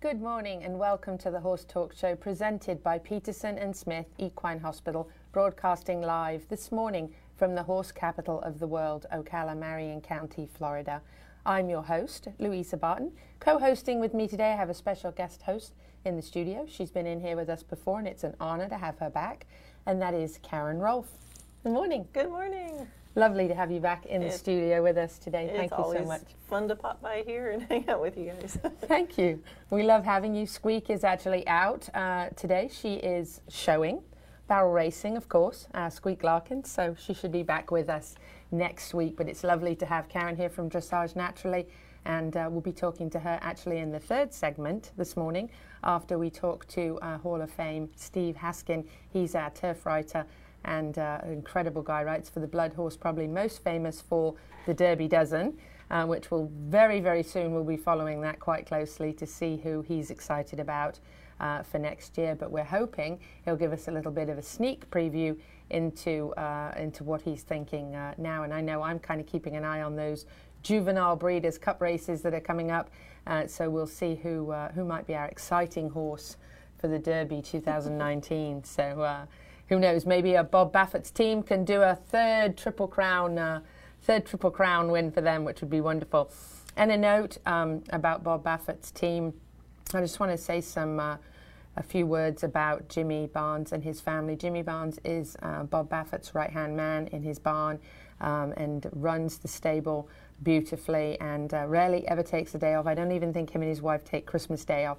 Good morning and welcome to the Horse Talk Show presented by Peterson and Smith Equine Hospital, broadcasting live this morning from the horse capital of the world, Ocala, Marion County, Florida. I'm your host, Louisa Barton. Co hosting with me today, I have a special guest host in the studio. She's been in here with us before, and it's an honor to have her back, and that is Karen Rohlf. Good morning. Good morning. Lovely to have you back in the studio with us today. Thank you so much. fun to pop by here and hang out with you guys. Thank you. We love having you. Squeak is actually out uh, today. She is showing barrel racing, of course, uh, Squeak Larkin. So she should be back with us next week. But it's lovely to have Karen here from Dressage Naturally. And uh, we'll be talking to her actually in the third segment this morning after we talk to uh, Hall of Fame Steve Haskin. He's our turf writer and uh, an incredible guy, writes for the Blood Horse, probably most famous for the Derby Dozen, uh, which will very, very soon we'll be following that quite closely to see who he's excited about uh, for next year. But we're hoping he'll give us a little bit of a sneak preview into uh, into what he's thinking uh, now. And I know I'm kind of keeping an eye on those juvenile breeders cup races that are coming up. Uh, so we'll see who who might be our exciting horse for the Derby 2019. so who knows? Maybe a Bob Baffert's team can do a third Triple Crown, uh, third Triple Crown win for them, which would be wonderful. And a note um, about Bob Baffert's team. I just want to say some. Uh, a few words about Jimmy Barnes and his family. Jimmy Barnes is uh, Bob Baffert's right hand man in his barn um, and runs the stable beautifully and uh, rarely ever takes a day off. I don't even think him and his wife take Christmas Day off.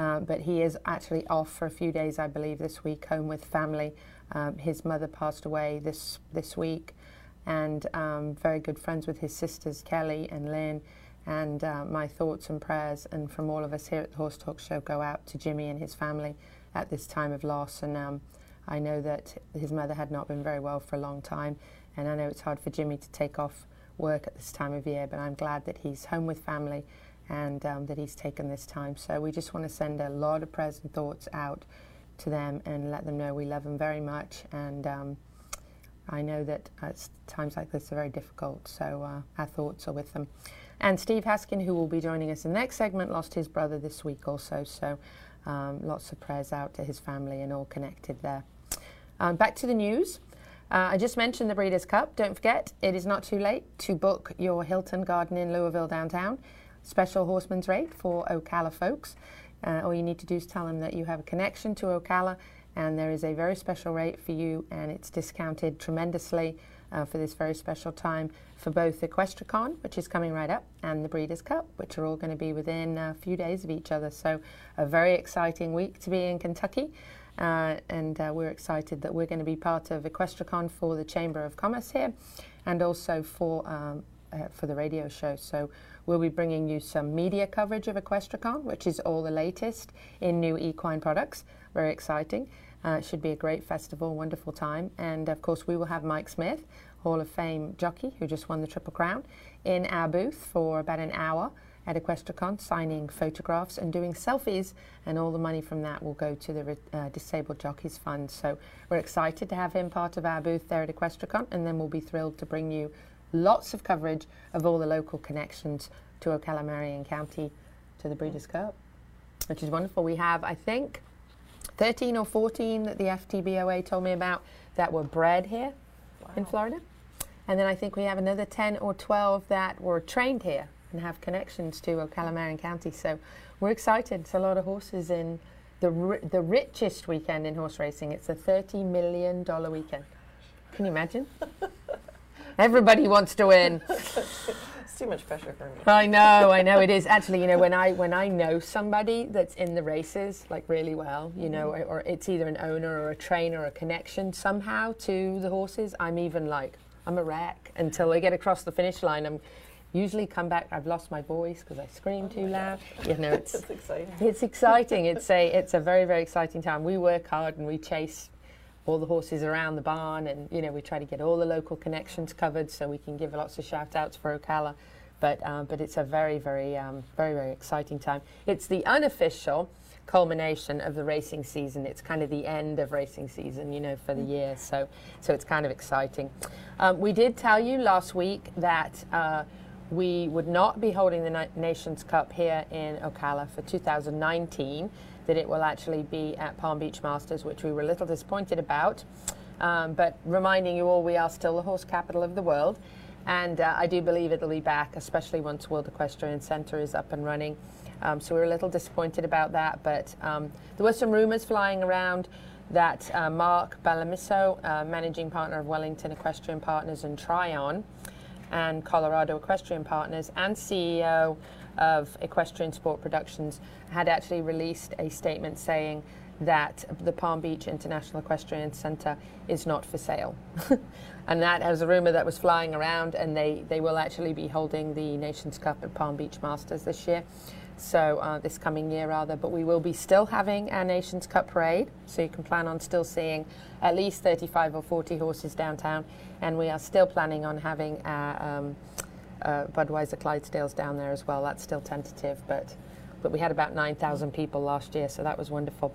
Uh, but he is actually off for a few days, I believe, this week, home with family. Um, his mother passed away this this week, and um, very good friends with his sisters Kelly and Lynn. And uh, my thoughts and prayers, and from all of us here at the Horse Talk Show, go out to Jimmy and his family at this time of loss. And um, I know that his mother had not been very well for a long time, and I know it's hard for Jimmy to take off work at this time of year. But I'm glad that he's home with family and um, that he's taken this time. So we just want to send a lot of prayers and thoughts out to them and let them know we love them very much. And um, I know that uh, times like this are very difficult, so uh, our thoughts are with them. And Steve Haskin, who will be joining us in the next segment, lost his brother this week also, so um, lots of prayers out to his family and all connected there. Um, back to the news. Uh, I just mentioned the Breeders' Cup. Don't forget, it is not too late to book your Hilton Garden Inn Louisville downtown. Special horseman's rate for Ocala folks. Uh, all you need to do is tell them that you have a connection to Ocala, and there is a very special rate for you, and it's discounted tremendously uh, for this very special time for both Equestricon, which is coming right up, and the Breeders' Cup, which are all going to be within a few days of each other. So, a very exciting week to be in Kentucky. Uh, and uh, we're excited that we're going to be part of Equestricon for the Chamber of Commerce here, and also for um, uh, for the radio show. So we'll be bringing you some media coverage of Equestricon, which is all the latest in new equine products. Very exciting. Uh, it should be a great festival, wonderful time, and of course we will have Mike Smith, Hall of Fame jockey who just won the Triple Crown, in our booth for about an hour at Equestricon, signing photographs and doing selfies, and all the money from that will go to the uh, Disabled Jockeys Fund. So we're excited to have him part of our booth there at Equestricon, and then we'll be thrilled to bring you lots of coverage of all the local connections to Ocala, Marion County, to the Breeders' Cup, which is wonderful. We have, I think, 13 or 14 that the FTBOA told me about that were bred here in Florida. And then I think we have another 10 or 12 that were trained here and have connections to Ocala, Marion County. So we're excited. It's a lot of horses in the, ri- the richest weekend in horse racing. It's a $30 million weekend. Can you imagine? Everybody wants to win. It's too much pressure for me. I know, I know it is. Actually, you know, when I when I know somebody that's in the races like really well, you know, or, or it's either an owner or a trainer or a connection somehow to the horses, I'm even like I'm a wreck until I get across the finish line. I'm usually come back. I've lost my voice because I scream too oh loud. You know, it's It's exciting. it's exciting. It's a it's a very very exciting time. We work hard and we chase all the horses around the barn, and you know we try to get all the local connections covered so we can give lots of shout outs for Ocala. But um, but it's a very very um, very very exciting time. It's the unofficial culmination of the racing season. It's kind of the end of racing season, you know, for the year. So so it's kind of exciting. Um, we did tell you last week that. Uh, we would not be holding the Na- Nations Cup here in Ocala for 2019, that it will actually be at Palm Beach Masters, which we were a little disappointed about. Um, but reminding you all, we are still the horse capital of the world. And uh, I do believe it'll be back, especially once World Equestrian Centre is up and running. Um, so we we're a little disappointed about that. But um, there were some rumours flying around that uh, Mark Bellissimo, uh, managing partner of Wellington Equestrian Partners and Tryon, and Colorado Equestrian Partners and CEO of Equestrian Sport Productions had actually released a statement saying that the Palm Beach International Equestrian Center is not for sale. and that was a rumor that was flying around, and they, they will actually be holding the Nations Cup at Palm Beach Masters this year. So, uh, this coming year, rather, but we will be still having our Nations Cup parade. So, you can plan on still seeing at least 35 or 40 horses downtown. And we are still planning on having our um, uh, Budweiser Clydesdales down there as well. That's still tentative, but, but we had about 9,000 people last year, so that was wonderful.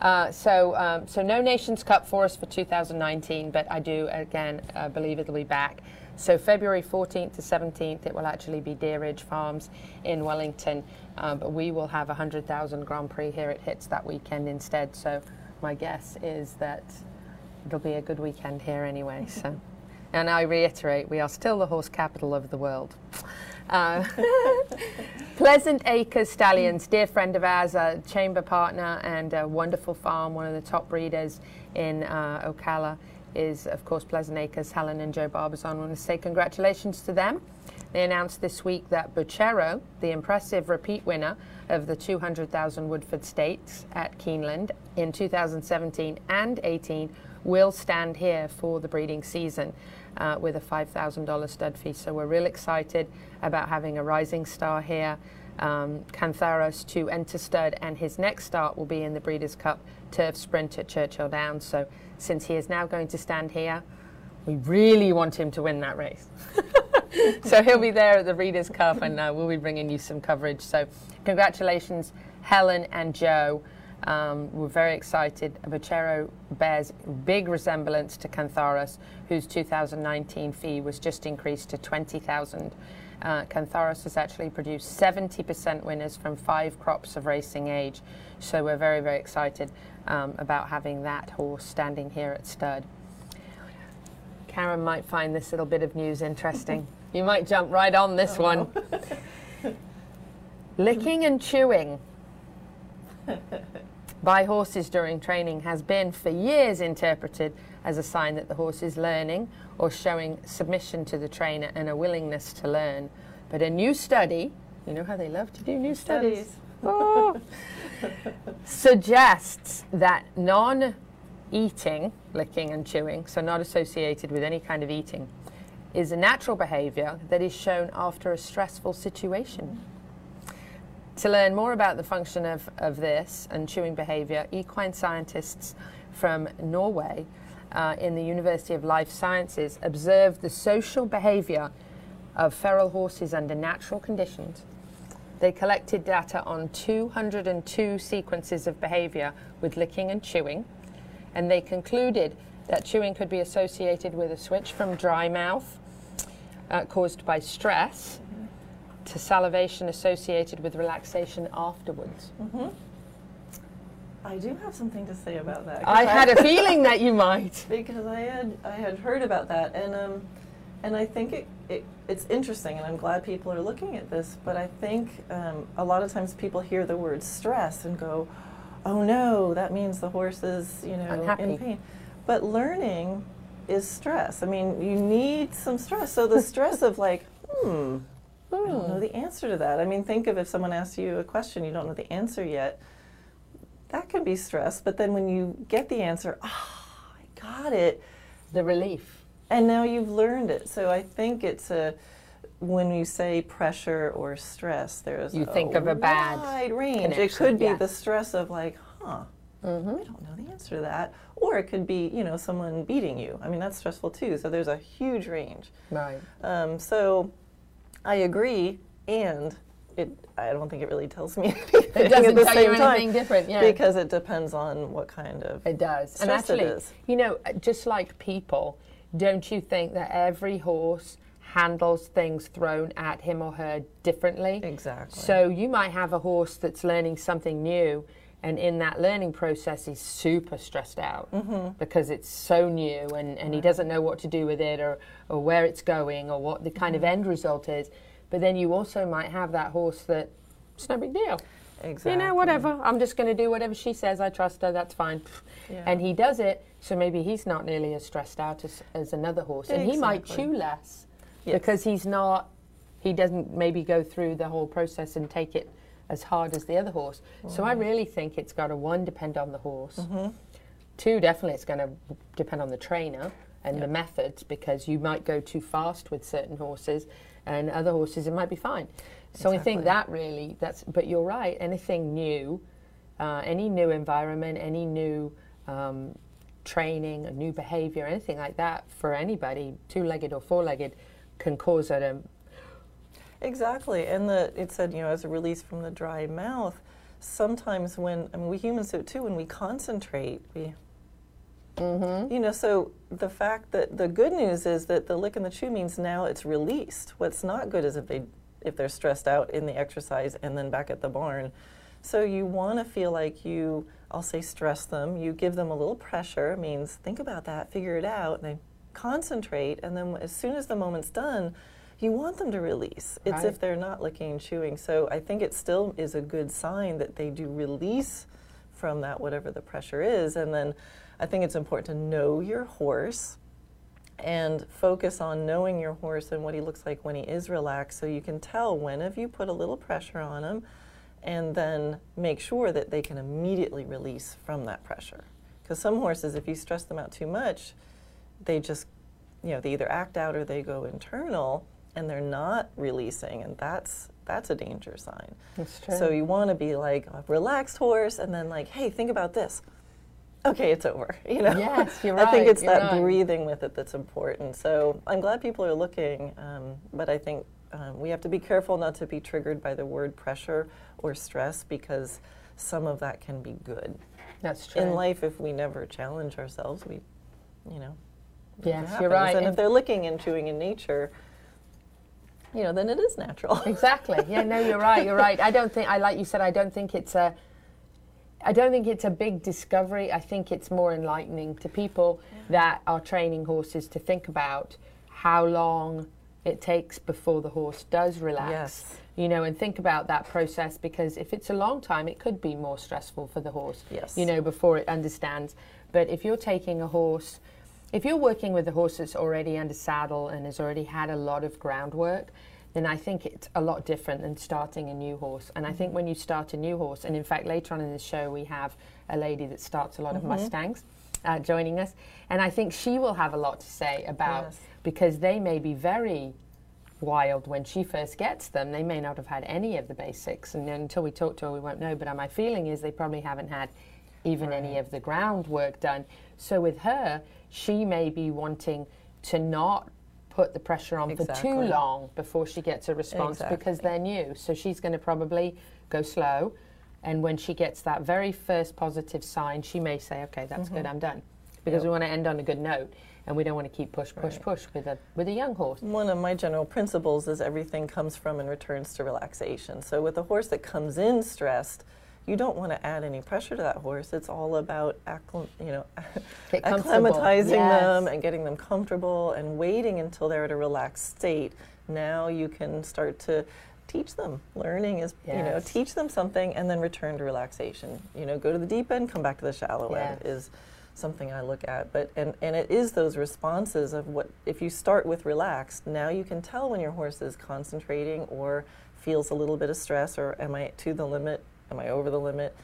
Uh, so, um, so no Nations Cup for us for 2019, but I do again uh, believe it'll be back. So February 14th to 17th, it will actually be Deeridge Farms in Wellington, um, but we will have a 100,000 Grand Prix here at Hits that weekend instead. So my guess is that it'll be a good weekend here anyway. So, and I reiterate, we are still the horse capital of the world. Uh, Pleasant Acres Stallions, dear friend of ours, a chamber partner and a wonderful farm, one of the top breeders in uh, Ocala is, of course, Pleasant Acres. Helen and Joe Barbazon. I want to say congratulations to them. They announced this week that Bucchero, the impressive repeat winner of the 200,000 Woodford Stakes at Keeneland in 2017 and 18, will stand here for the breeding season uh, with a $5,000 stud fee. So we're real excited about having a rising star here. Um, Kantharos to enter stud, and his next start will be in the Breeders' Cup Turf Sprint at Churchill Downs. So since he is now going to stand here, we really want him to win that race. so he'll be there at the Breeders' Cup, and uh, we'll be bringing you some coverage. So congratulations, Helen and Joe. Um, we're very excited. Bucchero bears big resemblance to Kantharos, whose 2019 fee was just increased to 20,000. Uh, Kantharos has actually produced 70% winners from five crops of racing age. So we're very, very excited um, about having that horse standing here at stud. Karen might find this little bit of news interesting. you might jump right on this one. Licking and chewing by horses during training has been for years interpreted as a sign that the horse is learning or showing submission to the trainer and a willingness to learn. But a new study, you know how they love to do new studies, Studies. Oh, suggests that non eating, licking and chewing, so not associated with any kind of eating, is a natural behavior that is shown after a stressful situation. To learn more about the function of, of this and chewing behavior, equine scientists from Norway uh, in the University of Life Sciences observed the social behavior of feral horses under natural conditions. They collected data on 202 sequences of behavior with licking and chewing, and they concluded that chewing could be associated with a switch from dry mouth uh, caused by stress to salivation associated with relaxation afterwards. I do have something to say about that. I had a feeling that you might. because I had I had heard about that and um and I think it, it it's interesting and I'm glad people are looking at this but I think um, a lot of times people hear the word stress and go oh no that means the horse is you know Unhappy. in pain but learning is stress I mean you need some stress so the stress of like hmm I don't know the answer to that I mean think of if someone asks you a question you don't know the answer yet that can be stress but then when you get the answer ah I got it The relief. and now you've learned it. So I think it's a when you say pressure or stress, there's You think of a bad wide range. It could be yeah. the stress of like, huh, Mm-hmm. I don't know the answer to that, or it could be you know someone beating you. I mean that's stressful too. So there's a huge range. Right. Um, so I agree, and it I don't think it really tells me anything It at doesn't the tell same you time different, yeah. because it depends on what kind of It does. and actually, is. you know, uh, just like people, don't you think that every horse handles things thrown at him or her differently? Exactly. So you might have a horse that's learning something new. And in that learning process, he's super stressed out Mm-hmm. because it's so new and, and he doesn't know what to do with it or, or where it's going or what the kind Mm-hmm. of end result is. But then you also might have that horse that it's no big deal. exactly. You know, whatever. I'm just going to do whatever she says. I trust her. That's fine. Yeah. And he does it, so maybe he's not nearly as stressed out as, as another horse, and he might chew less Yes. because he's not. He doesn't maybe go through the whole process and take it as hard as the other horse. So I really think it's got to one depend on the horse. Mm-hmm. Two, definitely it's going to depend on the trainer and the methods because you might go too fast with certain horses and other horses it might be fine. So I think that really that's but you're right, anything new, uh, any new environment, any new um, training, a new behavior, anything like that for anybody, two-legged or four-legged, can cause a Exactly, and the it said you know as a release from the dry mouth. Sometimes when I mean we humans do it too when we concentrate we. Mm-hmm. You know, so the fact that the good news is that the lick and the chew means now it's released. What's not good is if they if they're stressed out in the exercise and then back at the barn. So you want to feel like you, I'll say, stress them. You give them a little pressure. Means think about that, figure it out, and they concentrate. And then as soon as the moment's done, you want them to release. It's Right. if they're not licking and chewing. So I think it still is a good sign that they do release from that whatever the pressure is. And then I think it's important to know your horse and focus on knowing your horse and what he looks like when he is relaxed so you can tell when have you put a little pressure on him and then make sure that they can immediately release from that pressure because some horses if you stress them out too much they just you know they either act out or they go internal and they're not releasing and that's that's a danger sign That's true. so you want to be like a relaxed horse and then like hey think about this okay it's over you know Yes, you're right i think it's you're that right. breathing with it that's important so i'm glad people are looking um, but i think um, we have to be careful not to be triggered by the word pressure or stress because some of that can be good that's true. in life if we never challenge ourselves we you know yes, you're right. and if they're licking and chewing in nature you know then it is natural Exactly. Yeah, no, you're right. You're right. I don't think I like you said. I don't think it's a. I don't think it's a big discovery. I think it's more enlightening to people that are training horses to think about how long it takes before the horse does relax. Yes. You know, and think about that process because if it's a long time, it could be more stressful for the horse. Yes. You know, before it understands. But if you're taking a horse, if you're working with a horse that's already under saddle and has already had a lot of groundwork, then I think it's a lot different than starting a new horse. And I think when you start a new horse, and in fact, later on in the show, we have a lady that starts a lot of Mustangs uh, joining us. And I think she will have a lot to say about Yes. because they may be very wild when she first gets them. They may not have had any of the basics, and until we talk to her, we won't know. But uh, my feeling is they probably haven't had even any of the groundwork done. So with her, she may be wanting to not put the pressure on for too long before she gets a response because they're new. So she's going to probably go slow. And when she gets that very first positive sign, she may say, "Okay, that's good. Mm-hmm. I'm done," because we want to end on a good note, and we don't want to keep push, push, push with a with a young horse. One of my general principles is everything comes from and returns to relaxation. So with a horse that comes in stressed, you don't want to add any pressure to that horse. It's all about acclim- you know, acclimatizing Yes. them and getting them comfortable and waiting until they're at a relaxed state. Now you can start to teach them. Learning is, you know, teach them something and then return to relaxation. You know, go to the deep end, come back to the shallow end is something I look at. But and, and it is those responses of what if you start with relaxed, now you can tell when your horse is concentrating or feels a little bit of stress or am I to the limit? Am I over the limit?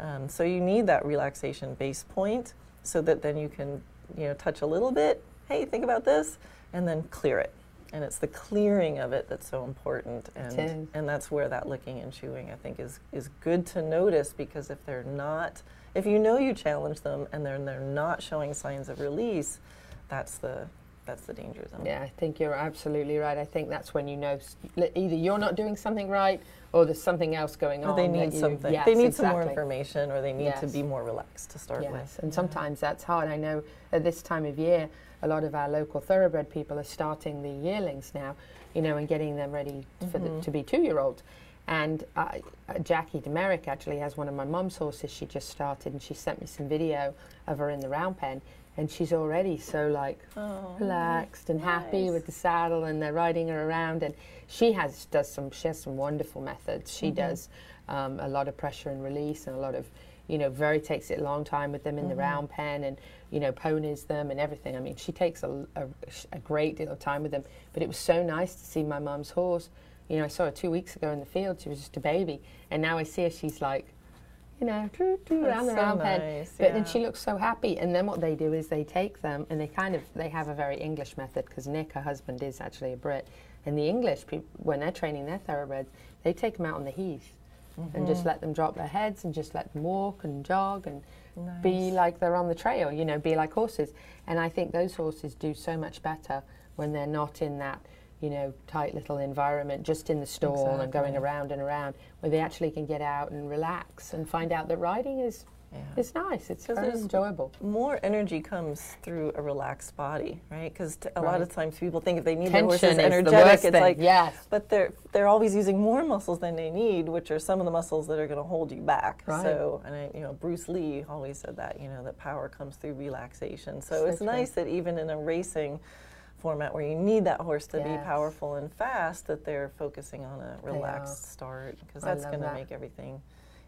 Um, so you need that relaxation base point so that then you can you know touch a little bit. Hey, think about this, and then clear it. and it's the clearing of it that's so important and and that's where that licking and chewing i think is is good to notice because if they're not if you know you challenge them and then they're not showing signs of release that's the that's the danger zone Yeah, I think you're absolutely right. I think that's when you know either you're not doing something right or there's something else going or on. they need you- something Yes, they need some more information or they need to be more relaxed to start Yes, with and sometimes that's hard. I know at this time of year, a lot of our local thoroughbred people are starting the yearlings now, you know, and getting them ready for Mm-hmm. the, to be two-year-olds. And uh, uh, Jackie de Meric actually has one of my mum's horses. She just started, and she sent me some video of her in the round pen, and she's already so like relaxed and happy nice. with the saddle, and they're riding her around. And she has does some she has some wonderful methods. She does um, a lot of pressure and release, and a lot of you know very takes it a long time with them in the round pen, and you know ponies them and everything. I mean, she takes a, a, a great deal of time with them. But it was so nice to see my mum's horse. You know, I saw her two weeks ago in the field. She was just a baby, and now I see her. She's like, you know, doo, doo, around the so round pen. nice, But then she looks so happy. And then what they do is they take them and they kind of they have a very English method because Nick, her husband, is actually a Brit. And the English people, when they're training their thoroughbreds, they take them out on the heath and Mm-hmm. just let them drop their heads and just let them walk and jog and be like they're on the trail. You know, be like horses. And I think those horses do so much better when they're not in that. You know, tight little environment, just in the stall and going around and around, where they actually can get out and relax and find out that riding is Yeah. it's nice. It's very enjoyable. more energy comes through a relaxed body, right? Because a lot of times people think if they need their horses Tension is the energetic, it's like yes. But they're they're always using more muscles than they need, which are some of the muscles that are going to hold you back. Right. So, and I, you know, Bruce Lee always said that, you know, that power comes through relaxation. So, So it's true. nice that even in a racing format where you need that horse to be powerful and fast, that they're focusing on a relaxed start because that's going to that. make everything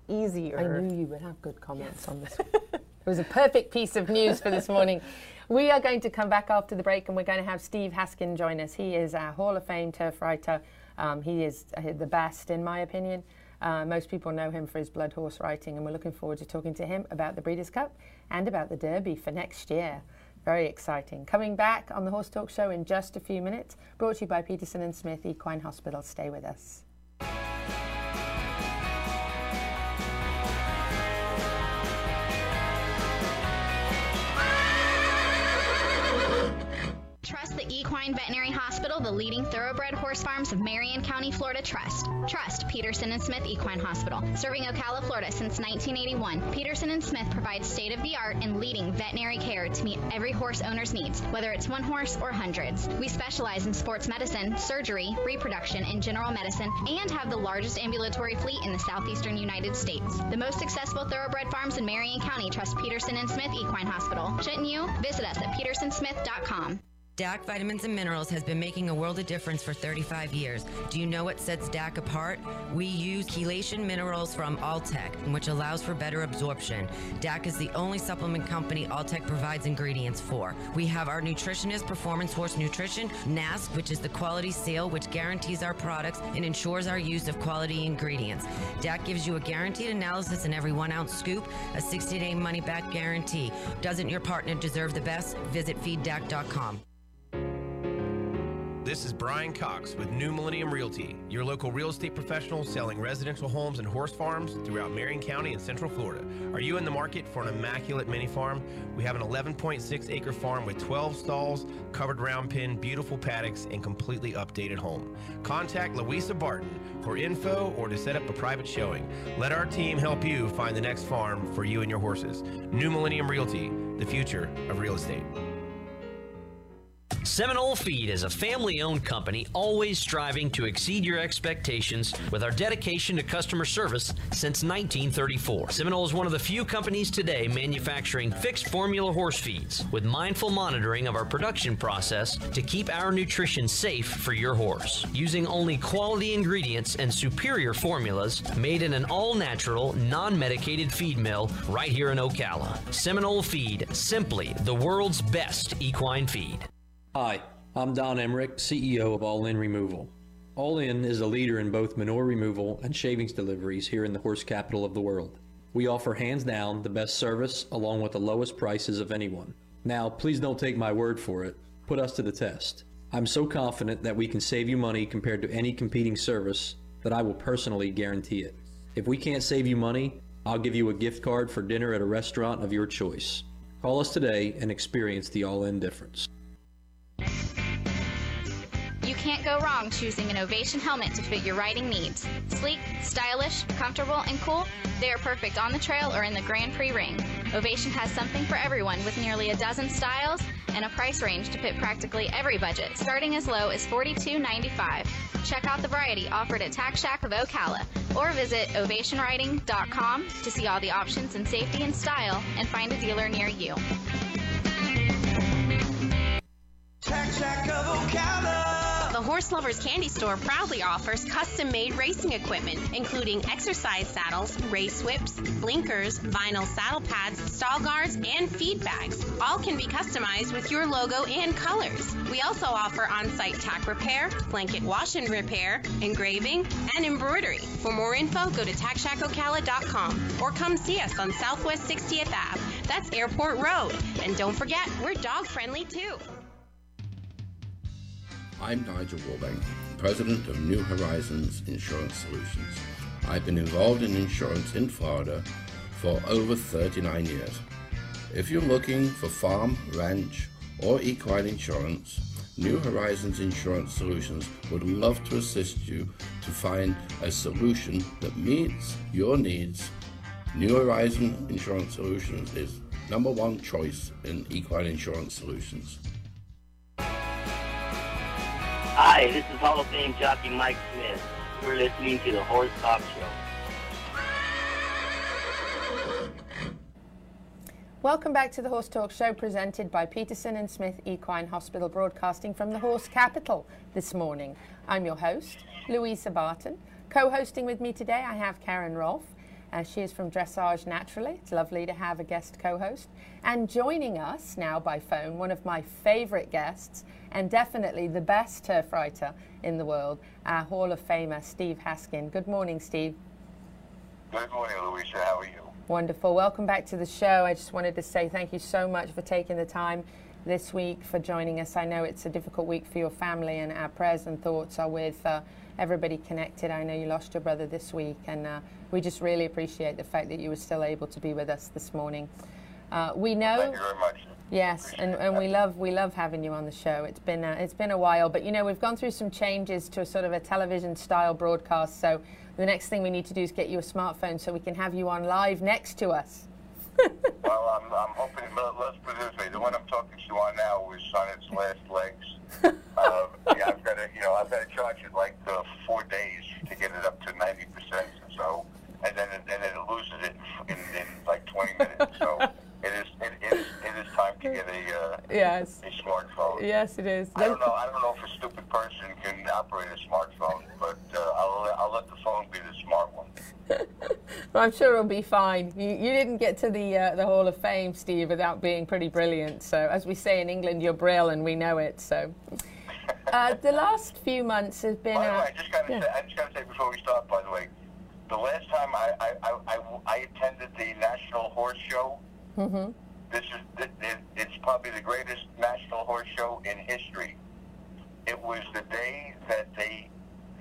easier. I knew you would have good comments on this. it was a perfect piece of news for this morning. We are going to come back after the break and we're going to have Steve Haskin join us. He is a Hall of Fame turf writer. Um, he is uh, the best, in my opinion. Uh, most people know him for his blood horse writing, and we're looking forward to talking to him about the Breeders' Cup and about the Derby for next year. Very exciting. Coming back on the Horse Talk Show in just a few minutes, brought to you by Peterson and Smith Equine Hospital. Stay with us. Trust the Equine Veterinary Hospital, the leading thoroughbred horse farms of Marion County, Florida. Trust. Trust Peterson and Smith Equine Hospital. Serving Ocala, Florida since 1981, Peterson and Smith provides state of the art and leading veterinary care to meet every horse owner's needs, whether it's one horse or hundreds. We specialize in sports medicine, surgery, reproduction, and general medicine, and have the largest ambulatory fleet in the southeastern United States. The most successful thoroughbred farms in Marion County trust Peterson and Smith Equine Hospital. Shouldn't you? Visit us at petersonsmith.com. DAC Vitamins and Minerals has been making a world of difference for 35 years. Do you know what sets DAC apart? We use chelation minerals from Alltech, which allows for better absorption. DAC is the only supplement company Alltech provides ingredients for. We have our nutritionist, Performance Horse Nutrition, NASC, which is the quality seal, which guarantees our products and ensures our use of quality ingredients. DAC gives you a guaranteed analysis in every one ounce scoop, a 60 day money back guarantee. Doesn't your partner deserve the best? Visit feeddac.com. This is Brian Cox with New Millennium Realty, your local real estate professional selling residential homes and horse farms throughout Marion County and Central Florida. Are you in the market for an immaculate mini farm? We have an 11.6 acre farm with 12 stalls, covered round pen, beautiful paddocks, and completely updated home. Contact Louisa Barton for info or to set up a private showing. Let our team help you find the next farm for you and your horses. New Millennium Realty, the future of real estate. Seminole Feed is a family owned company always striving to exceed your expectations with our dedication to customer service since 1934. Seminole is one of the few companies today manufacturing fixed formula horse feeds with mindful monitoring of our production process to keep our nutrition safe for your horse. Using only quality ingredients and superior formulas made in an all natural, non medicated feed mill right here in Ocala. Seminole Feed, simply the world's best equine feed. Hi, I'm Don Emmerich, CEO of All In Removal. All In is a leader in both manure removal and shavings deliveries here in the horse capital of the world. We offer hands down the best service along with the lowest prices of anyone. Now, please don't take my word for it. Put us to the test. I'm so confident that we can save you money compared to any competing service that I will personally guarantee it. If we can't save you money, I'll give you a gift card for dinner at a restaurant of your choice. Call us today and experience the all in difference. You can't go wrong choosing an Ovation helmet to fit your riding needs. Sleek, stylish, comfortable, and cool, they are perfect on the trail or in the Grand Prix ring. Ovation has something for everyone with nearly a dozen styles and a price range to fit practically every budget, starting as low as $42.95. Check out the variety offered at Tack Shack of Ocala or visit ovationriding.com to see all the options in safety and style and find a dealer near you. Ocala. The Horse Lovers Candy Store proudly offers custom made racing equipment, including exercise saddles, race whips, blinkers, vinyl saddle pads, stall guards, and feed bags. All can be customized with your logo and colors. We also offer on site tack repair, blanket wash and repair, engraving, and embroidery. For more info, go to tackshackocala.com or come see us on Southwest 60th Ave. That's Airport Road. And don't forget, we're dog friendly too. I'm Nigel Warbank, President of New Horizons Insurance Solutions. I've been involved in insurance in Florida for over 39 years. If you're looking for farm, ranch, or equine insurance, New Horizons Insurance Solutions would love to assist you to find a solution that meets your needs. New Horizon Insurance Solutions is number one choice in equine insurance solutions. Hi, this is Hall of Fame jockey Mike Smith. You're listening to the Horse Talk Show. Welcome back to the Horse Talk Show presented by Peterson and Smith Equine Hospital, broadcasting from the Horse Capital this morning. I'm your host, Louisa Barton. Co hosting with me today, I have Karen Rohlf. Uh, she is from Dressage Naturally. It's lovely to have a guest co host. And joining us now by phone, one of my favorite guests, and definitely the best turf writer in the world, our Hall of Famer, Steve Haskin. Good morning, Steve. Good morning, Louisa. How are you? Wonderful. Welcome back to the show. I just wanted to say thank you so much for taking the time this week for joining us. I know it's a difficult week for your family, and our prayers and thoughts are with uh, everybody connected. I know you lost your brother this week, and uh, we just really appreciate the fact that you were still able to be with us this morning. Uh, we know. Thank you very much. Yes, and, and we love we love having you on the show. It's been uh, it's been a while, but you know we've gone through some changes to a sort of a television style broadcast. So the next thing we need to do is get you a smartphone so we can have you on live next to us. well, I'm, I'm hoping. Let's put it this way: the one I'm talking to on now is on its last legs. uh, yeah, I've got to you know I've got to charge it like uh, four days to get it up to ninety percent or so, and then it, and then it loses it in, in like twenty minutes. So. It is, it, it is. It is time to get a uh, yes a smartphone. Yes, it is. I don't know. I don't know if a stupid person can operate a smartphone, but uh, I'll I'll let the phone be the smart one. well, I'm sure it'll be fine. You, you didn't get to the uh, the Hall of Fame, Steve, without being pretty brilliant. So, as we say in England, you're brill, and we know it. So, uh, the last few months has been. By the way, I just got to yeah. say, I just got to say before we start. By the way, the last time I I, I, I, I attended the National Horse Show. Mm-hmm. This is it, it, it's probably the greatest national horse show in history. It was the day that they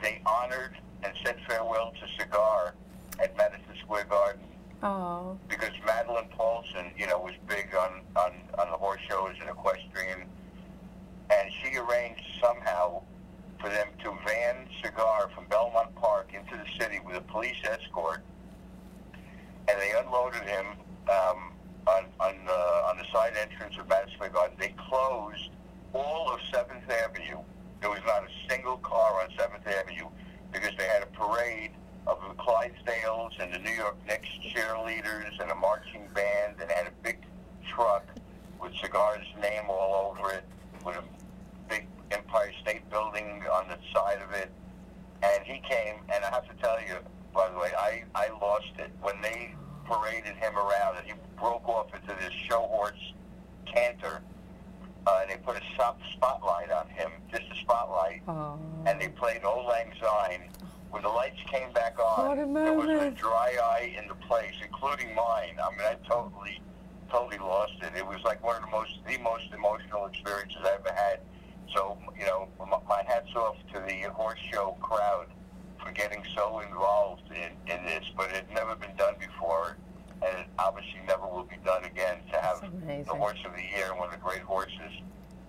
they honored and said farewell to Cigar at Madison Square Garden Oh. because Madeleine Paulson, you know, was big on, on, on the horse shows and equestrian, and she arranged somehow for them to van Cigar from Belmont Park into the city with a police escort, and they unloaded him um, on on the on the side entrance of Madison Square Garden. They closed all of Seventh Avenue. There was not a single car on Seventh Avenue because they had a parade of the Clydesdales and the New York Knicks cheerleaders and a marching band, and had a big truck with Cigar's name all over it, with a big Empire State Building on the side of it. And he came, and I have to tell you, by the way, I, I lost it when they paraded him around, and he broke off into this show horse canter, uh, and they put a stop, spotlight on him, just a spotlight, and they played Auld Lang Syne. When the lights came back on, there was a dry eye in the place, including mine. I mean, I totally, totally lost it. It was like one of the most, the most emotional experiences I ever had. So, you know, my, my hat's off to the horse show crowd for getting so involved in, in this, but it had never been done before, and it obviously never will be done again to have the horse of the year, one of the great horses,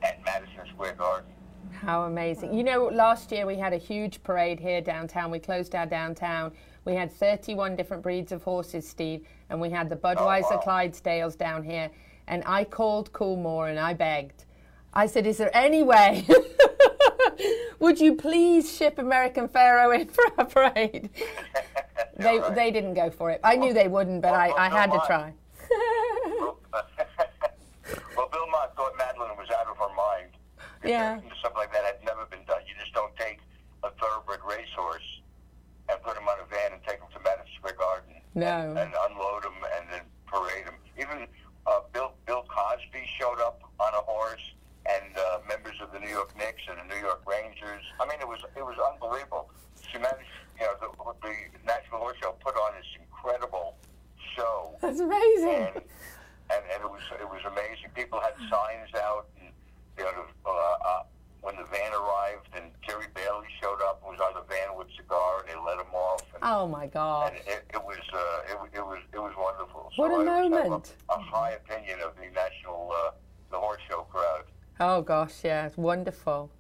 at Madison Square Garden. How amazing. You know, last year we had a huge parade here downtown. We closed our downtown. We had 31 different breeds of horses, Steve, and we had the oh, Budweiser wow. Clydesdales down here. And I called Coolmore and I begged. I said, Is there any way? Would you please ship American Pharoah in for a parade? they, right. they didn't go for it. I knew they wouldn't, but I, well, I had to try. Well, Bill Mott thought Madeleine was out of her mind. Yeah. Something like that had never been done. You just don't take a thoroughbred racehorse and put him on a van and take him to Madison Square Garden No. and unload him and then parade him. Even uh, Bill Bill Cosby showed up on a horse, and uh, members of the New York Knicks and the New York Rangers. I mean, it was it was unbelievable. She managed, you know, the, the National Horse Show put on this incredible show. That's amazing. And, and, and it was it was amazing. People had signs out, and you know, uh, uh, when the van arrived, and Jerry Bailey showed up, was on the van with cigar, and they let him off. And, Oh my God. and it, it was uh, it, wa- it was it was wonderful. What a I always have moment. A, a high opinion of the national uh, the horse show crowd. Oh gosh, yeah, it's wonderful.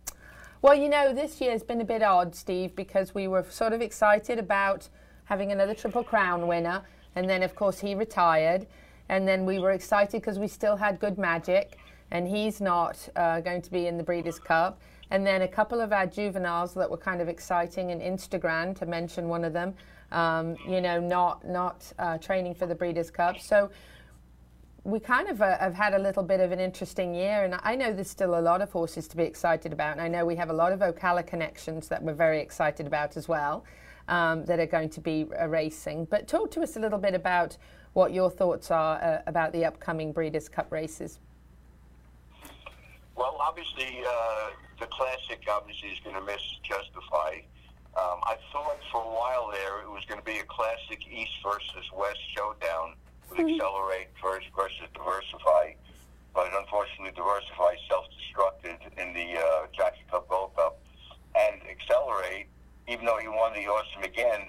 Well, you know, this year's been a bit odd, Steve, because we were sort of excited about having another Triple Crown winner, and then of course he retired, and then we were excited because we still had Good Magic, and he's not uh, going to be in the Breeders' Cup, and then a couple of our juveniles that were kind of exciting in Instagrand, to mention one of them, um, you know, not not uh, training for the Breeders' Cup, so we kind of uh, have had a little bit of an interesting year, and I know there's still a lot of horses to be excited about. And I know we have a lot of Ocala connections that we're very excited about as well, um, that are going to be uh, racing. But talk to us a little bit about what your thoughts are uh, about the upcoming Breeders' Cup races. Well, obviously, uh, the classic obviously is going to miss Justify. Um, I thought for a while there it was going to be a classic East versus West showdown Accelerate versus, versus Diversify, but unfortunately, Diversify self-destructed in the uh, Jockey Cup Gold Cup, and Accelerate, even though he won the Awesome again,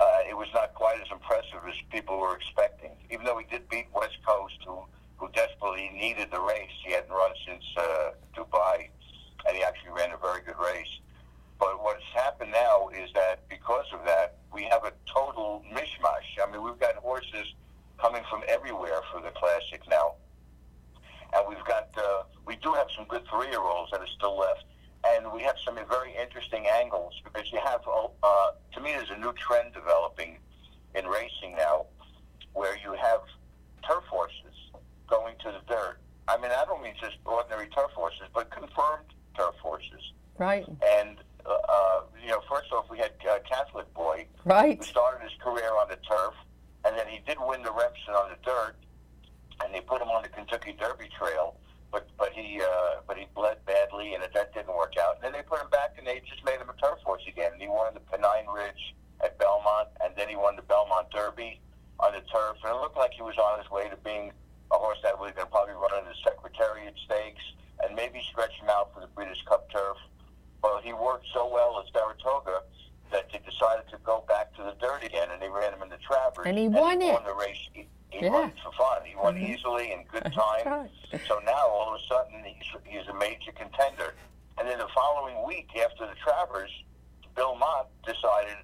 uh, it was not quite as impressive as people were expecting. Even though he did beat West Coast, who who desperately needed the race, he hadn't run since uh, Dubai, and he actually ran a very good race. But what's happened now is that because of that, we have a total mishmash. I mean, we've got horses coming from everywhere for the classic now, and we've got uh, we do have some good three-year-olds that are still left, and we have some very interesting angles because you have uh, to me there's a new trend developing in racing now, where you have turf horses going to the dirt. I mean, I don't mean just ordinary turf horses, but confirmed turf horses. Right. And uh, uh, you know, first off, we had uh, Catholic Boy, Right. who started his career on the turf, and then he did win the Remsen on the dirt, and they put him on the Kentucky Derby Trail, but but he uh, but he bled badly, and that didn't work out. And then they put him back, and they just made him a turf horse again. And he won the Pennine Ridge at Belmont, and then he won the Belmont Derby on the turf, and it looked like he was on his way to being a horse that was going to probably run in the Secretariat Stakes and maybe stretch him out for the Breeders' Cup turf. Well, he worked so well at Saratoga that they decided to go back to the dirt again, and they ran him in the Travers. And he won he it. won the race. He, he Yeah. won for fun. He won Mhm. easily in good time. So now, all of a sudden, he's, he's a major contender. And then the following week, after the Travers, Bill Mott decided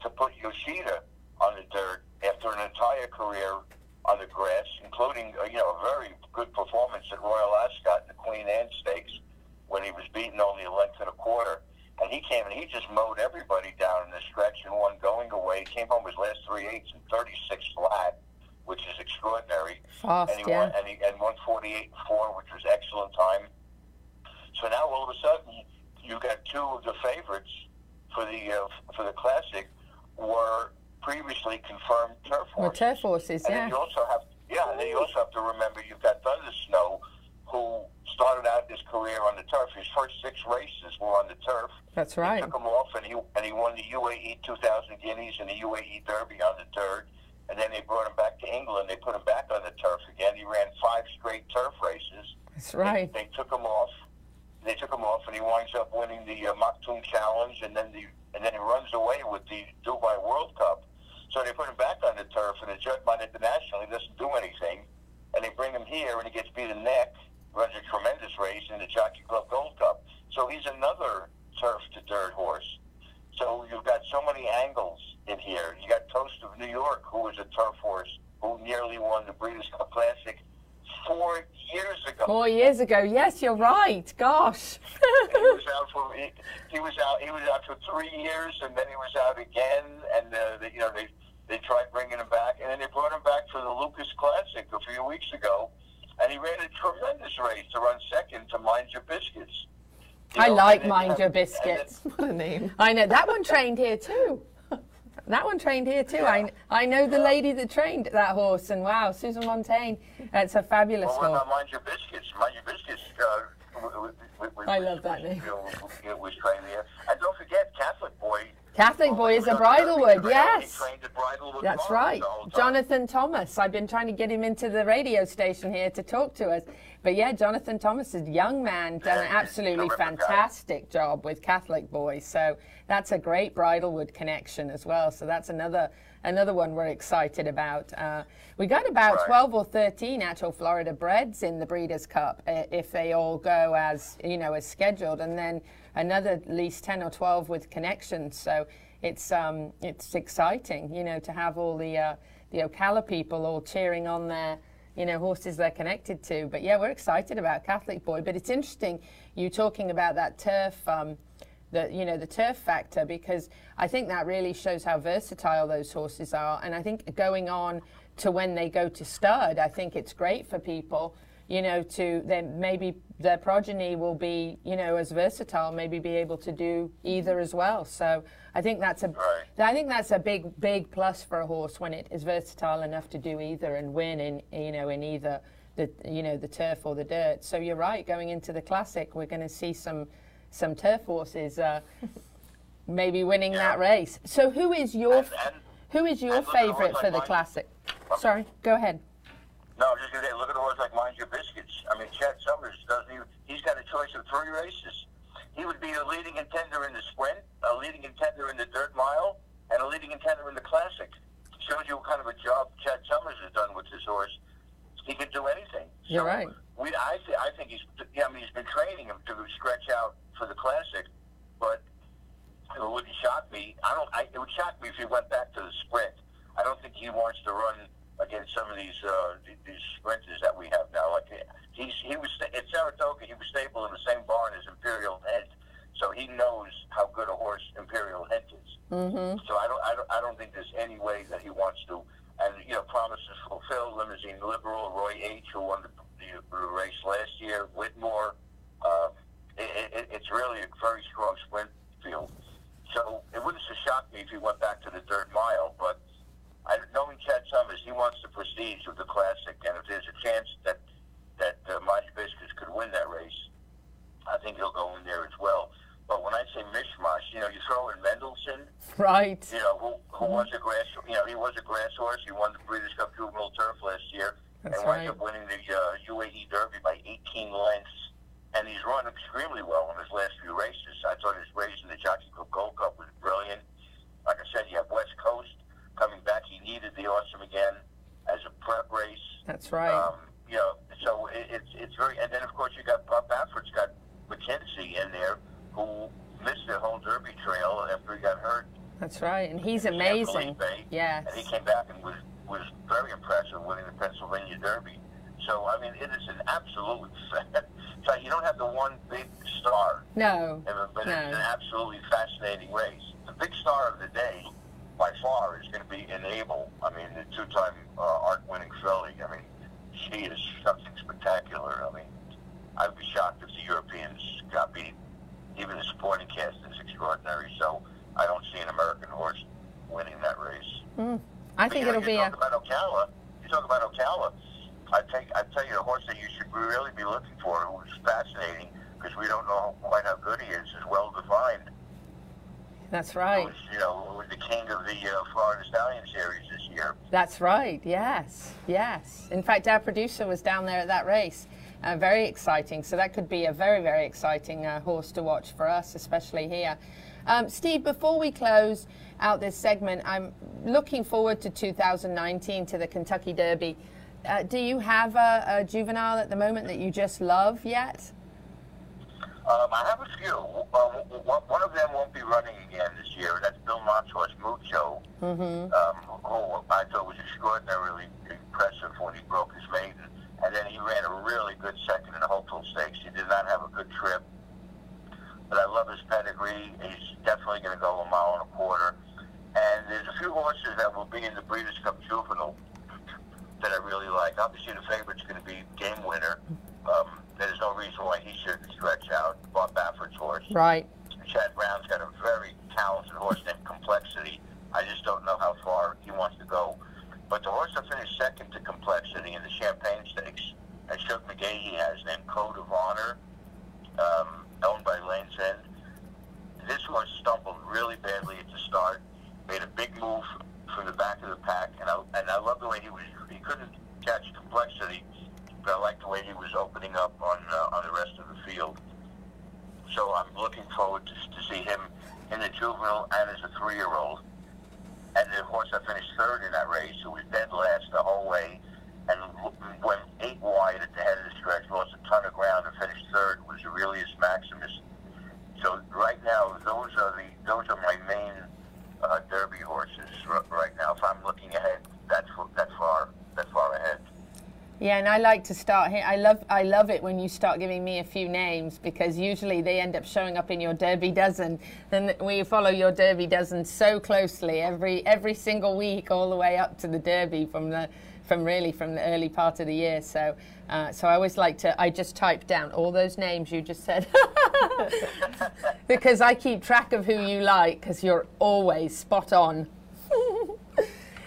to put Yoshida on the dirt after an entire career on the grass, including uh, you know a very good performance at Royal Ascot in the Queen Anne Stakes when he was beaten only a length and a quarter. And he came and he just mowed everybody down in the stretch and won going away. He came home with his last three eights and 36 flat, which is extraordinary. Fast, and he yeah. won, and he and won 48 4, which was excellent time. So now all of a sudden you got two of the favorites for the uh, for the classic were previously confirmed turf Well, turf horses, And yeah. then you also have, yeah, and then you also have to remember you've got Thunder Snow, who started out his career on the turf. His first six races were on the turf. That's They right. took him off, and he and he won the UAE 2000 Guineas and the UAE Derby on the dirt. And then they brought him back to England. They put him back on the turf again. He ran five straight turf races. That's right. They took him off, They took him off, and he winds up winning the uh, Maktoum Challenge, and then the and then he runs away with the Dubai World Cup. So they put him back on the turf, and the Juddmonte International. He doesn't do anything, and they bring him here, and he gets beat in neck. Runs a tremendous race in the Jockey Club Gold Cup. So he's another turf to dirt horse. So you've got so many angles in here. You got Toast of New York, who was a turf horse who nearly won the Breeders' Cup Classic four years ago. Four years ago. Yes, you're right. Gosh. he was out for he, he was out he was out for three years, and then he was out again, and uh, they, you know they they tried bringing him back, and then they brought him back for the Lucas Classic a few weeks ago, and he ran a tremendous race to run second to Mind Your Biscuits. You I know, like and then Mind Your and then- Biscuits. What a name. I know that one trained here too. That one trained here too. I, I know the lady that trained that horse, and wow, Susan Montaigne. That's a fabulous Well, horse. about Mind Your Biscuits? Mind Your Biscuits. Uh, w- w- w- w- I love that name. you know, w- was trained there, and don't forget Catholic Boy. Catholic Boy is a Bridlewood, yes. He trained at Bridlewood That's right. the whole time. Jonathan Thomas. I've been trying to get him into the radio station here to talk to us. But yeah, Jonathan Thomas is a young man, done an absolutely fantastic job with Catholic Boys. So that's a great Bridlewood connection as well. So that's another another one we're excited about. Uh, we got about Right. 12 or 13 actual Florida Breds in the Breeders' Cup if they all go as you know as scheduled, and then another at least 10 or 12 with connections. So it's um, it's exciting, you know, to have all the uh, the Ocala people all cheering on their you know horses they're connected to. But yeah, we're excited about Catholic Boy. But it's interesting you talking about that turf. Um, the you know the turf factor because I think that really shows how versatile those horses are, and I think going on to when they go to stud, I think it's great for people, you know, to then maybe their progeny will be you know as versatile, maybe be able to do either as well. So I think that's a I think that's a big big plus for a horse when it is versatile enough to do either and win in you know in either the you know the turf or the dirt. So you're right, going into the classic, we're going to see some some turf horses uh, maybe winning that race. So who is your who is your and look at a horse favorite for the classic? Sorry, go ahead. No, I'm just gonna say, look at a horse like Mind Your Biscuits. I mean, Chad Summers doesn't even. He's got a choice of three races. He would be a leading contender in the sprint, a leading contender in the dirt mile, and a leading contender in the classic. Shows you what kind of a job Chad Summers has done with this horse. He can do anything. You're right. We, I, th- I think he's. Yeah, I mean, he's been training him to stretch out for the classic, but it wouldn't shock me. I don't. I, it would shock me if he went back to the sprint. I don't think he wants to run against some of these uh, these sprinters that we have now. Like he's he was at Saratoga. He was stable in the same barn as Imperial Hint, so he knows how good a horse Imperial Hint is. Mm-hmm. So I don't, I don't, I don't think there's any way that he wants to. And you know, promises fulfilled. Limousine Liberal, Roy H, who won the, the, race last year, Whitmore. Uh, it, it, it's really a very strong sprint field. So it wouldn't have shocked me if he went back to the dirt mile. But I, knowing Chad Summers, he wants the prestige of the classic, and if there's a chance that that uh, Mighty Biscuits could win that race, I think he'll go in there as well. But when I say mishmash, you know, you throw in Mendelssohn, Right. you know, who, who was a grass, you know, he was a grass horse. He won the Breeders' Cup Juvenile Turf last year, That's and wound up winning the uh, UAE Derby by 18 lengths. And he's run extremely well in his last few races. I thought his race in the Jockey Club Gold Cup was brilliant. Like I said, you have West Coast coming back. He needed the Awesome again as a prep race. That's right. Um, you know, so it, it's it's very, and then of course you got Bob Baffert's got McKinzie in there who missed the whole Derby trail after he got hurt. That's right, and he's amazing. Yes. And he came back and was was very impressive winning the Pennsylvania Derby. So I mean, it is an absolute. so you don't have the one big star, No. it's an absolutely fascinating race. The big star of the day, by far, is going to be Enable. I mean, the two-time uh, Arc-winning filly. I mean, she is something spectacular. I mean, I'd be shocked if the Europeans got beat. Even the supporting cast is extraordinary. So I don't see an American horse winning that race. Mm. I But, think you know, it'll you be a talk about Ocala. You talk about Ocala. I take I tell you a horse that you should really be looking for, who's fascinating because we don't know quite how good he is. Is well defined. That's right. Who's, you know, was the king of the uh, Florida Stallion Series Yes. Yes. In fact, our producer was down there at that race. Uh, very exciting. So that could be a very, very exciting uh, horse to watch for us, especially here. Um, Steve, before we close out this segment, I'm looking forward to 2019 to the Kentucky Derby. Uh, do you have a, a, juvenile at the moment that you just love yet? Um, I have a few. Um, one of them won't be running again this year. That's Bill Mott's horse, Mucho, mm-hmm. um, who I thought was extraordinarily impressive when he broke his maiden. And then he ran a really good second in the Hopeful Stakes. He did not have a good trip. But I love his pedigree. He's definitely going to go a mile and a quarter. And there's a few horses that will be in the Breeders' Cup Juvenile that I really like. Obviously, the favorite's going to be Game Winner. Um, there's no reason why he shouldn't stretch out. Bob Baffert's horse. Right. Chad Brown's got a very talented horse named Complexity. I just don't know how far he wants to go. But the horse that finished second to Complexity in the Champagne Stakes, and Shug McGaughey has named Code of Honor, um, owned by Lane's End. This horse stumbled really badly at the start, made a big move from the back of the pack, and I, and I love the way he was. He couldn't catch Complexity, I like the way he was opening up on uh, on the rest of the field. So I'm looking forward to, to see him in the juvenile and as a three-year-old. And the horse that finished third in that race, who was dead last the whole way, and went eight wide at the head of the stretch, lost a ton of ground, and finished third, was Aurelius Maximus. So right now, those are the those are my main uh, Derby horses right now. If I'm looking ahead, that's that far that far ahead. Yeah, and I like to start here. I love I love it when you start giving me a few names because usually they end up showing up in your Derby dozen. Then we follow your Derby dozen so closely every every single week, all the way up to the Derby from the from really from the early part of the year. So uh, so I always like to I just type down all those names you just said because I keep track of who you like because you're always spot on.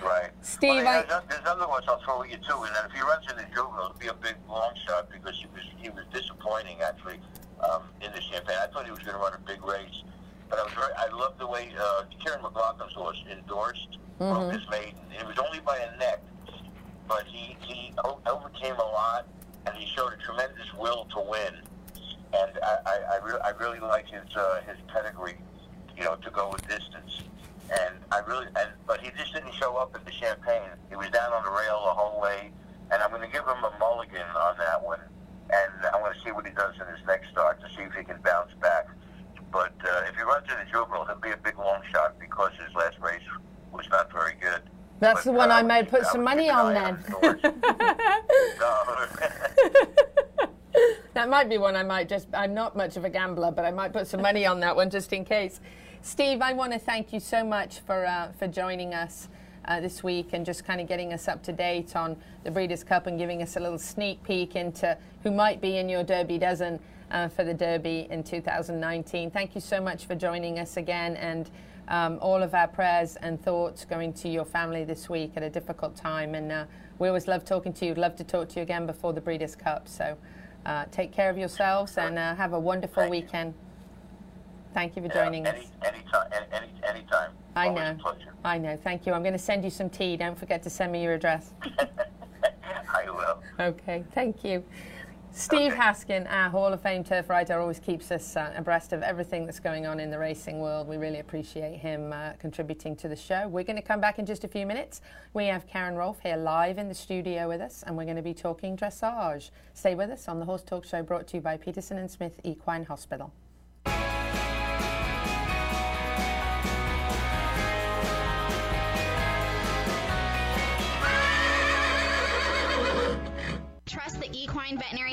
Right. Steve, well, I... there's, there's other ones I'll throw at you too, and then if he runs in the juvenile, it'll be a big long shot because he was he was disappointing actually um, in the Champagne. I thought he was going to run a big race, but I was very I love the way uh, Kiaran McLaughlin's horse endorsed mm-hmm. broke his maiden. It was only by a neck, but he he o- overcame a lot, and he showed a tremendous will to win. And I I, I, re- I really like his uh, his pedigree, you know, to go a distance and I really, and but he just didn't show up at the Champagne. He was down on the rail the whole way, and I'm going to give him a mulligan on that one, and I want to see what he does in his next start to see if he can bounce back. But uh, if he runs in the juvenile, he'll be a big long shot because his last race was not very good. That's the one I might put some money on then. that might be one I might just. I'm not much of a gambler, but I might put some money on that one just in case. Steve, I want to thank you so much for uh, for joining us uh, this week and just kind of getting us up to date on the Breeders' Cup and giving us a little sneak peek into who might be in your Derby dozen uh, for the Derby in 2019. Thank you so much for joining us again and. Um, all of our prayers and thoughts going to your family this week at a difficult time. And uh, we always love talking to you. Love to talk to you again before the Breeders' Cup. So uh, take care of yourselves and uh, have a wonderful weekend. Thank you for joining yeah, us. Any, anytime. Any, anytime. I Always know. Pleasure. I know. Thank you. I'm going to send you some tea. Don't forget to send me your address. I will. Okay. Thank you. Steve Okay. Haskin, our Hall of Fame turf writer, always keeps us uh, abreast of everything that's going on in the racing world. We really appreciate him uh, contributing to the show. We're going to come back in just a few minutes. We have Karen Rohlf here live in the studio with us, and we're going to be talking dressage. Stay with us on the Horse Talk Show, brought to you by Peterson and Smith Equine Hospital. Trust the Equine Veterinary Hospital,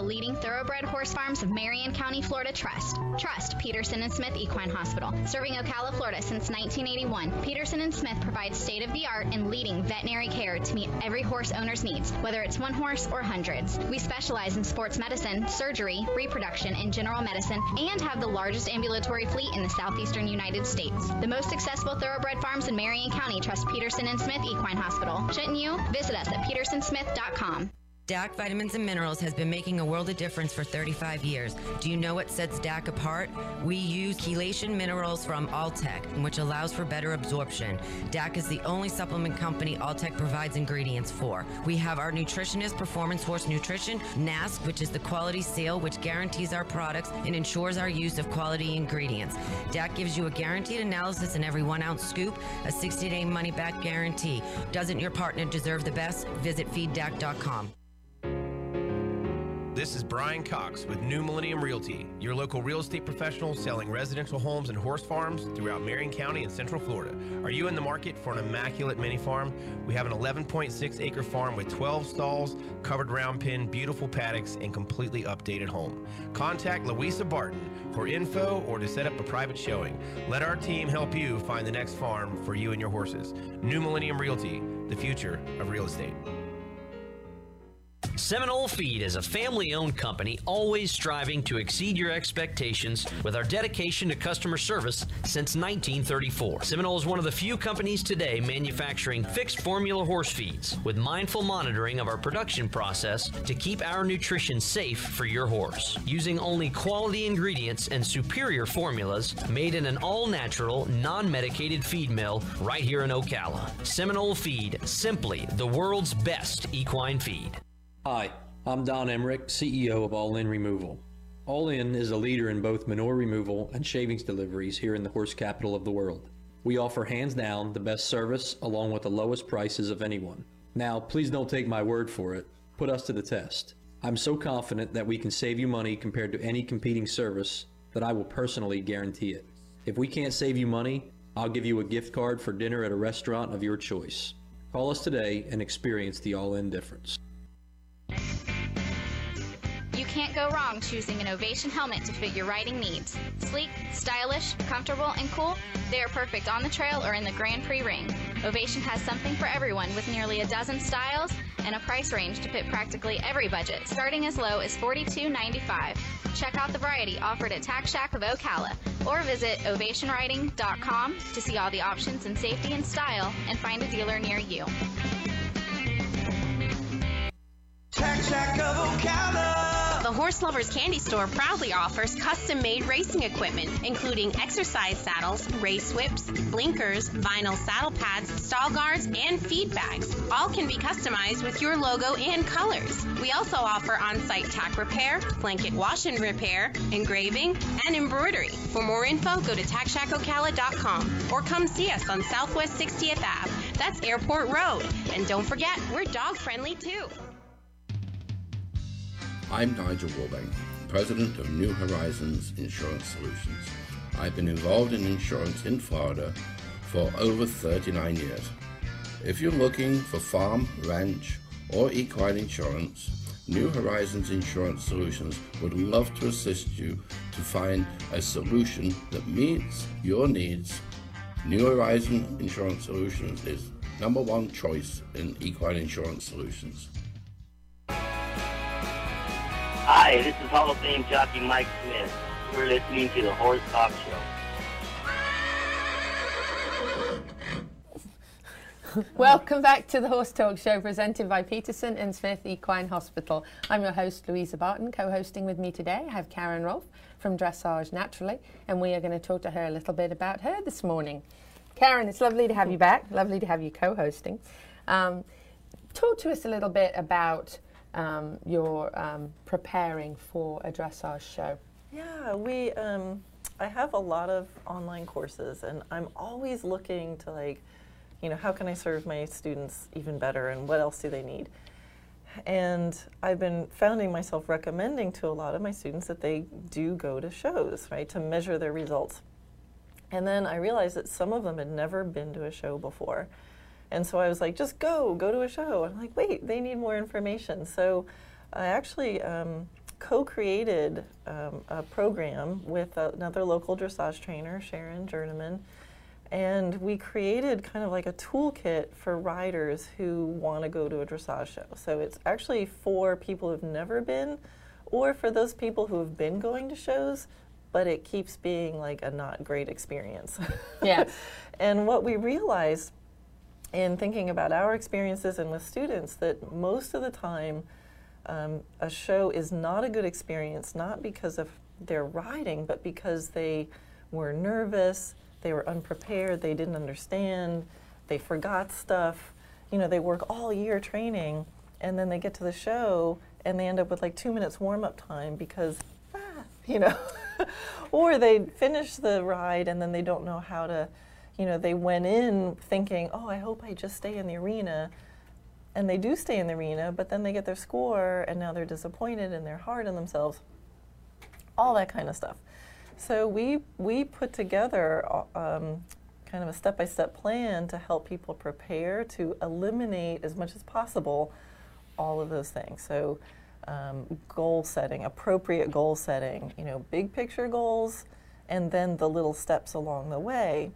the leading thoroughbred horse farms of Marion County, Florida. Trust. Trust Peterson and Smith Equine Hospital. Serving Ocala, Florida since 1981, Peterson and Smith provides state of the art and leading veterinary care to meet every horse owner's needs, whether it's one horse or hundreds. We specialize in sports medicine, surgery, reproduction, and general medicine, and have the largest ambulatory fleet in the southeastern United States. The most successful thoroughbred farms in Marion County trust Peterson and Smith Equine Hospital. Shouldn't you? Visit us at petersonsmith.com. DAC Vitamins and Minerals has been making a world of difference for 35 years. Do you know what sets DAC apart? We use chelation minerals from Alltech, which allows for better absorption. DAC is the only supplement company Alltech provides ingredients for. We have our nutritionist, Performance Horse Nutrition, NASC, which is the quality seal, which guarantees our products and ensures our use of quality ingredients. DAC gives you a guaranteed analysis in every one ounce scoop, a 60 day money back guarantee. Doesn't your partner deserve the best? Visit feeddac.com. This is Brian Cox with New Millennium Realty, your local real estate professional selling residential homes and horse farms throughout Marion County and Central Florida. Are you in the market for an immaculate mini farm? We have an 11.6 acre farm with 12 stalls, covered round pen, beautiful paddocks, and completely updated home. Contact Louisa Barton for info or to set up a private showing. Let our team help you find the next farm for you and your horses. New Millennium Realty, the future of real estate. Seminole Feed is a family owned company always striving to exceed your expectations with our dedication to customer service since 1934. Seminole is one of the few companies today manufacturing fixed formula horse feeds with mindful monitoring of our production process to keep our nutrition safe for your horse. Using only quality ingredients and superior formulas made in an all natural, non medicated feed mill right here in Ocala. Seminole Feed, simply the world's best equine feed. Hi, I'm Don Emmerich, CEO of All In Removal. All In is a leader in both manure removal and shavings deliveries here in the horse capital of the world. We offer hands down the best service along with the lowest prices of anyone. Now, please don't take my word for it. Put us to the test. I'm so confident that we can save you money compared to any competing service that I will personally guarantee it. If we can't save you money, I'll give you a gift card for dinner at a restaurant of your choice. Call us today and experience the all in difference. You can't go wrong choosing an Ovation helmet to fit your riding needs. Sleek, stylish, comfortable, and cool, they are perfect on the trail or in the Grand Prix ring. Ovation has something for everyone with nearly a dozen styles and a price range to fit practically every budget, starting as low as $42.95. Check out the variety offered at Tack Shack of Ocala or visit ovationriding.com to see all the options in safety and style and find a dealer near you. The Horse Lovers Candy Store proudly offers custom made racing equipment, including exercise saddles, race whips, blinkers, vinyl saddle pads, stall guards, and feed bags. All can be customized with your logo and colors. We also offer on site tack repair, blanket wash and repair, engraving, and embroidery. For more info, go to tackshackocala.com or come see us on Southwest 60th Ave. That's Airport Road. And don't forget, we're dog friendly too. I'm Nigel Warbank, President of New Horizons Insurance Solutions. I've been involved in insurance in Florida for over 39 years. If you're looking for farm, ranch, or equine insurance, New Horizons Insurance Solutions would love to assist you to find a solution that meets your needs. New Horizon Insurance Solutions is number one choice in equine insurance solutions. Hi, this is Hall of Fame jockey Mike Smith. You're listening to the Horse Talk Show. Welcome back to the Horse Talk Show presented by Peterson and Smith Equine Hospital. I'm your host, Louisa Barton. Co hosting with me today, I have Karen Rohlf from Dressage Naturally, and we are going to talk to her a little bit about her this morning. Karen, it's lovely to have you back. Lovely to have you co hosting. Um, talk to us a little bit about um, your um, preparing for a dressage show. Yeah, we. Um, I have a lot of online courses, and I'm always looking to like, you know, how can I serve my students even better, and what else do they need? And I've been finding myself recommending to a lot of my students that they do go to shows, right, to measure their results. And then I realized that some of them had never been to a show before. And so I was like, just go, go to a show. I'm like, wait, they need more information. So I actually um, co created um, a program with another local dressage trainer, Sharon Journeman. And we created kind of like a toolkit for riders who want to go to a dressage show. So it's actually for people who've never been, or for those people who have been going to shows, but it keeps being like a not great experience. Yeah. and what we realized in thinking about our experiences and with students that most of the time um, a show is not a good experience, not because of their riding, but because they were nervous, they were unprepared, they didn't understand, they forgot stuff. You know, they work all year training, and then they get to the show and they end up with like two minutes warm up time because, ah, you know, or they finish the ride and then they don't know how to, you know, they went in thinking, oh, I hope I just stay in the arena. And they do stay in the arena, but then they get their score and now they're disappointed and they're hard on themselves. All that kind of stuff. So we, we put together um, kind of a step by step plan to help people prepare to eliminate as much as possible all of those things. So, um, goal setting, appropriate goal setting, you know, big picture goals, and then the little steps along the way,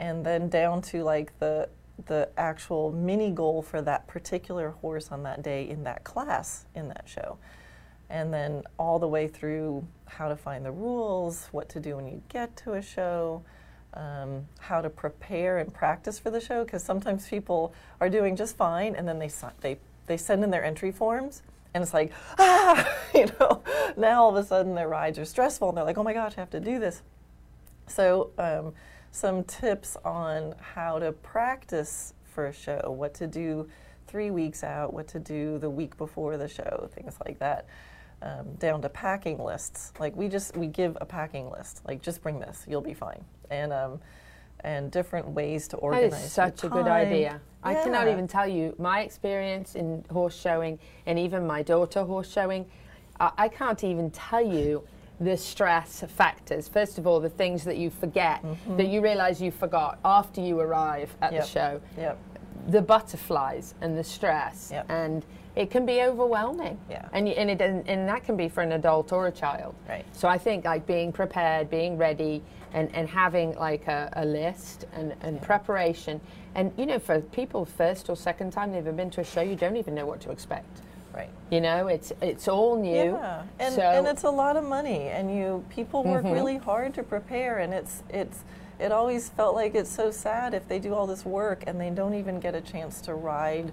and then down to like the the actual mini goal for that particular horse on that day in that class in that show. And then all the way through how to find the rules, what to do when you get to a show, um, how to prepare and practice for the show, because sometimes people are doing just fine and then they, they they send in their entry forms and it's like ah you know now all of a sudden their rides are stressful and they're like oh my gosh i have to do this so um, some tips on how to practice for a show what to do three weeks out what to do the week before the show things like that um, down to packing lists like we just we give a packing list like just bring this you'll be fine and um, and different ways to organize. That is such a good idea. Yeah. I cannot even tell you my experience in horse showing, and even my daughter horse showing. Uh, I can't even tell you the stress factors. First of all, the things that you forget, mm-hmm. that you realize you forgot after you arrive at yep. the show. Yep. The butterflies and the stress, yep. and it can be overwhelming. Yeah. And, and, it, and that can be for an adult or a child. Right. So I think like being prepared, being ready, and, and having like a, a list and, and preparation. And you know, for people first or second time they've ever been to a show, you don't even know what to expect. Right. You know, it's it's all new. Yeah. And, so, and it's a lot of money, and you people work Mhm. really hard to prepare, and it's it's it always felt like it's so sad if they do all this work and they don't even get a chance to ride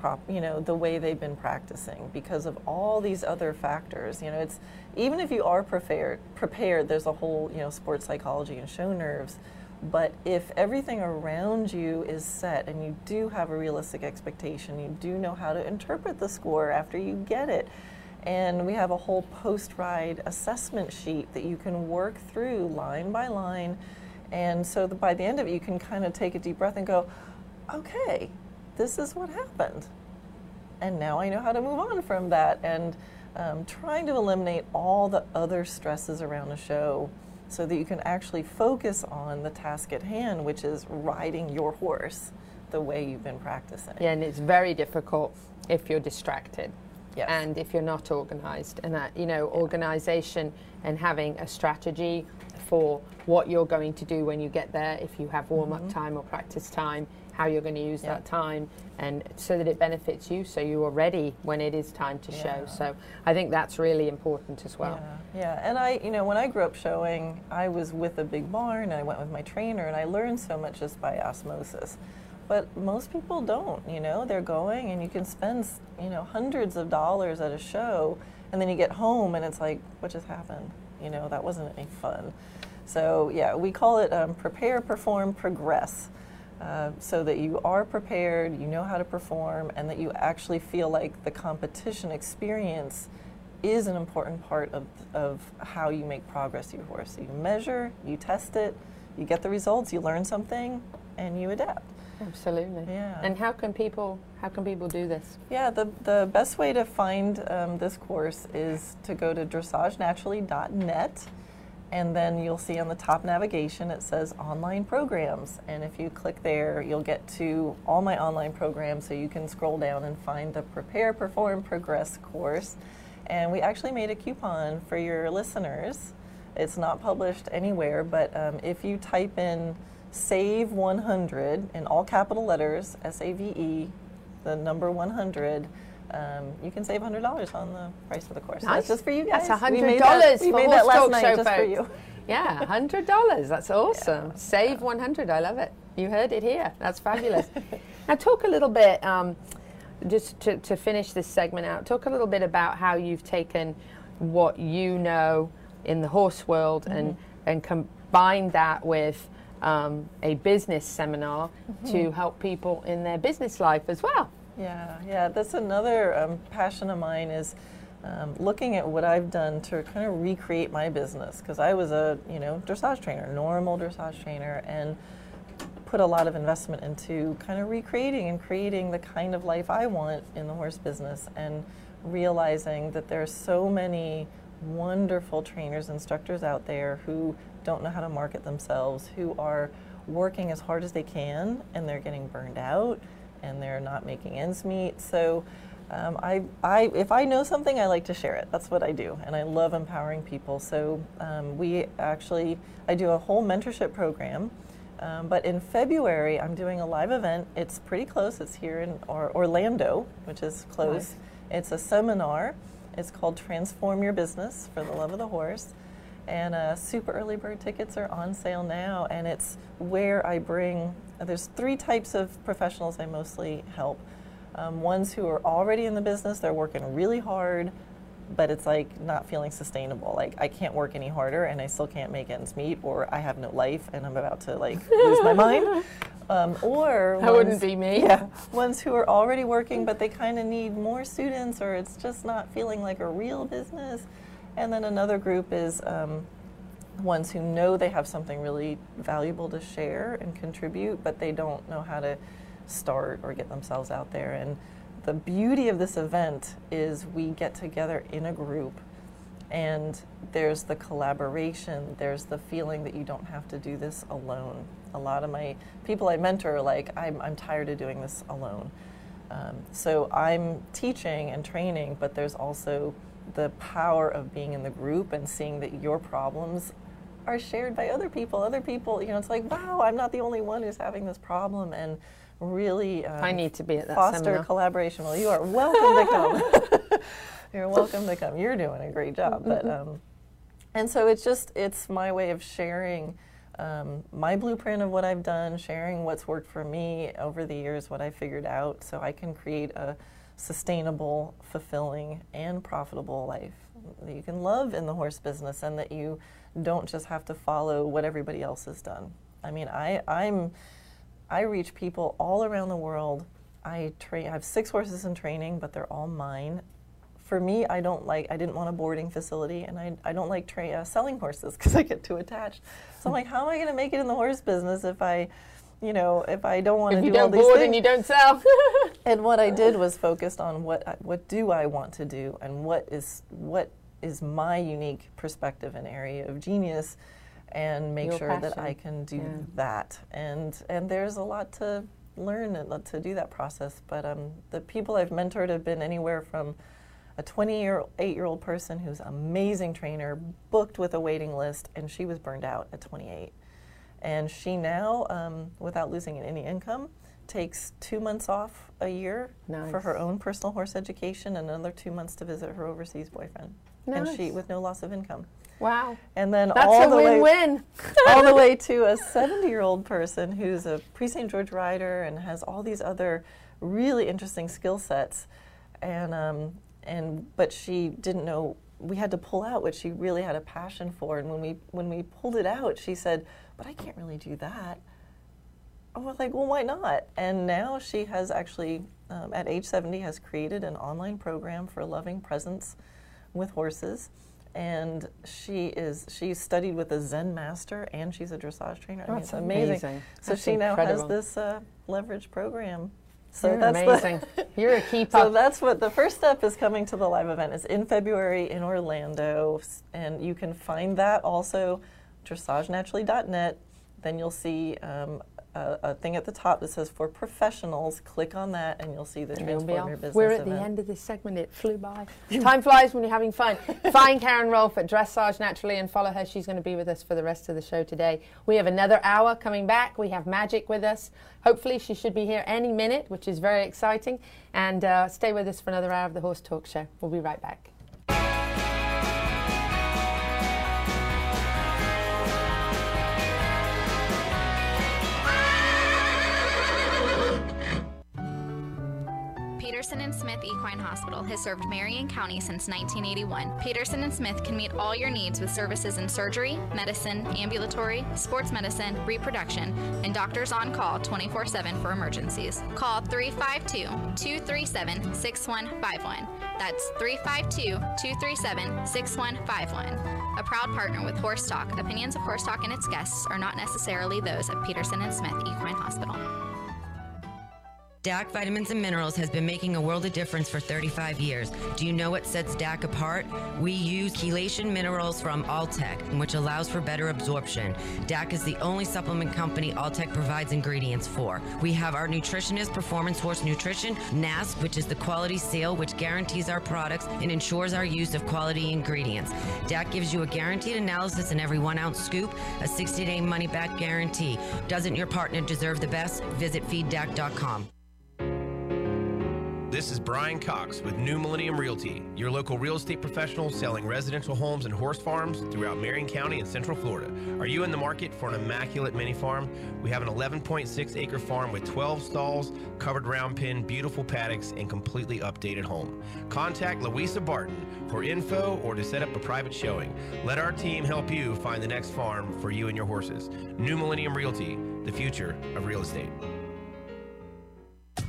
prop you know the way they've been practicing because of all these other factors you know it's even if you are prepared prepared there's a whole you know sports psychology and show nerves but if everything around you is set and you do have a realistic expectation you do know how to interpret the score after you get it and we have a whole post ride assessment sheet that you can work through line by line and so by the end of it you can kind of take a deep breath and go okay this is what happened. And now I know how to move on from that. And um, trying to eliminate all the other stresses around a show so that you can actually focus on the task at hand, which is riding your horse the way you've been practicing. Yeah, and it's very difficult if you're distracted. Yes. And if you're not organized, and that, you know, organization and having a strategy for what you're going to do when you get there, if you have warm up Mhm. time or practice time, how you're going to use Yeah. that time, and so that it benefits you, so you are ready when it is time to Yeah. show. So I think that's really important as well. Yeah, yeah. And I, you know, when I grew up showing, I was with a big barn and I went with my trainer and I learned so much just by osmosis. But most people don't, you know, they're going and you can spend, you know, hundreds of dollars at a show and then you get home and it's like, what just happened? You know, that wasn't any fun. So, yeah, we call it um, prepare, perform, progress. Uh, so that you are prepared, you know how to perform, and that you actually feel like the competition experience is an important part of, of how you make progress your horse. So you measure, you test it, you get the results, you learn something, and you adapt. Absolutely. Yeah. And how can people how can people do this? Yeah, the, the best way to find um, this course is to go to dressagenaturally.net and then you'll see on the top navigation it says online programs. And if you click there, you'll get to all my online programs so you can scroll down and find the Prepare, Perform, Progress course. And we actually made a coupon for your listeners. It's not published anywhere, but um, if you type in SAVE 100 in all capital letters, S A V E, the number 100, um, you can save $100 on the price of the course. Nice. That's just for you guys. That's We hundred made that- We for made that last night Show just for you. Yeah, hundred dollars. That's awesome. Save one hundred. I love it. You heard it here. That's fabulous. now talk a little bit. Um, just to, to finish this segment out, talk a little bit about how you've taken what you know in the horse world Mm-hmm. and and combined that with um, a business seminar to Mhm. help people in their business life as well. Yeah, yeah, that's another um, passion of mine is um, looking at what I've done to kind of recreate my business because I was a you know dressage trainer, normal dressage trainer, and put a lot of investment into kind of recreating and creating the kind of life I want in the horse business and realizing that there are so many wonderful trainers, instructors out there who don't know how to market themselves, who are working as hard as they can and they're getting burned out and they're not making ends meet. So um, I, I, if I know something, I like to share it. That's what I do, and I love empowering people. So um, we actually, I do a whole mentorship program. Um, but in February, I'm doing a live event. It's pretty close. It's here in or- Orlando, which is close. Nice. It's a seminar. It's called Transform Your Business for the Love of the Horse. And uh, super early bird tickets are on sale now. And it's where I bring, there's three types of professionals I mostly help. Um, ones who are already in the business, they're working really hard, but it's like not feeling sustainable. Like I can't work any harder and I still can't make ends meet, or I have no life and I'm about to like lose my mind. Um, or That wouldn't ones- be me. Yeah, ones who are already working, but they kind of need more students, or it's just not feeling like a real business. And then another group is um, ones who know they have something really valuable to share and contribute, but they don't know how to start or get themselves out there. And the beauty of this event is we get together in a group and there's the collaboration, there's the feeling that you don't have to do this alone. A lot of my people I mentor are like, I'm, I'm tired of doing this alone. Um, so I'm teaching and training, but there's also the power of being in the group and seeing that your problems are shared by other people. Other people, you know, it's like, wow, I'm not the only one who's having this problem, and really um, I need to be at that foster seminar. collaboration. Well, you are welcome to come. You're welcome to come. You're doing a great job, but Mm-hmm. um, and so it's just it's my way of sharing um, my blueprint of what I've done, sharing what's worked for me over the years, what I figured out, so I can create a sustainable, fulfilling, and profitable life that you can love in the horse business, and that you don't just have to follow what everybody else has done. I mean, I I'm I reach people all around the world. I train. I have six horses in training, but they're all mine. For me, I don't like. I didn't want a boarding facility, and I, I don't like tra- uh, selling horses because I get too attached. So I'm like, how am I going to make it in the horse business if I, you know, if I don't want to do all If do you don't board and you don't sell. and what I did was focused on what I, what do I want to do and what is what is my unique perspective and area of genius and make Your sure that I can do Yeah. that and and there's a lot to learn and to do that process but um, the people I've mentored have been anywhere from a 20 year eight year old person who's an amazing trainer booked with a waiting list and she was burned out at 28 and she now, um, without losing any income, takes two months off a year for her own personal horse education and another two months to visit her overseas boyfriend. And she with no loss of income. Wow. And then That's all the way win-win. all the way to a 70 year old person who's a Prix St. George rider and has all these other really interesting skill sets. And, um, and, but she didn't know, we had to pull out what she really had a passion for. And when we, when we pulled it out, she said, But I can't really do that. I was like, well, why not? And now she has actually, um, at age 70, has created an online program for loving presence with horses. And she is, she studied with a Zen master and she's a dressage trainer. I mean, That's it's amazing. amazing. So That's she now incredible. has this uh, leverage program. So You're that's amazing. The You're a keeper. So that's what the first step is coming to the live event is in February in Orlando, and you can find that also dressagenaturally.net. Then you'll see um, a, a thing at the top that says for professionals. Click on that, and you'll see the And Transform. Your Business We're at the end of this segment. It flew by. Time flies when you're having fun. Find Karen Rohlf at Dressage Naturally and follow her. She's going to be with us for the rest of the show today. We have another hour coming back. We have Magic with us. Hopefully, she should be here any minute, which is very exciting. And uh, stay with us for another hour of the Horse Talk Show. We'll be right back. Peterson and Smith Equine Hospital has served Marion County since 1981. Peterson and Smith can meet all your needs with services in surgery, medicine, ambulatory, sports medicine, reproduction, and doctors on call 24/7 for emergencies. Call 352-237-6151. That's 352-237-6151. A proud partner with Horse Talk. Opinions of Horse Talk and its guests are not necessarily those of Peterson and Smith Equine Hospital. DAC Vitamins and Minerals has been making a world of difference for 35 years. Do you know what sets DAC apart? We use chelation minerals from Alltech, which allows for better absorption. DAC is the only supplement company Alltech provides ingredients for. We have our nutritionist, Performance Horse Nutrition, NASC, which is the quality seal, which guarantees our products and ensures our use of quality ingredients. DAC gives you a guaranteed analysis in every one ounce scoop, a 60 day money back guarantee. Doesn't your partner deserve the best? Visit feeddac.com. This is Brian Cox with New Millennium Realty, your local real estate professional selling residential homes and horse farms throughout Marion County and Central Florida. Are you in the market for an immaculate mini farm? We have an 11.6 acre farm with 12 stalls, covered round pen, beautiful paddocks, and completely updated home. Contact Louisa Barton for info or to set up a private showing. Let our team help you find the next farm for you and your horses. New Millennium Realty, the future of real estate.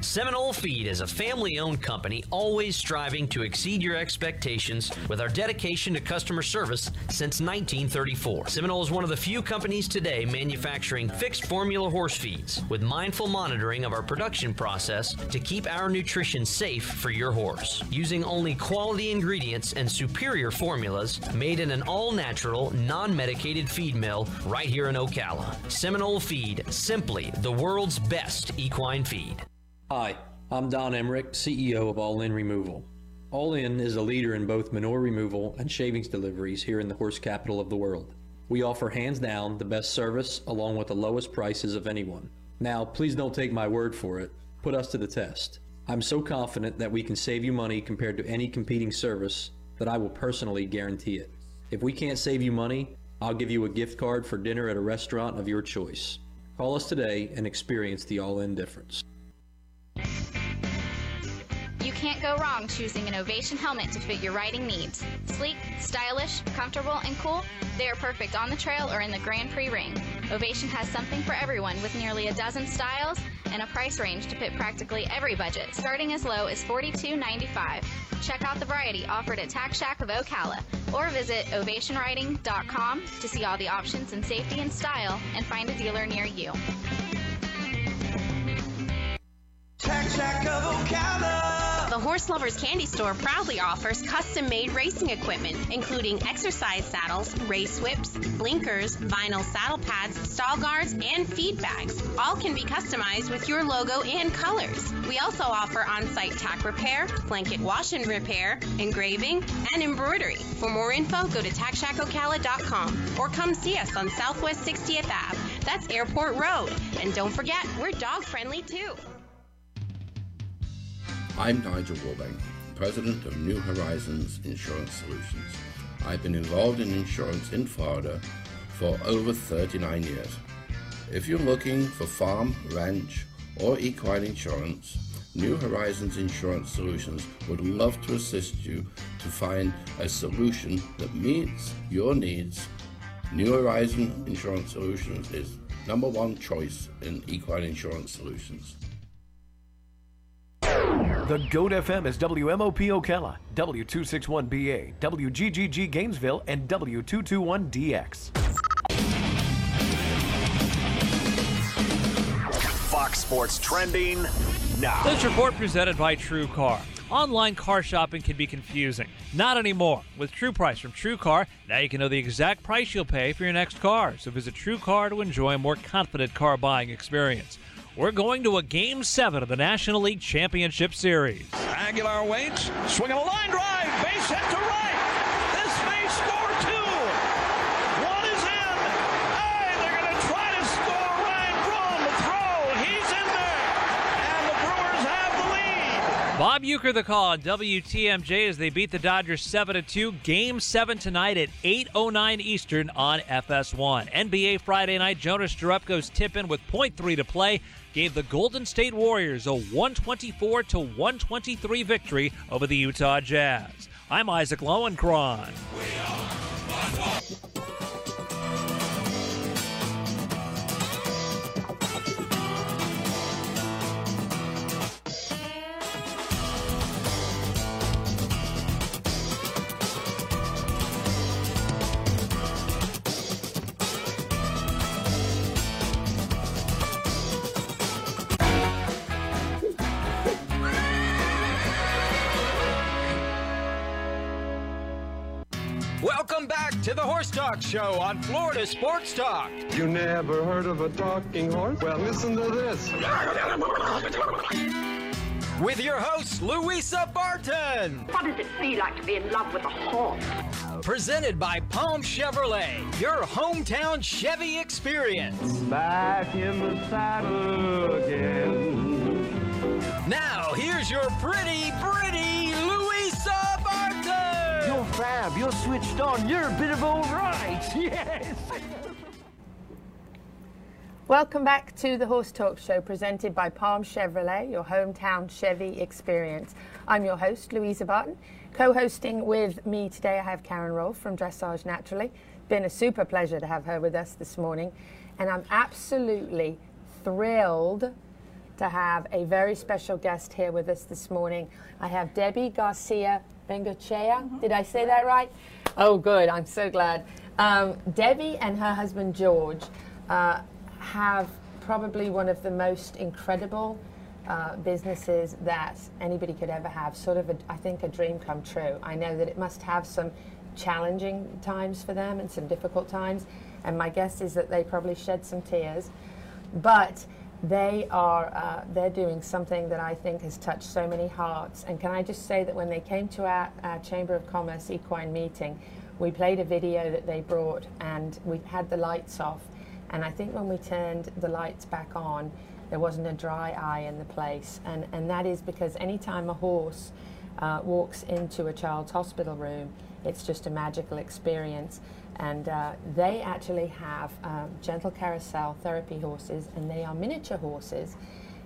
Seminole Feed is a family owned company always striving to exceed your expectations with our dedication to customer service since 1934. Seminole is one of the few companies today manufacturing fixed formula horse feeds with mindful monitoring of our production process to keep our nutrition safe for your horse. Using only quality ingredients and superior formulas made in an all natural, non medicated feed mill right here in Ocala. Seminole Feed, simply the world's best equine feed. Hi, I'm Don Emmerich, CEO of All In Removal. All In is a leader in both manure removal and shavings deliveries here in the horse capital of the world. We offer hands down the best service along with the lowest prices of anyone. Now, please don't take my word for it. Put us to the test. I'm so confident that we can save you money compared to any competing service that I will personally guarantee it. If we can't save you money, I'll give you a gift card for dinner at a restaurant of your choice. Call us today and experience the all in difference. Can't go wrong choosing an Ovation helmet to fit your riding needs. Sleek, stylish, comfortable, and cool, they are perfect on the trail or in the Grand Prix ring. Ovation has something for everyone with nearly a dozen styles and a price range to fit practically every budget, starting as low as $42.95. Check out the variety offered at Tack Shack of Ocala or visit ovationriding.com to see all the options in safety and style and find a dealer near you. The Horse Lovers Candy Store proudly offers custom made racing equipment, including exercise saddles, race whips, blinkers, vinyl saddle pads, stall guards, and feed bags. All can be customized with your logo and colors. We also offer on site tack repair, blanket wash and repair, engraving, and embroidery. For more info, go to tackshackocala.com or come see us on Southwest 60th Ave. That's Airport Road. And don't forget, we're dog friendly too. I'm Nigel Warbank, President of New Horizons Insurance Solutions. I've been involved in insurance in Florida for over 39 years. If you're looking for farm, ranch, or equine insurance, New Horizons Insurance Solutions would love to assist you to find a solution that meets your needs. New Horizon Insurance Solutions is number one choice in equine insurance solutions. The GOAT FM is WMOP Ocala, W261BA, WGGG Gainesville, and W221DX. Fox Sports Trending now. This report presented by True Car. Online car shopping can be confusing. Not anymore. With True Price from True Car, now you can know the exact price you'll pay for your next car. So visit True Car to enjoy a more confident car buying experience. We're going to a Game 7 of the National League Championship Series. Aguilar waits, swinging a line drive, base hit to right. This may score two. One is in. Hey, they're going to try to score. Ryan Braun to throw. He's in there. And the Brewers have the lead. Bob Uecker the call on WTMJ as they beat the Dodgers 7 2. Game 7 tonight at 8.09 Eastern on FS1. NBA Friday night, Jonas Jerebko's tip in with .3 to play gave the Golden State Warriors a 124 to 123 victory over the Utah Jazz. I'm Isaac Lowenkron. Talk Show on Florida Sports Talk. You never heard of a talking horse? Well, listen to this. With your host, Louisa Barton. What does it feel like to be in love with a horse? Presented by Palm Chevrolet, your hometown Chevy experience. Back in the saddle again. Now, here's your pretty, pretty Louisa Barton. You're fab. You're switched on. You're a bit of all right. Yes. Welcome back to the Horse Talk Show presented by Palm Chevrolet, your hometown Chevy experience. I'm your host, Louisa Barton. Co hosting with me today, I have Karen Rohlf from Dressage Naturally. Been a super pleasure to have her with us this morning. And I'm absolutely thrilled to have a very special guest here with us this morning. I have Debbie Garcia Bengochea. Did I say that right? Oh, good. I'm so glad. Um, Debbie and her husband George uh, have probably one of the most incredible uh, businesses that anybody could ever have. Sort of, a, I think, a dream come true. I know that it must have some challenging times for them and some difficult times, and my guess is that they probably shed some tears. But they are uh, they're doing something that I think has touched so many hearts. And can I just say that when they came to our, our Chamber of Commerce equine meeting, we played a video that they brought, and we had the lights off. And I think when we turned the lights back on, there wasn't a dry eye in the place. And, and that is because anytime a horse uh, walks into a child's hospital room, it's just a magical experience. And uh, they actually have um, gentle carousel therapy horses, and they are miniature horses.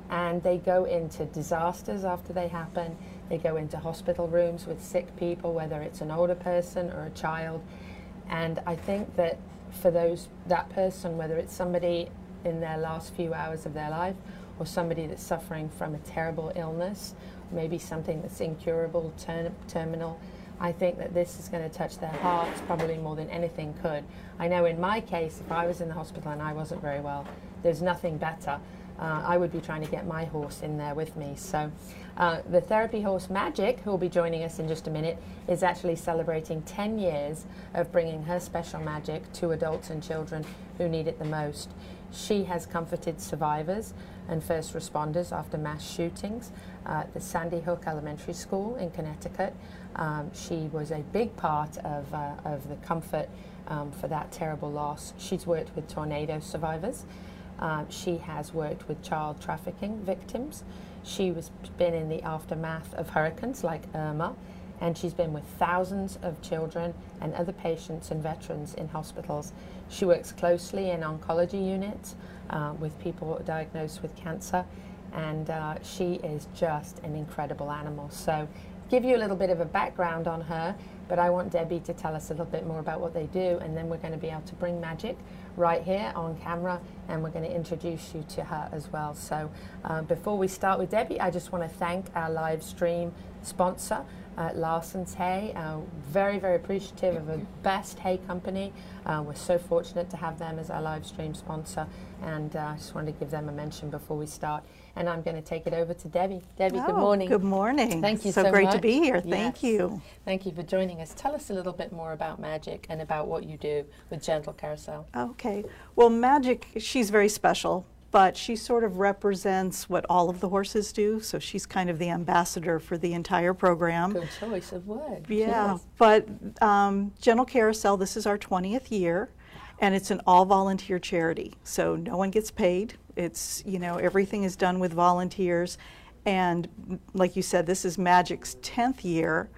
And they go into disasters after they happen. They go into hospital rooms with sick people, whether it's an older person or a child. And I think that for those that person, whether it's somebody in their last few hours of their life or somebody that's suffering from a terrible illness, maybe something that's incurable, ter- terminal, I think that this is going to touch their hearts probably more than anything could. I know in my case, if I was in the hospital and I wasn't very well, there's nothing better. Uh, I would be trying to get my horse in there with me. So, uh, the therapy horse Magic, who will be joining us in just a minute, is actually celebrating 10 years of bringing her special magic to adults and children who need it the most. She has comforted survivors and first responders after mass shootings at the Sandy Hook Elementary School in Connecticut. Um, she was a big part of, uh, of the comfort um, for that terrible loss. She's worked with tornado survivors. Um, she has worked with child trafficking victims. She was been in the aftermath of hurricanes like Irma, and she's been with thousands of children and other patients and veterans in hospitals. She works closely in oncology units uh, with people diagnosed with cancer, and uh, she is just an incredible animal. So, give you a little bit of a background on her, but I want Debbie to tell us a little bit more about what they do, and then we're going to be able to bring magic right here on camera, and we're going to introduce you to her as well. So, uh, before we start with Debbie, I just want to thank our live stream sponsor. Uh, Larson's Hay, uh, very, very appreciative of the best hay company. Uh, we're so fortunate to have them as our live stream sponsor, and uh, I just wanted to give them a mention before we start. And I'm going to take it over to Debbie. Debbie, good Oh, morning. Good morning. Thank you so, so great much. to be here. Thank Yes. you. Thank you for joining us. Tell us a little bit more about Magic and about what you do with Gentle Carousel. Okay. Well, Magic, she's very special, but she sort of represents what all of the horses do. So she's kind of the ambassador for the entire program. Good choice of word. Yeah, Yes. but um, Gentle Carousel, this is our 20th year, and it's an all volunteer charity. So no one gets paid. It's, you know, everything is done with volunteers. And like you said, this is Magic's 10th year.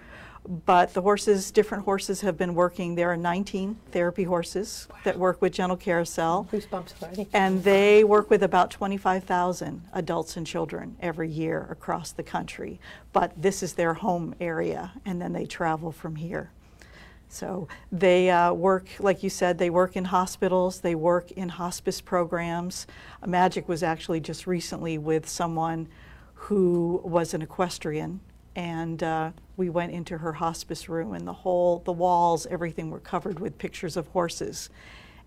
But the horses, different horses have been working. There are 19 therapy horses that work with Gentle Carousel. Goosebumps already. And they work with about 25,000 adults and children every year across the country. But this is their home area, and then they travel from here. So they uh, work, like you said, they work in hospitals, they work in hospice programs. Magic was actually just recently with someone who was an equestrian, and uh, we went into her hospice room, and the whole, the walls, everything were covered with pictures of horses.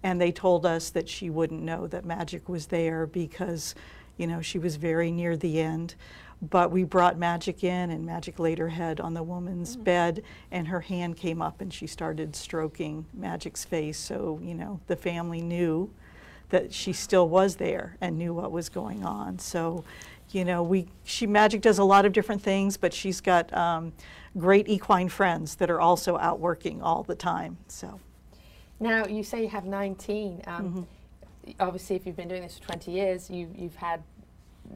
And they told us that she wouldn't know that Magic was there because, you know, she was very near the end. But we brought Magic in, and Magic laid her head on the woman's bed, and her hand came up and she started stroking Magic's face. So, you know, the family knew that she still was there and knew what was going on. So, you know, we she Magic does a lot of different things, but she's got um, great equine friends that are also out working all the time. So, Now, you say you have 19. Um, Obviously, if you've been doing this for 20 years, you, you've had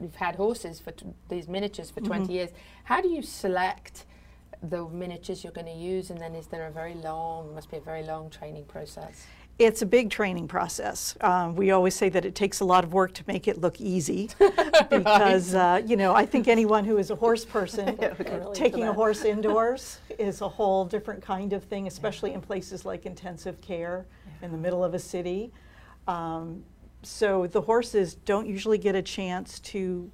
you've had horses for t- these miniatures for 20 Mhm. years. How do you select the miniatures you're going to use, and then is there a very long, must be a very long training process? It's a big training process. Um, we always say that it takes a lot of work to make it look easy because, uh, you know, I think anyone who is a horse person, taking a horse indoors is a whole different kind of thing, especially in places like intensive care in the middle of a city. Um, so the horses don't usually get a chance to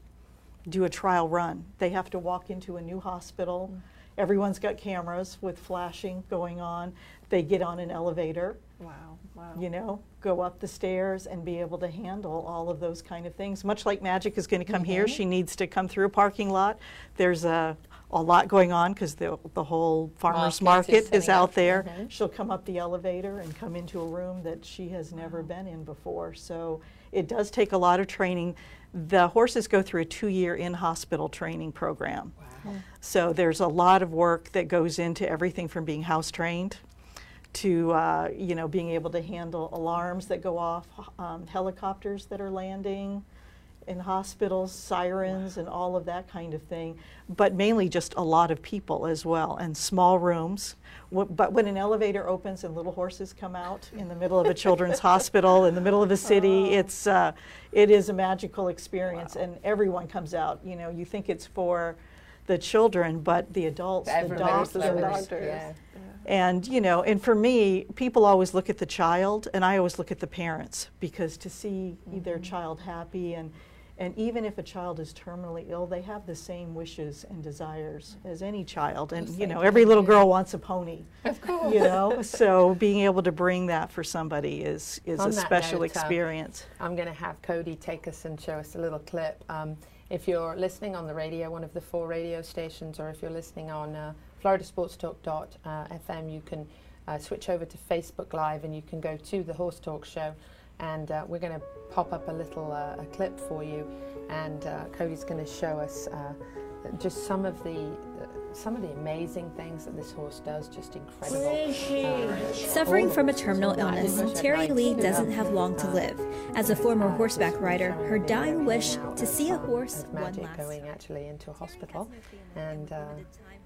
do a trial run. They have to walk into a new hospital. Everyone's got cameras with flashing going on. They get on an elevator Wow, wow. you know, go up the stairs and be able to handle all of those kind of things. Much like Magic is going to come here, Mhm. she needs to come through a parking lot. There's a, a lot going on because the, the whole farmer's Market is market is out there. Mhm. She'll come up the elevator and come into a room that she has never been in before. So it does take a lot of training. The horses go through a two-year in-hospital training program. Wow. So there's a lot of work that goes into everything from being house trained to uh, you know being able to handle alarms that go off, um, helicopters that are landing in hospitals, sirens, and all of that kind of thing. But mainly just a lot of people as well, and small rooms. Wh- But when an elevator opens and little horses come out in the middle of a children's hospital in the middle of a city, it's uh, it is a magical experience, and everyone comes out. You know, you think it's for the children, but the adults, the Everybody's doctors, loving it, doctors. yeah. and you know, and for me, people always look at the child, and I always look at the parents because to see their child happy and and even if a child is terminally ill, they have the same wishes and desires as any child. And you know, every little girl wants a pony. Of course. You know, so being able to bring that for somebody is is On a special note, uh, experience. I'm going to have Cody take us and show us a little clip. Um, if you're listening on the radio, one of the four radio stations, or if you're listening on uh, FloridaSportsTalk.fm, you can uh, switch over to Facebook Live and you can go to the Horse Talk Show. And uh, we're going to pop up a little uh, a clip for you, and uh, Cody's going to show us uh, just some of the uh, some of the amazing things that this horse does. Just incredible. Uh, Suffering from a terminal illness, Terry Lee doesn't um, have long to uh, live. As a former horseback rider, her dying wish to see a horse one magic last going actually into a hospital, and uh,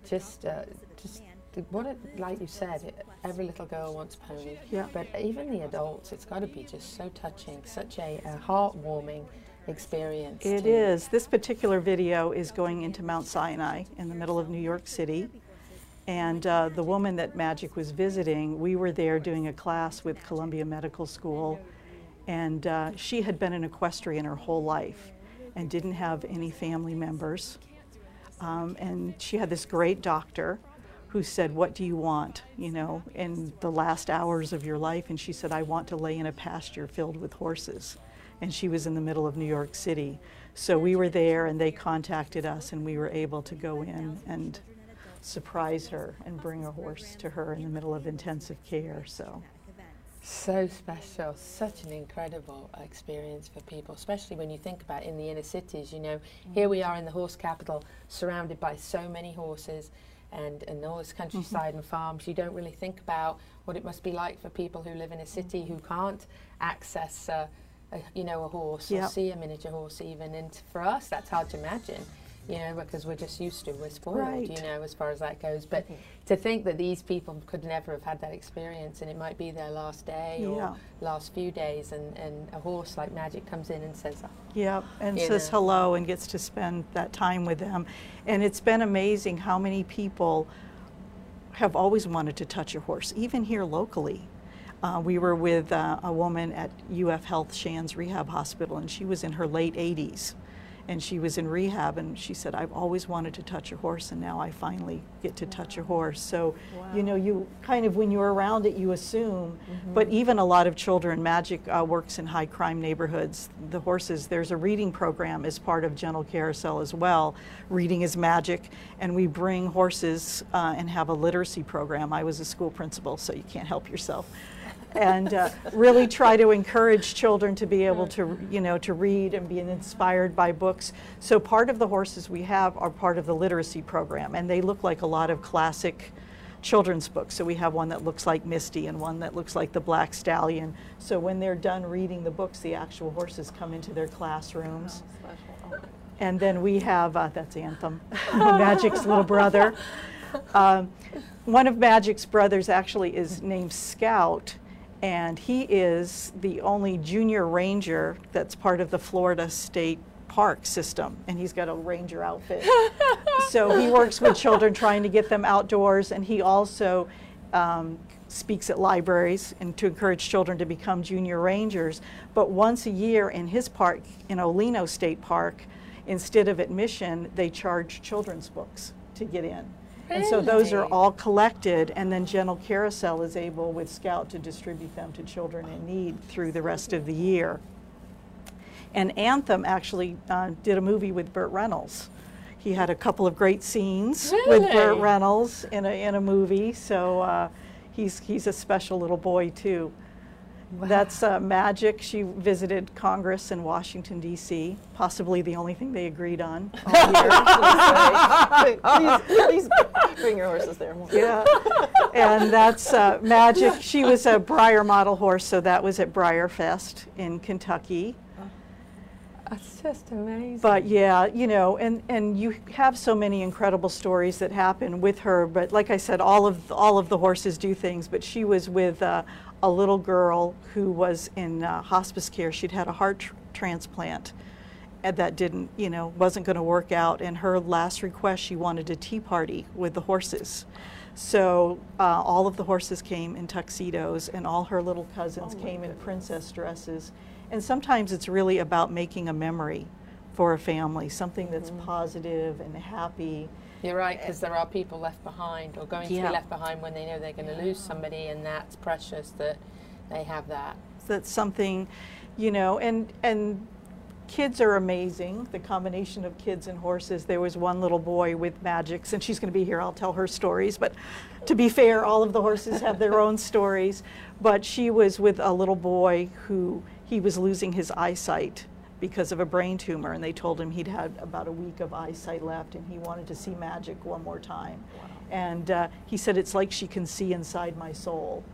just uh, just th- what it, like you said, it, every little girl wants pony. Yeah. But even the adults, it's got to be just so touching, such a, a heartwarming experience. It to- is. This particular video is going into Mount Sinai in the middle of New York City. And uh, the woman that Magic was visiting, we were there doing a class with Columbia Medical School. And uh, she had been an equestrian her whole life and didn't have any family members. Um, and she had this great doctor who said, What do you want, you know, in the last hours of your life? And she said, I want to lay in a pasture filled with horses. And she was in the middle of New York City. So we were there and they contacted us and we were able to go in and surprise her and bring a horse to her in the middle of intensive care. So So special, such an incredible experience for people, especially when you think about in the inner cities. You know, here we mm. are in the horse capital, surrounded by so many horses and, and all this countryside and farms. You don't really think about what it must be like for people who live in a city who can't access, uh, a, you know, a horse Yeah. or see a miniature horse even. And for us, that's hard to imagine. You know, because we're just used to, we're spoiled, Right. you know, as far as that goes. But to think that these people could never have had that experience and it might be their last day Yeah. or last few days, and, and a horse like Magic comes in and says, oh, Yep, and says know. hello and gets to spend that time with them. And it's been amazing how many people have always wanted to touch a horse, even here locally. Uh, we were with uh, a woman at UF Health Shands Rehab Hospital, and she was in her late 80s. And she was in rehab, and she said, I've always wanted to touch a horse, and now I finally get to touch a horse. So, you know, you kind of, when you're around it, you assume. But even a lot of children, Magic uh, works in high crime neighborhoods. The horses, there's a reading program as part of Gentle Carousel as well. Reading is magic, and we bring horses uh, and have a literacy program. I was a school principal, so you can't help yourself. And uh, really try to encourage children to be able to, you know, to read and be inspired by books. So part of the horses we have are part of the literacy program, and they look like a lot of classic children's books. So we have one that looks like Misty and one that looks like the Black Stallion. So when they're done reading the books, the actual horses come into their classrooms. And then we have, uh, that's Anthem, Magic's little brother. Um, one of Magic's brothers actually is named Scout, and he is the only junior ranger that's part of the Florida State Park system, and he's got a ranger outfit. so he works with children trying to get them outdoors, and he also um, speaks at libraries and to encourage children to become junior rangers. But once a year in his park, in O'Leno State Park, instead of admission, they charge children's books to get in. And so those are all collected, and then Gentle Carousel is able with Scout to distribute them to children in need through the rest of the year. And Anthem actually uh, did a movie with Burt Reynolds. He had a couple of great scenes with Burt Reynolds in a, in a movie, so uh, he's, he's a special little boy too. That's uh, Magic. She visited Congress in Washington, D.C., possibly the only thing they agreed on all year. please, please bring your horses there more. Yeah. And that's uh, Magic. She was a Breyer model horse, so that was at Breyer Fest in Kentucky. That's just amazing. But yeah, you know, and, and you have so many incredible stories that happen with her. But like I said, all of all of the horses do things. But she was with uh, a little girl who was in uh, hospice care. She'd had a heart tr- transplant, and that didn't, you know, wasn't going to work out. And her last request, she wanted a tea party with the horses. So uh, all of the horses came in tuxedos, and all her little cousins came in princess dresses. And sometimes it's really about making a memory for a family, something that's positive and happy. You're right, eh, because there are people left behind or going to be left behind when they know they're going to lose somebody, and that's precious that they have that. So That's something, you know, and and kids are amazing. The combination of kids and horses. There was one little boy with magics, and she's going to be here. I'll tell her stories. But to be fair, all of the horses have their own stories. But she was with a little boy who he was losing his eyesight because of a brain tumor, and they told him he'd had about a week of eyesight left, and he wanted to see magic one more time. And uh, he said, "It's like she can see inside my soul."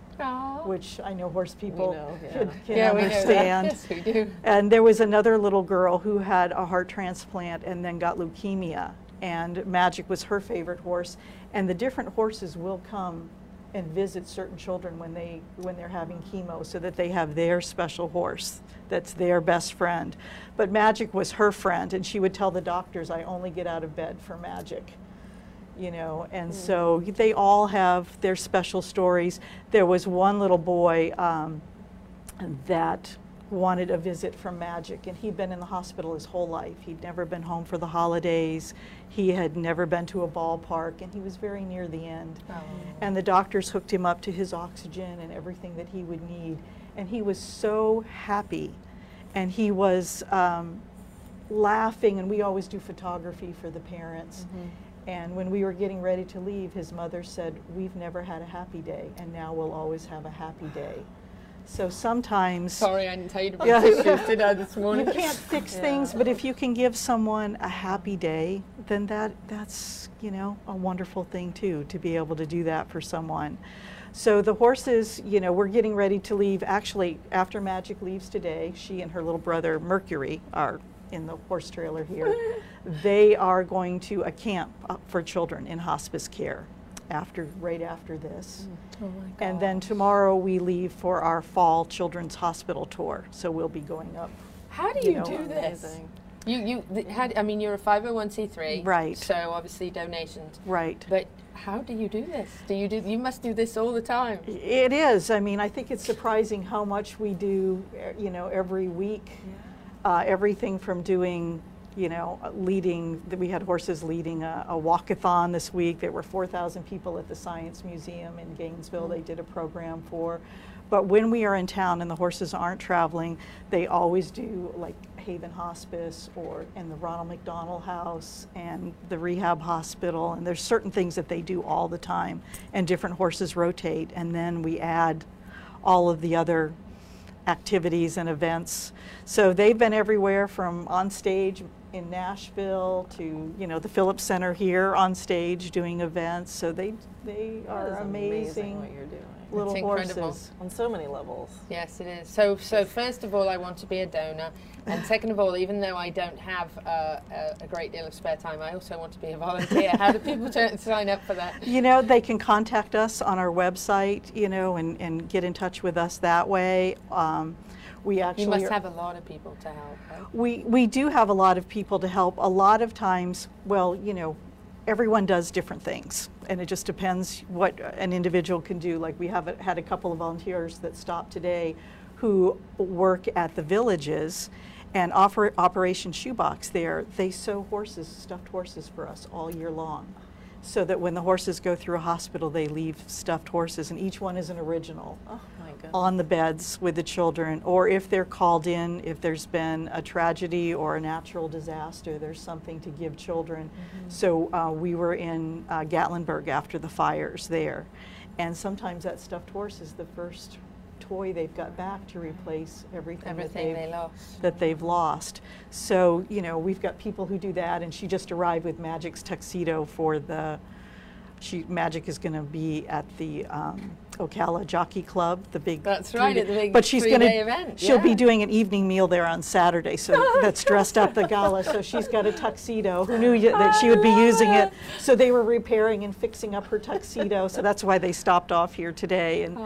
which I know horse people know, yeah. can, can Yeah, we know that. understand. Yes, we do. And there was another little girl who had a heart transplant and then got leukemia, and Magic was her favorite horse. And the different horses will come and visit certain children when they when they're having chemo, so that they have their special horse that's their best friend. But Magic was her friend, and she would tell the doctors, "I only get out of bed for Magic." you know, and so they all have their special stories. There was one little boy um, that wanted a visit from Magic, and he'd been in the hospital his whole life. He'd never been home for the holidays. He had never been to a ballpark, and he was very near the end. And the doctors hooked him up to his oxygen and everything that he would need. And he was so happy. And he was um, laughing, and we always do photography for the parents. And when we were getting ready to leave, his mother said, We've never had a happy day, and now we'll always have a happy day. So sometimes. Sorry, I didn't tell you to bring Yeah. tissues, did I, this morning? You can't fix Yeah. things, but if you can give someone a happy day, then that that's you know a wonderful thing too to be able to do that for someone. So the horses, you know, we're getting ready to leave. Actually, after Magic leaves today, she and her little brother Mercury are in the horse trailer here. they are going to a camp for children in hospice care after right after this. Oh my And then tomorrow we leave for our fall children's hospital tour. So we'll be going up. How do you, know, do this? You, you, th- how, I mean, you're a 501c3. Right. So obviously donations. Right. But how do you do this? Do you do, you must do this all the time. It is. I mean, I think it's surprising how much we do, eh, you know, every week. Uh, everything from doing, you know, leading, we had horses leading a, a walkathon this week. There were 4,000 people at the Science Museum in Gainesville they mm-hmm. did a program for. But when we are in town and the horses aren't traveling, they always do like Haven Hospice or in the Ronald McDonald House and the rehab hospital. And there's certain things that they do all the time, and different horses rotate. And then we add all of the other activities and events. So they've been everywhere from on stage in Nashville to you know the Phillips Center here on stage doing events. So they they That are is amazing, what you're doing. little It's incredible. horses. On so many levels. Yes, it is. So, so first of all, I want to be a donor, and second of all, even though I don't have uh, a, a great deal of spare time, I also want to be a volunteer. How do people turn, sign up for that? You know, they can contact us on our website, you know, and, and get in touch with us that way. Um, we actually You must have a lot of people to help. Right? We, we do have a lot of people to help. A lot of times, well, you know, everyone does different things, and it just depends what an individual can do. Like we have a, had a couple of volunteers that stopped today who work at the villages and offer Operation Shoebox there. They sew horses, stuffed horses for us all year long. So that when the horses go through a hospital, they leave stuffed horses, and each one is an original Oh my on the beds with the children, or if they're called in, if there's been a tragedy or a natural disaster, there's something to give children. So uh, we were in uh, Gatlinburg after the fires there, and sometimes that stuffed horse is the first toy they've got back to replace everything, Everything that they they've, lost. that they've lost. So you know we've got people who do that, and she just arrived with Magic's tuxedo for the she Magic is going to be at the um, Ocala Jockey Club, the big. That's right, three-day- at the big But she's going to. She'll be doing an evening meal there on Saturday, so that's dressed up the gala. So she's got a tuxedo. Who knew y- that she would be using it? So they were repairing and fixing up her tuxedo. So that's why they stopped off here today and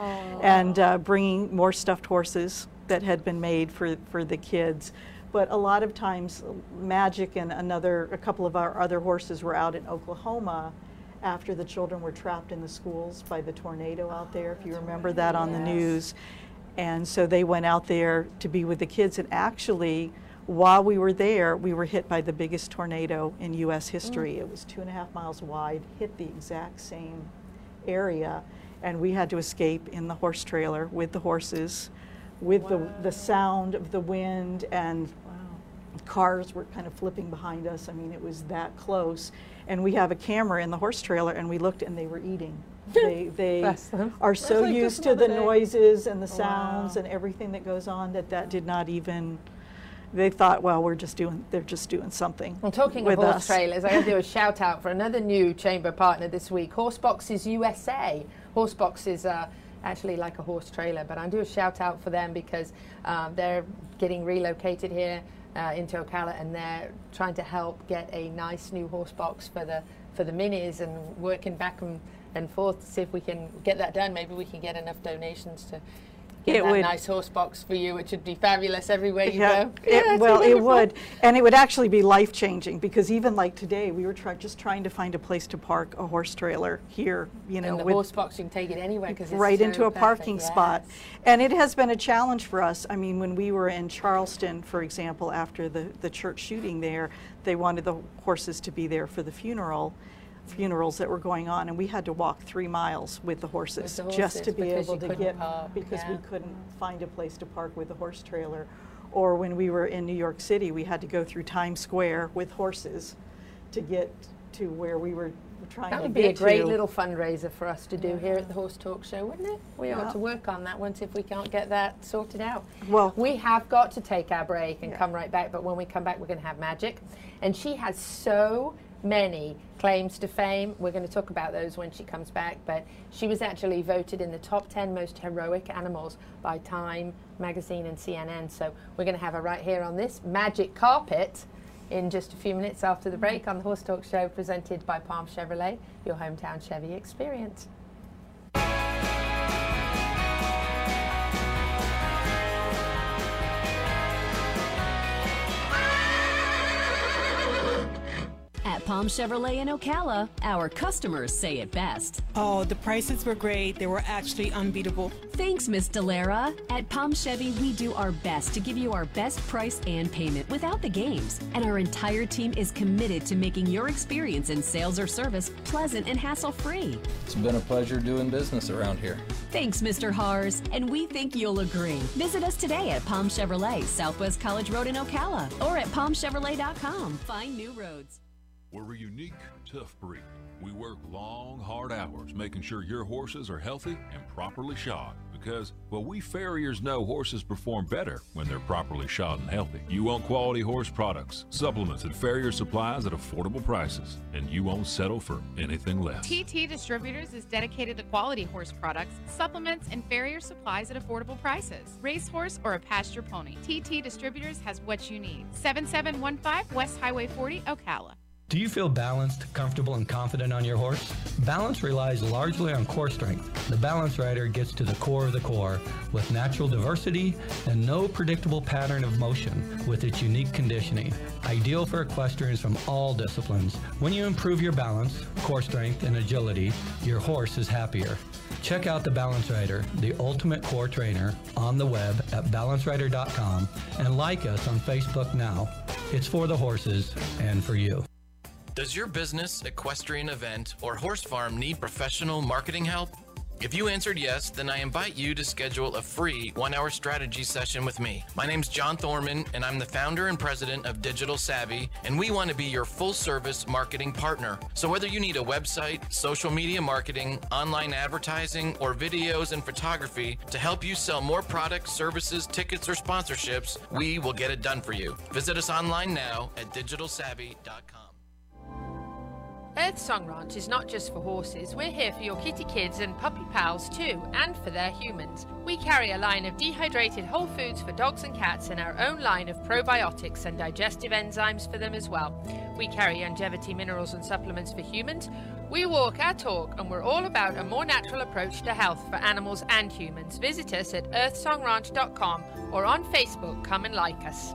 and uh, bringing more stuffed horses that had been made for for the kids. But a lot of times, Magic and another, a couple of our other horses were out in Oklahoma after the children were trapped in the schools by the tornado out ah, there, if you remember that on the news. And so they went out there to be with the kids. And actually, while we were there, we were hit by the biggest tornado in U.S. history. Mm. It was two and a half miles wide, hit the exact same area, and we had to escape in the horse trailer with the horses, with the, the sound of the wind and cars were kind of flipping behind us. I mean, it was that close. And we have a camera in the horse trailer, and we looked, and they were eating. They, they are so like used to the day. noises and the sounds Wow. and everything that goes on that that did not even. They thought, well, we're just doing. They're just doing something. Well, talking with of horse us. trailers, I have to do a shout out for another new chamber partner this week, Horseboxes USA. Horsebox is uh, actually like a horse trailer, but I do a shout out for them because um, they're getting relocated here uh, into Ocala and they're trying to help get a nice new horse box for the for the minis and working back and, and forth to see if we can get that done. Maybe we can get enough donations to. Get It that would- nice horse box for you, which would be fabulous everywhere you Yeah, go. it- Yeah, well, it would, and it would actually be life changing because even like today, we were try, just trying to find a place to park a horse trailer here. You know, and the with- horse box, you can take it anywhere because right into a perfect, parking spot. And it has been a challenge for us. I mean, when we were in Charleston, for example, after the, the church shooting there, they wanted the horses to be there for the funeral funerals that were going on and we had to walk three miles with the horses, the just to be able to get park, because we couldn't find a place to park with the horse trailer or when we were in New York City we had to go through Times Square with horses to get to where we were trying That to would be a great to. little fundraiser for us to do here at the Horse Talk Show, wouldn't it? We ought Yeah. to work on that once if we can't get that sorted out. Well- we have got to take our break and Yeah. come right back, but when we come back, we're going to have Magic. And she has so many claims to fame. We're going to talk about those when she comes back, but she was actually voted in the top 10 most heroic animals by Time magazine and CNN. So we're going to have her right here on this magic carpet in just a few minutes after the break on the Horse Talk Show presented by Palm Chevrolet, your hometown Chevy experience. At Palm Chevrolet in Ocala, our customers say it best. Oh, the prices were great. They were actually unbeatable. Thanks, Miss Delara. At Palm Chevy, we do our best to give you our best price and payment without the games. And our entire team is committed to making your experience in sales or service pleasant and hassle free. It's been a pleasure doing business around here. Thanks, Mr. Hars, and we think you'll agree. Visit us today at Palm Chevrolet, Southwest College Road in Ocala, or at palmchevrolet.com. Find new roads. We're a unique, tough breed. We work long, hard hours making sure your horses are healthy and properly shod. Because, well, we farriers know horses perform better when they're properly shod and healthy. You want quality horse products, supplements, and farrier supplies at affordable prices, and you won't settle for anything less. TT Distributors is dedicated to quality horse products, supplements, and farrier supplies at affordable prices. Racehorse or a pasture pony, TT Distributors has what you need. 7715 West Highway 40, Ocala. Do you feel balanced, comfortable, and confident on your horse? Balance relies largely on core strength. The Balance Rider gets to the core of the core with natural diversity and no predictable pattern of motion with its unique conditioning. Ideal for equestrians from all disciplines. When you improve your balance, core strength, and agility, your horse is happier. Check out the Balance Rider, the ultimate core trainer, on the web at balancerider.com and like us on Facebook now. It's for the horses and for you. Does your business, equestrian event, or horse farm need professional marketing help? If you answered yes, then I invite you to schedule a free one hour strategy session with me. My name's John Thorman, and I'm the founder and president of Digital Savvy, and we want to be your full service marketing partner. So, whether you need a website, social media marketing, online advertising, or videos and photography to help you sell more products, services, tickets, or sponsorships, we will get it done for you. Visit us online now at digitalsavvy.com. Earth Song Ranch is not just for horses, we're here for your kitty kids and puppy pals too, and for their humans. We carry a line of dehydrated whole foods for dogs and cats and our own line of probiotics and digestive enzymes for them as well. We carry longevity minerals and supplements for humans. We walk our talk and we're all about a more natural approach to health for animals and humans. Visit us at earthsongranch.com or on Facebook. Come and like us.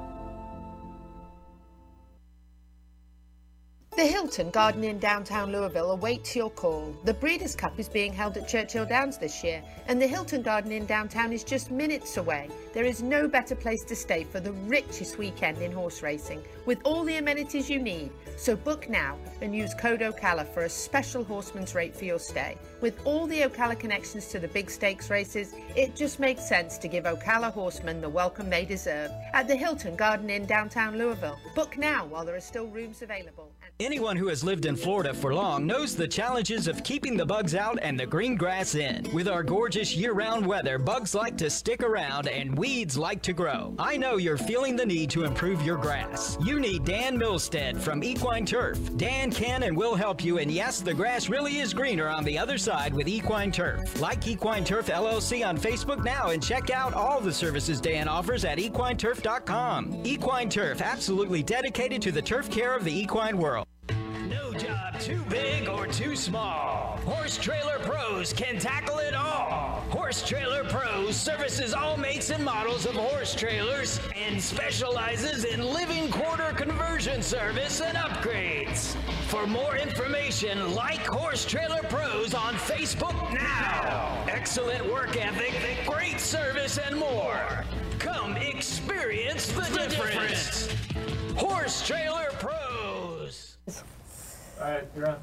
The Hilton Garden Inn downtown Louisville awaits your call. The Breeders' Cup is being held at Churchill Downs this year, and the Hilton Garden Inn downtown is just minutes away. There is no better place to stay for the richest weekend in horse racing, with all the amenities you need. So book now and use code Ocala for a special horseman's rate for your stay. With all the Ocala connections to the big stakes races, it just makes sense to give Ocala horsemen the welcome they deserve at the Hilton Garden Inn downtown Louisville. Book now while there are still rooms available. Anyone who has lived in Florida for long knows the challenges of keeping the bugs out and the green grass in. With our gorgeous year-round weather, bugs like to stick around and weeds like to grow. I know you're feeling the need to improve your grass. You need Dan Milstead from Equine Turf. Dan can and will help you, and yes, the grass really is greener on the other side with Equine Turf. Like Equine Turf LLC on Facebook now and check out all the services Dan offers at equineturf.com. Equine Turf, absolutely dedicated to the turf care of the equine world. No job too big or too small. Horse Trailer Pros can tackle it all. Horse Trailer Pros services all makes and models of horse trailers and specializes in living quarter conversion service and upgrades. For more information, like Horse Trailer Pros on Facebook now. Excellent work ethic, great service, and more. Come experience the, difference. Horse Trailer Pros. All right, you're on.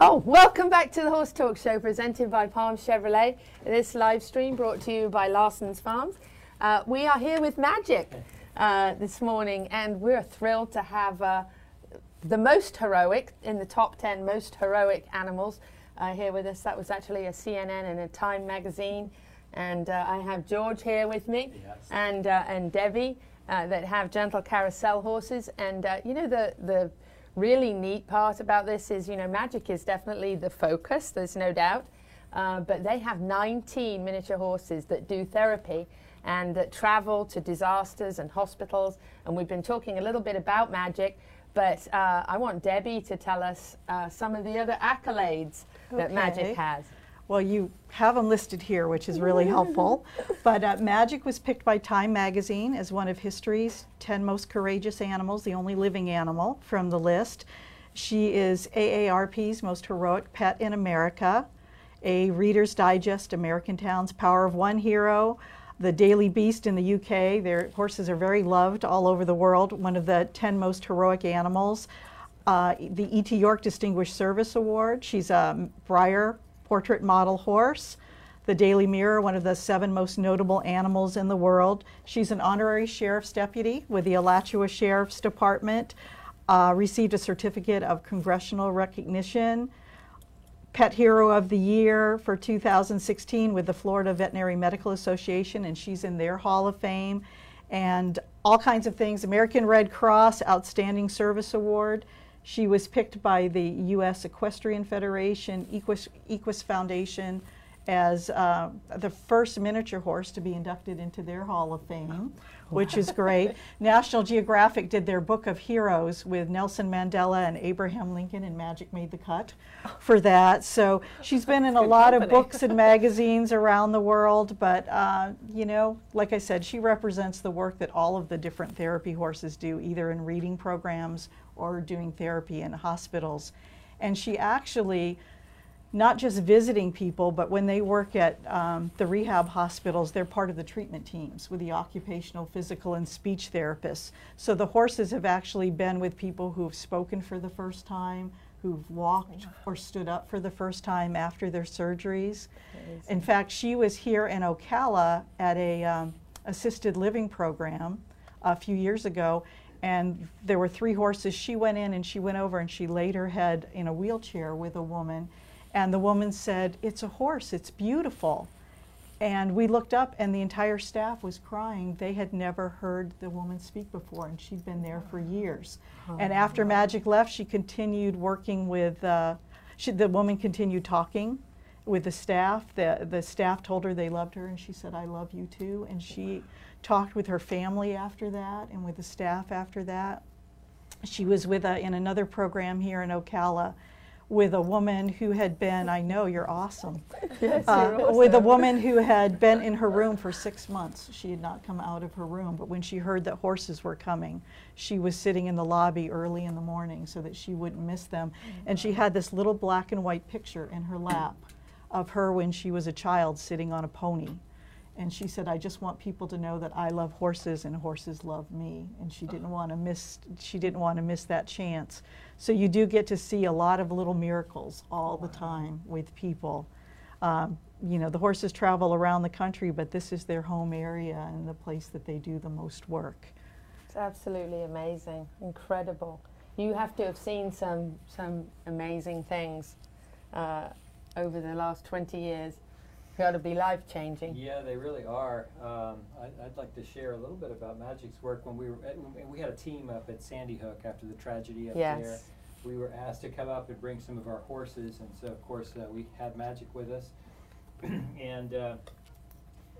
Oh, welcome back to the Horse Talk Show presented by Palm Chevrolet. This live stream brought to you by Larson's Farms. Uh, we are here with Magic uh, this morning, and we're thrilled to have uh, the most heroic in the top 10 most heroic animals uh, here with us. That was actually a CNN and a Time magazine. And uh, I have George here with me and, uh, and Debbie that have gentle carousel horses. And you know, the, the really neat part about this is, you know, magic is definitely the focus, there's no doubt. Uh, but they have 19 miniature horses that do therapy and that travel to disasters and hospitals. And we've been talking a little bit about magic, but uh, I want Debbie to tell us uh, some of the other accolades that magic has. Well, you have them listed here, which is really helpful. But uh, Magic was picked by Time Magazine as one of history's 10 most courageous animals, the only living animal from the list. She is AARP's most heroic pet in America, a Reader's Digest American Town's Power of One hero, the Daily Beast in the UK. Their horses are very loved all over the world, one of the 10 most heroic animals. Uh, the E.T. York Distinguished Service Award. She's a Breyer portrait model horse. The Daily Mirror, one of the seven most notable animals in the world. She's an honorary sheriff's deputy with the Alachua Sheriff's Department. Uh, received a certificate of congressional recognition. Pet Hero of the Year for 2016 with the Florida Veterinary Medical Association, and she's in their Hall of Fame. And all kinds of things. American Red Cross Outstanding Service Award. She was picked by the U.S. Equestrian Federation, Equus, Equus Foundation, as uh, the first miniature horse to be inducted into their Hall of Fame, which is great. National Geographic did their Book of Heroes with Nelson Mandela and Abraham Lincoln, and Magic made the cut for that. So she's been in a lot of books and magazines around the world, but uh, you know, like I said, she represents the work that all of the different therapy horses do, either in reading programs or doing therapy in hospitals. And she actually not just visiting people, but when they work at um, the rehab hospitals, they're part of the treatment teams with the occupational, physical, and speech therapists. So the horses have actually been with people who've spoken for the first time, who've walked or stood up for the first time after their surgeries. In fact, she was here in Ocala at a um, assisted living program a few years ago, and there were three horses. She went in and she went over and she laid her head in a wheelchair with a woman, and the woman said, "It's a horse. It's beautiful." And we looked up, and the entire staff was crying. They had never heard the woman speak before, and she'd been there for years. And after Magic left, she continued working with. Uh, she, the woman continued talking with the staff. The the staff told her they loved her, and she said, "I love you too." And she talked with her family after that, and with the staff after that. She was with a, in another program here in Ocala with a woman who had been, I know you're awesome, Yes, Uh, you're with a woman who had been in her room for six months. She had not come out of her room, but when she heard that horses were coming, she was sitting in the lobby early in the morning so that she wouldn't miss them. And she had this little black and white picture in her lap of her when she was a child sitting on a pony. And she said, I just want people to know that I love horses and horses love me. And she didn't want to miss she didn't want to miss that chance. So you do get to see a lot of little miracles all the time with people. Um, you know, the horses travel around the country, but this is their home area and the place that they do the most work. It's absolutely amazing, incredible. You have to have seen some some amazing things uh, over the last 20 years. Got to be life changing. Yeah, they really are. Um, I, I'd like to share a little bit about Magic's work. When we were, at, we had a team up at Sandy Hook after the tragedy up Yes. there. We were asked to come up and bring some of our horses, and so of course uh, we had Magic with us. and uh,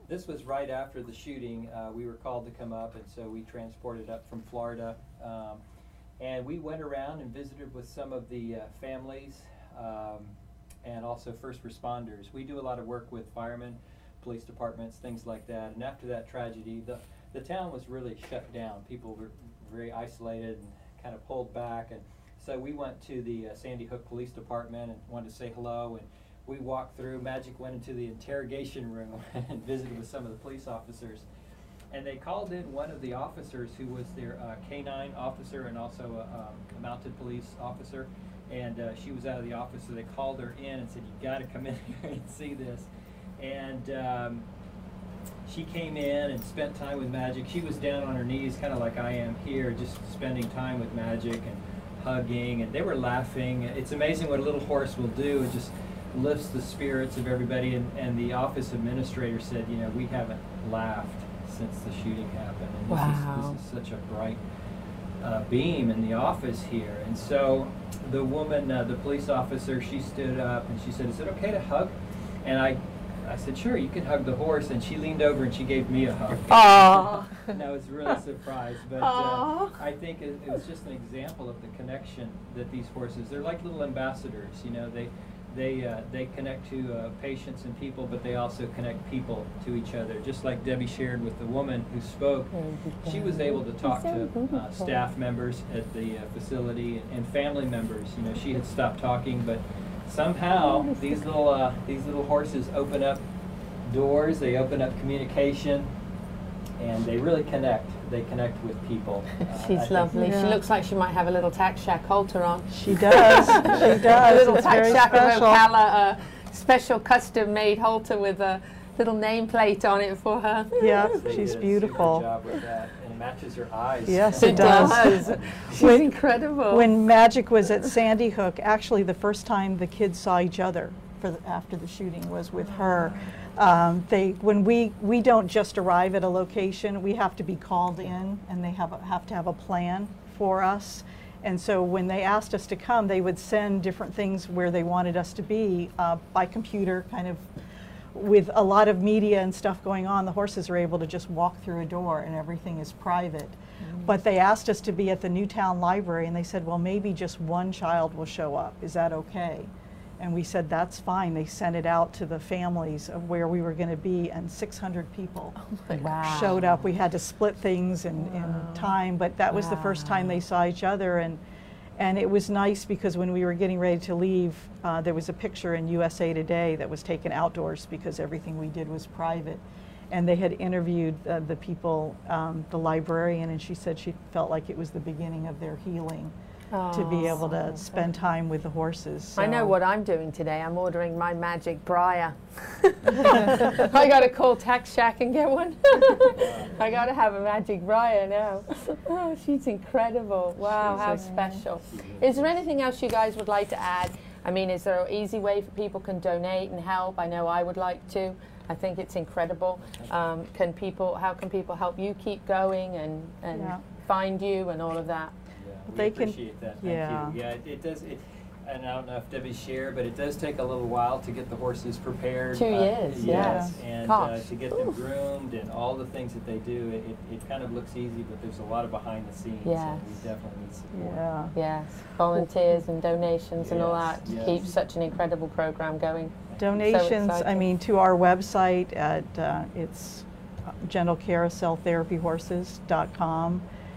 this was right after the shooting. Uh, we were called to come up, and so we transported up from Florida. Um, and we went around and visited with some of the uh, families um, and also first responders. We do a lot of work with firemen, police departments, things like that. And after that tragedy, the, the town was really shut down. People were very isolated and kind of pulled back. And so we went to the uh, Sandy Hook Police Department and wanted to say hello. And we walked through. Magic went into the interrogation room and visited with some of the police officers. And they called in one of the officers who was their uh, canine officer and also a, um, a mounted police officer. And uh, she was out of the office, so they called her in and said, "You got to come in here and see this." And um, she came in and spent time with Magic. She was down on her knees, kind of like I am here, just spending time with Magic and hugging. And they were laughing. It's amazing what a little horse will do. It just lifts the spirits of everybody. And, and the office administrator said, "You know, we haven't laughed since the shooting happened. And Wow. this, is, this is such a bright, uh, beam in the office here. And so the woman, uh, the police officer, she stood up and she said, "Is it okay to hug?" And I, I said, "Sure, you can hug the horse." And she leaned over and she gave me a hug. Aw. and I was really surprised. But uh, I think it, it was just an example of the connection that these horses. They're like little ambassadors. You know, they. They, uh, they connect to uh, patients and people, but they also connect people to each other. Just like Debbie shared with the woman who spoke, she was able to talk to uh, staff members at the uh, facility and, and family members. You know, she had stopped talking, but somehow these little uh, these little horses open up doors. They open up communication, and they really connect. They connect with people. Uh, She's think- lovely. She looks like she might have a little Tack Shack halter on. She does. She does. a little It's Tack Shack special. of Ocala, uh, special custom made halter with a little nameplate on it for her. Yeah, They she's did a beautiful. Job with that, and it matches her eyes. Yes, it does. She's When- incredible. When Magic was at Sandy Hook, actually the first time the kids saw each other for the, after the shooting was with her. Um, they when we we don't just arrive at a location, we have to be called in, and they have a, have to have a plan for us. And so when they asked us to come, they would send different things where they wanted us to be uh, by computer, kind of with a lot of media and stuff going on, the horses are able to just walk through a door and everything is private. But they asked us to be at the Newtown Library and they said, well, maybe just one child will show up. Is that okay? And we said, that's fine. They sent it out to the families of where we were going to be, and 600 people Wow. showed up. We had to split things in, in time, but that was the first time they saw each other. And, and it was nice because when we were getting ready to leave, uh, there was a picture in USA Today that was taken outdoors because everything we did was private. And they had interviewed uh, the people, um, the librarian, and she said she felt like it was the beginning of their healing to be able to spend time with the horses. I know what I'm doing today. I'm ordering my magic Breyer. I got to call Tack Shack and get one. I got to have a magic Breyer now. Oh, she's incredible. Wow, how special. Is there anything else you guys would like to add? I mean, is there an easy way for people can donate and help? I know I would like to. I think it's incredible. Um, can people? How can people help you keep going and and Yeah. find you and all of that? We They can- appreciate that. Thank yeah. you. Yeah, it, it does. It, and I don't know if Debbie shared, but it does take a little while to get the horses prepared. Two Uh, years, yes, yeah. and uh, to get them groomed and all the things that they do. It, it, it kind of looks easy, but there's a lot of behind the scenes. Yes. And we definitely need support. Yeah. Yes, volunteers and donations and all Yes, that yes. keeps such an incredible program going. Donations, I mean, to our website at, uh, it's uh,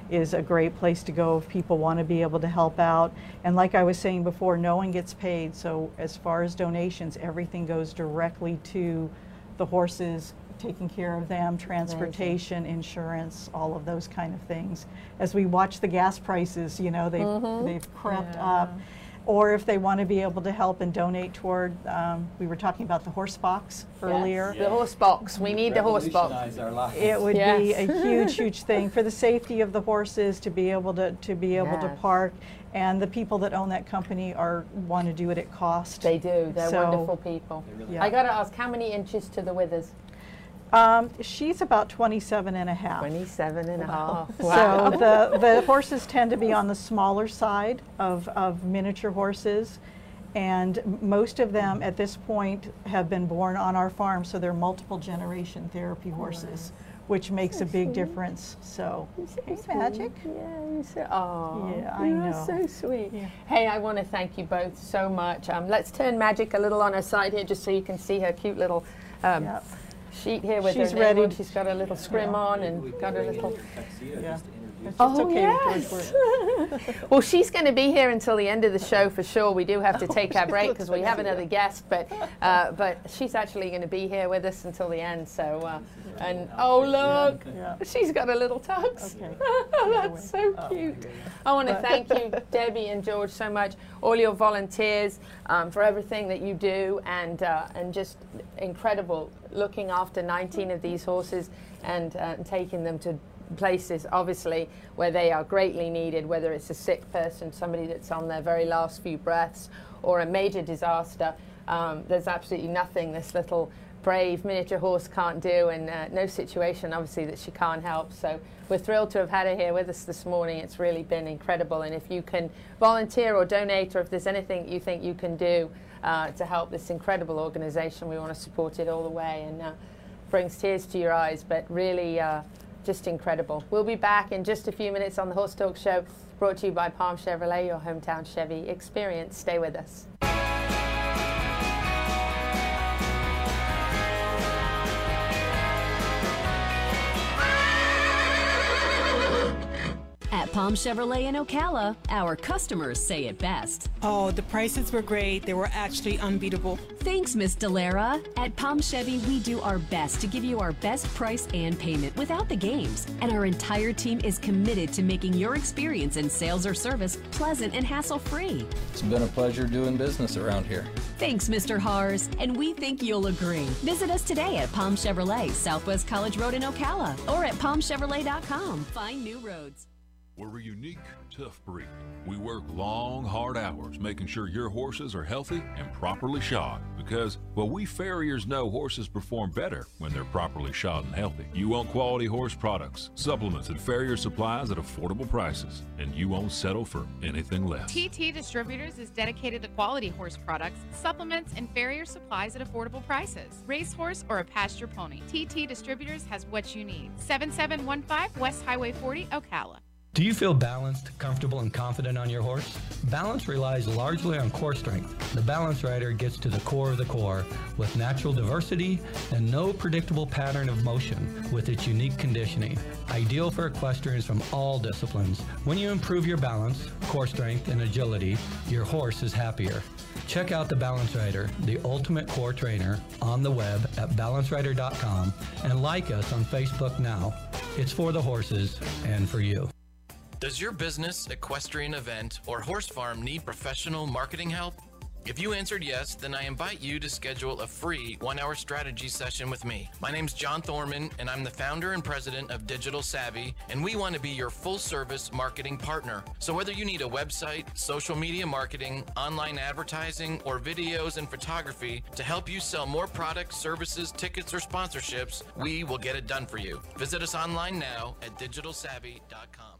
gentle carousel therapy horses.com is a great place to go if people want to be able to help out. And like I was saying before, no one gets paid. So as far as donations, everything goes directly to the horses, taking care of them, transportation, insurance, all of those kind of things. As we watch the gas prices, you know, they've, Mhm. they've crept up. Or if they want to be able to help and donate toward, um, we were talking about the horse box earlier. The horse box. We need the horse box. Revolutionize our lives. It would be a huge, huge thing for the safety of the horses to be able to, to be able to park. And the people that own that company are, want to do it at cost. They do. They're So, wonderful people. really I got to ask, how many inches to the withers? Um, she's about 27 and a half. 27 and a half. So the, the horses tend to be on the smaller side of, of miniature horses. And most of them at this point have been born on our farm, so they're multiple generation therapy horses, which makes a big difference. So, hey, Magic. Yeah, you so, oh, Yeah, I you're know. so sweet. Hey, I want to thank you both so much. Um, let's turn Magic a little on her side here, just so you can see her cute little um, Yep. Sheet here with She's her name ready on. to- She's got a little scrim on and got a little. Yeah. It's Oh, okay yes. Well, she's going to be here until the end of the show for sure. We do have to take our break because we have another guest, but uh, but she's actually going to be here with us until the end. So, uh, and oh look, Yeah. she's got a little tux. Okay. That's so cute. I want to thank you, Debbie and George, so much. All your volunteers um, for everything that you do, and uh, and just incredible looking after 19 of these horses and, uh, and taking them to places, obviously, where they are greatly needed, whether it's a sick person, somebody that's on their very last few breaths, or a major disaster. Um, there's absolutely nothing this little brave miniature horse can't do, and uh, no situation, obviously, that she can't help. So we're thrilled to have had her here with us this morning. It's really been incredible. And if you can volunteer or donate, or if there's anything you think you can do uh, to help this incredible organization, we want to support it all the way. And uh, brings tears to your eyes, but really uh, just incredible. We'll be back in just a few minutes on the Horse Talk Show, brought to you by Palm Chevrolet, your hometown Chevy experience. Stay with us. At Palm Chevrolet in Ocala, our customers say it best. Oh, the prices were great. They were actually unbeatable. Thanks, Miss Delara. At Palm Chevy, we do our best to give you our best price and payment without the games. And our entire team is committed to making your experience in sales or service pleasant and hassle free. It's been a pleasure doing business around here. Thanks, Mr. Hars, and we think you'll agree. Visit us today at Palm Chevrolet, Southwest College Road in Ocala, or at palmchevrolet.com. Find new roads. We're a unique, tough breed. We work long, hard hours making sure your horses are healthy and properly shod because, well, we farriers know horses perform better when they're properly shod and healthy. You want quality horse products, supplements, and farrier supplies at affordable prices, and you won't settle for anything less. TT Distributors is dedicated to quality horse products, supplements, and farrier supplies at affordable prices. Racehorse or a pasture pony, TT Distributors has what you need. 7715 West Highway 40, Ocala. Do you feel balanced, comfortable, and confident on your horse? Balance relies largely on core strength. The Balance Rider gets to the core of the core with natural diversity and no predictable pattern of motion with its unique conditioning. Ideal for equestrians from all disciplines. When you improve your balance, core strength, and agility, your horse is happier. Check out the Balance Rider, the ultimate core trainer, on the web at balancerider.com and like us on Facebook now. It's for the horses and for you. Does your business, equestrian event, or horse farm need professional marketing help? If you answered yes, then I invite you to schedule a free one hour strategy session with me. My name's John Thorman, and I'm the founder and president of Digital Savvy, and we want to be your full service marketing partner. So, whether you need a website, social media marketing, online advertising, or videos and photography to help you sell more products, services, tickets, or sponsorships, we will get it done for you. Visit us online now at digitalsavvy.com.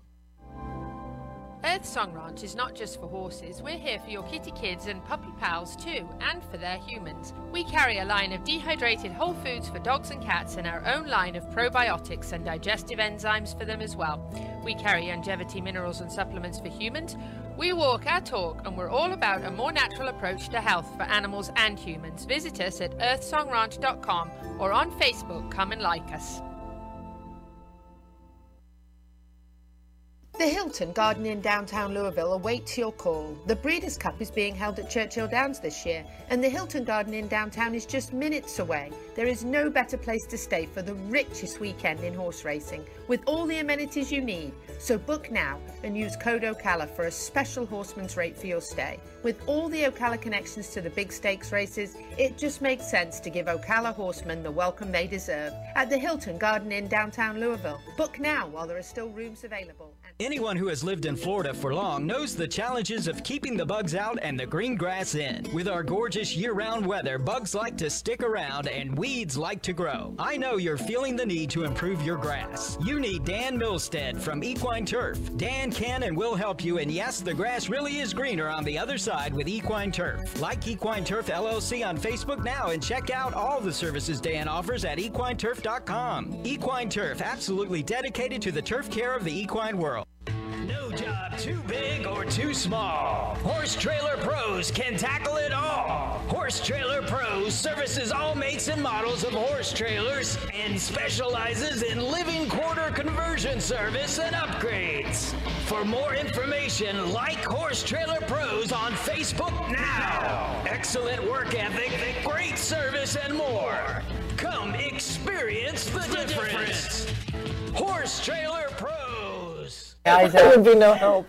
Earth Song Ranch is not just for horses, we're here for your kitty kids and puppy pals too, and for their humans. We carry a line of dehydrated whole foods for dogs and cats and our own line of probiotics and digestive enzymes for them as well. We carry longevity minerals and supplements for humans. We walk our talk and we're all about a more natural approach to health for animals and humans. Visit us at earthsongranch.com or on Facebook, come and like us. The Hilton Garden Inn downtown Louisville awaits your call. The Breeders' Cup is being held at Churchill Downs this year, and the Hilton Garden Inn downtown is just minutes away. There is no better place to stay for the richest weekend in horse racing, with all the amenities you need. So book now and use code Ocala for a special horseman's rate for your stay. With all the Ocala connections to the big stakes races, it just makes sense to give Ocala horsemen the welcome they deserve at the Hilton Garden Inn downtown Louisville. Book now while there are still rooms available. Anyone who has lived in Florida for long knows the challenges of keeping the bugs out and the green grass in. With our gorgeous year round weather, bugs like to stick around and weeds like to grow. I know you're feeling the need to improve your grass. You need Dan Milstead from Equine Turf. Dan can and will help you, and yes, the grass really is greener on the other side with Equine Turf. Like Equine Turf LLC on Facebook now and check out all the services Dan offers at equineturf.com. Equine Turf, absolutely dedicated to the turf care of the equine world. No job too big or too small. Horse Trailer Pros can tackle it all. Horse Trailer Pros services all makes and models of horse trailers and specializes in living quarter conversion service and upgrades. For more information, like Horse Trailer Pros on Facebook now. Excellent work ethic, great service, and more. Come experience the, difference. Horse Trailer Pros. Guys, there would be uh, no help.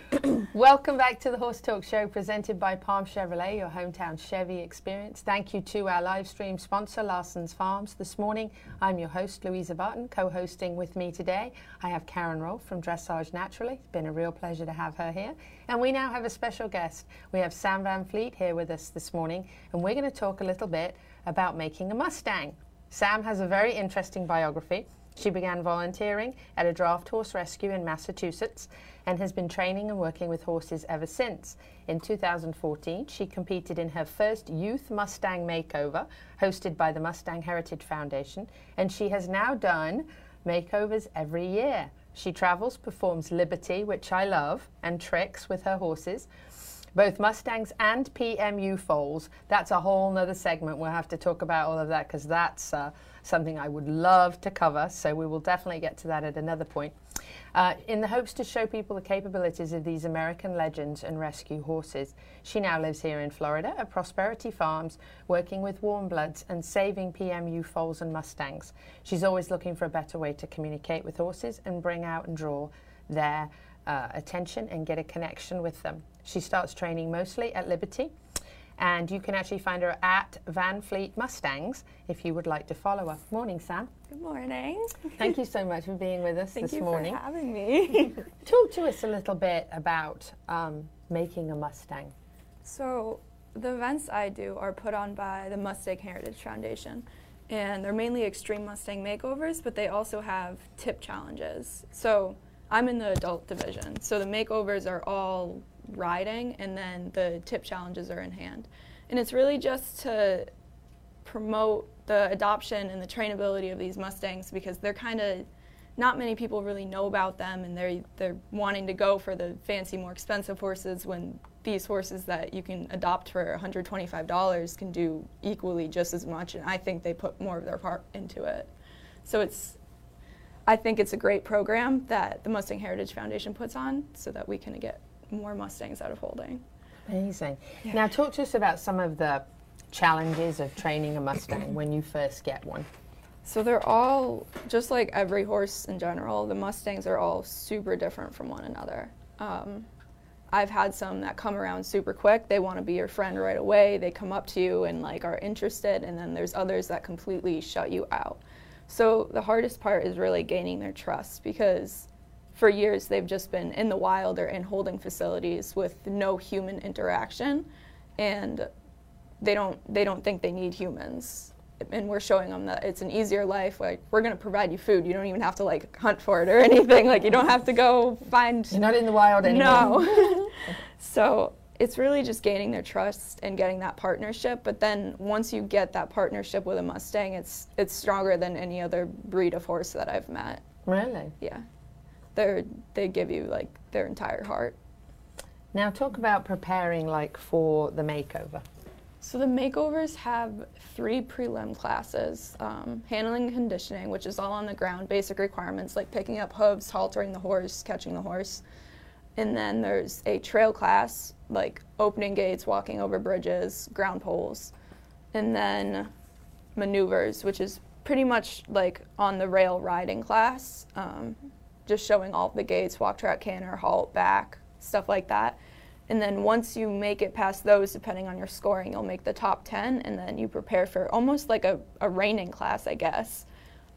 Welcome back to the Horse Talk Show presented by Palm Chevrolet, your hometown Chevy experience. Thank you to our live stream sponsor, Larson's Farms. This morning, I'm your host, Louisa Barton. Co hosting with me today, I have Karen Rohlf from Dressage Naturally. It's been a real pleasure to have her here. And we now have a special guest. We have Sam Van Fleet here with us this morning, and we're going to talk a little bit about making a Mustang. Sam has a very interesting biography. She began volunteering at a draft horse rescue in Massachusetts and has been training and working with horses ever since. In 2014, she competed in her first Youth Mustang Makeover, hosted by the Mustang Heritage Foundation, and she has now done makeovers every year. She travels, performs Liberty, which I love, and tricks with her horses. Both Mustangs and PMU foals. That's a whole nother segment. We'll have to talk about all of that because that's uh, something I would love to cover. So we will definitely get to that at another point. Uh, in the hopes to show people the capabilities of these American legends and rescue horses, she now lives here in Florida at Prosperity Farms, working with warm bloods and saving PMU foals and Mustangs. She's always looking for a better way to communicate with horses and bring out and draw their uh, attention and get a connection with them. She starts training mostly at Liberty and you can actually find her at Van Fleet Mustangs if you would like to follow her. Morning, Sam. Good morning. Thank you so much for being with us Thank this you for having me. Talk to us a little bit about um, making a Mustang. so, the events I do are put on by the Mustang Heritage Foundation, and they're mainly extreme Mustang makeovers, but they also have tip challenges. So, I'm in the adult division, so the makeovers are all riding, and then the tip challenges are in hand. And it's really just to promote the adoption and the trainability of these Mustangs because they're kind of not many people really know about them and they're they're wanting to go for the fancy more expensive horses when these horses that you can adopt for $125 can do equally just as much and I think they put more of their heart into it. So it's I think it's a great program that the Mustang Heritage Foundation puts on so that we can get more Mustangs out of holding. Amazing. Now, talk to us about some of the challenges of training a Mustang when you first get one. So they're all just like every horse in general. The Mustangs are all super different from one another. Um, I've had some that come around super quick. They want to be your friend right away. They come up to you and like are interested, and then there's others that completely shut you out. So the hardest part is really gaining their trust because for years they've just been in the wild or in holding facilities with no human interaction, and they don't they don't think they need humans. And we're showing them that it's an easier life like we're going to provide you food. You don't even have to like hunt for it or anything. Like you don't have to go find You're not in the wild anymore. no so it's really just gaining their trust and getting that partnership. But then once you get that partnership with a mustang it's it's stronger than any other breed of horse that i've met. Really? yeah they're they give you like their entire heart Now, talk about preparing like for the makeover. So the makeovers have three prelim classes: um, handling and conditioning, which is all on the ground, basic requirements like picking up hooves, haltering the horse, catching the horse. And then there's a trail class, like opening gates, walking over bridges, ground poles. And then maneuvers, which is pretty much like on the rail riding class, um, just showing all the gaits, walk, track, canter, halt, back, stuff like that. And then once you make it past those, depending on your scoring, you'll make the top 10, and then you prepare for almost like a, a reining class, I guess.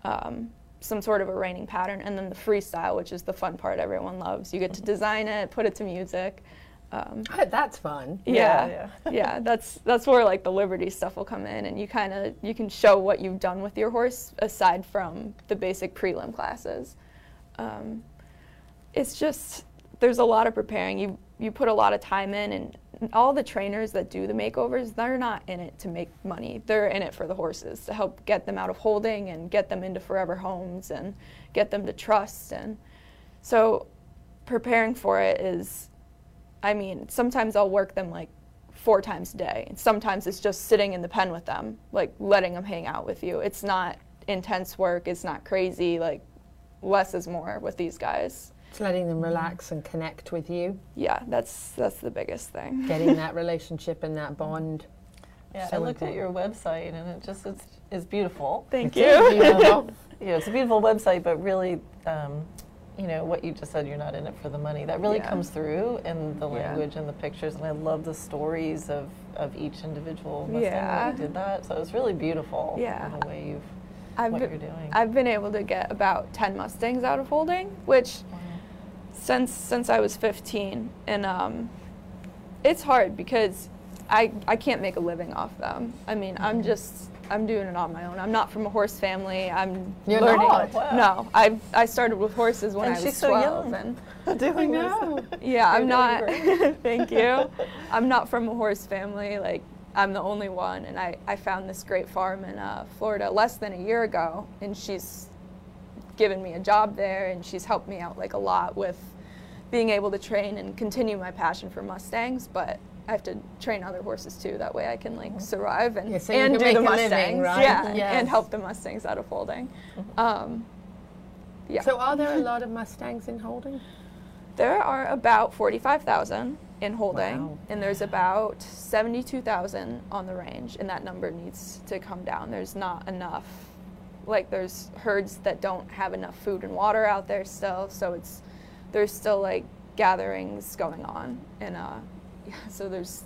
Um, some sort of a reining pattern, and then the freestyle, which is the fun part everyone loves. You get to design it, put it to music. Um, That's fun. yeah, yeah, That's that's where like the Liberty stuff will come in, and you kind of you can show what you've done with your horse aside from the basic prelim classes. Um, it's just there's a lot of preparing. You you put a lot of time in, and all the trainers that do the makeovers, they're not in it to make money. They're in it for the horses to help get them out of holding and get them into forever homes and get them to trust. And so preparing for it is, I mean, sometimes I'll work them like four times a day, and sometimes it's just sitting in the pen with them, like letting them hang out with you. It's not intense work. It's not crazy. Like less is more with these guys. It's letting them relax and connect with you. Yeah, that's that's the biggest thing. Getting that relationship and that bond. Yeah, So I looked at your website and it just it's, is beautiful. Thank It is you. beautiful. yeah, it's a beautiful website, but really, um, you know what you just said. You're not in it for the money. That really Yeah. comes through in the Yeah. language and the pictures, and I love the stories of of each individual Mustang Yeah. that did that. So it's really beautiful. Yeah. the way you've I've what been, you're doing. I've been able to get about 10 Mustangs out of holding, which since since I was 15 and um it's hard because I I can't make a living off them. I mean, I'm Mm-hmm. just I'm doing it on my own. I'm not from a horse family. I'm You're learning. not? Wow. No, I I started with horses when And I was she's so young. and doing I this. yeah, I'm not. thank you. I'm not from a horse family. Like I'm the only one, and I I found this great farm in uh, Florida less than a year ago, and she's given me a job there, and she's helped me out like a lot with being able to train and continue my passion for Mustangs, but. I have to train other horses too. That way, I can like survive and, Yeah, so and do the a living, Mustangs, right? yeah, Yes. and help the Mustangs out of holding. Um, yeah. So are there a lot of Mustangs in holding? There are about 45,000 in holding, Wow. and there's about 72,000 on the range, and that number needs to come down. There's not enough. Like, there's herds that don't have enough food and water out there still, so it's there's still like gatherings going on, and uh, yeah, so there's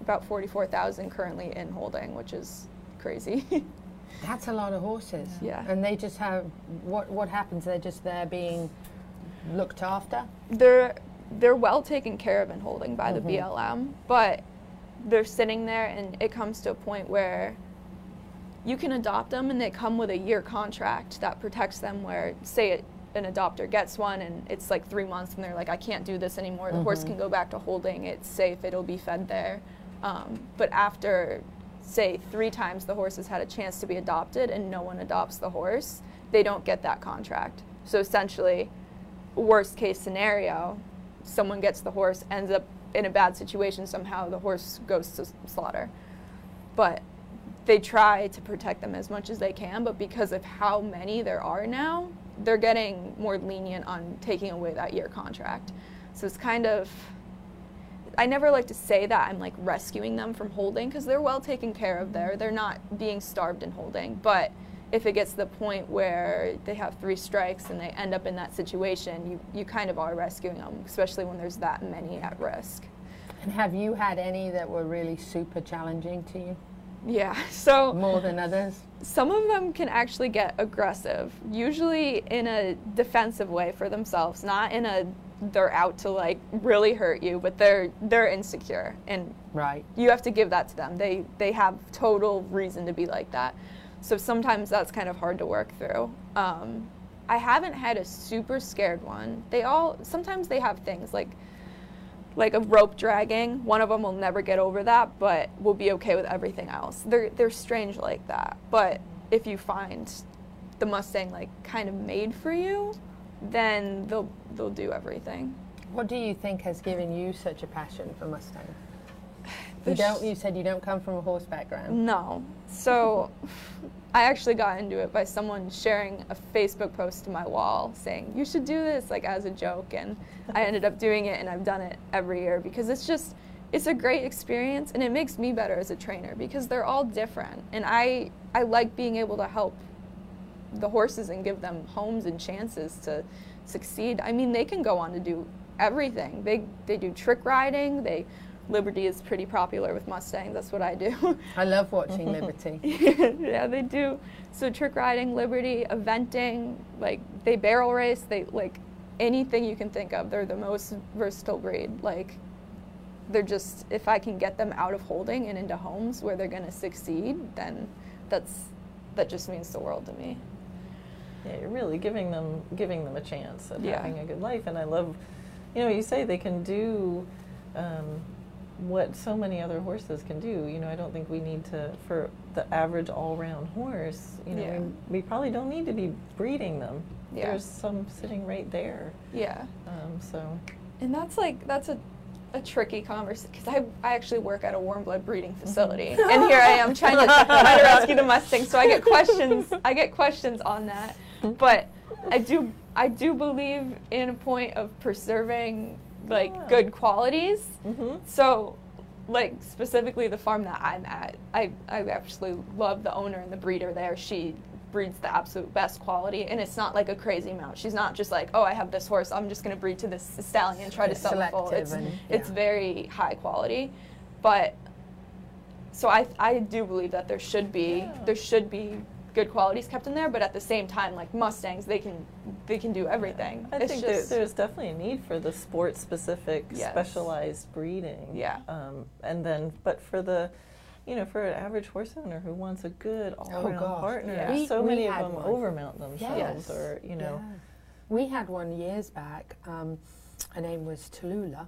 about 44,000 currently in holding, which is crazy. That's a lot of horses. Yeah. And they just have what what happens? They're just there being looked after. they're they're well taken care of and holding by the Mhm. BLM, but they're sitting there and it comes to a point where you can adopt them and they come with a year contract that protects them where say it, an adopter gets one and it's like three months and they're like i can't do this anymore. The horse Mhm. can go back to holding. It's safe. It'll be fed there. Um, but after say three times the horse has had a chance to be adopted and no one adopts the horse they don't get that contract. So essentially worst case scenario, someone gets the horse, ends up in a bad situation somehow, the horse goes to slaughter. But they try to protect them as much as they can, but because of how many there are now, they're getting more lenient on taking away that year contract. So it's kind of I never like to say that I'm like rescuing them from holding because they're well taken care of there. They're not being starved in holding. But if it gets to the point where they have three strikes and they end up in that situation, you, you kind of are rescuing them, especially when there's that many at risk. And have you had any that were really super challenging to you? Yeah, so more than others. Some of them can actually get aggressive, usually in a defensive way for themselves, not in a they're out to like really hurt you, but they're they're insecure and right. You have to give that to them. They they have total reason to be like that. So sometimes that's kind of hard to work through. Um, I haven't had a super scared one. They all sometimes they have things like like a rope dragging. One of them will never get over that, but will be okay with everything else. They're they're strange like that. But if you find the Mustang like kind of made for you, then they'll they'll do everything. What do you think has given you such a passion for Mustang? You don't. You said you don't come from a horse background. No. So I actually got into it by someone sharing a Facebook post to my wall saying, you should do this, like as a joke. And I ended up doing it and I've done it every year because it's just, it's a great experience and it makes me better as a trainer because they're all different. And I, I like being able to help the horses and give them homes and chances to succeed. I mean, they can go on to do everything. They, they do trick riding, they Liberty is pretty popular with Mustangs. That's what I do. I love watching Liberty. yeah, they do. So trick riding, Liberty, eventing, like they barrel race. They like anything you can think of. They're the most versatile breed. Like they're just if I can get them out of holding and into homes where they're going to succeed, then that's that just means the world to me. Yeah, you're really giving them giving them a chance at Yeah. having a good life, and I love, you know, you say they can do um, what so many other horses can do. You know, I don't think we need to for the average all-round horse. You know, Yeah. we, we probably don't need to be breeding them. Yeah. There's some sitting right there. Yeah. Um, so. And that's like that's a a tricky conversation because I, I actually work at a warm blood breeding facility and here I am trying to try to rescue the Mustang so I get questions I get questions on that but I do I do believe in a point of preserving like Yeah. good qualities Mhm. so like specifically the farm that I'm at I, I actually love the owner and the breeder there she breeds the absolute best quality, and it's not like a crazy amount. She's not just like, oh, I have this horse, I'm just going to breed to this stallion and try to sell the foal. selective It's and- it's very high quality, but so I I do believe that there should be there should be good qualities kept in there, but at the same time, like Mustangs, they can they can do everything. I it's think just, there, there's definitely a need for the sport specific Yes. specialized breeding. Yeah. Um, and then, but for the, you know, for an average horse owner who wants a good all around gosh. partner, Yeah. We- so we many of them one. overmount themselves Yes. or, you know. Yeah. We had one years back. Um, her name was Tallulah.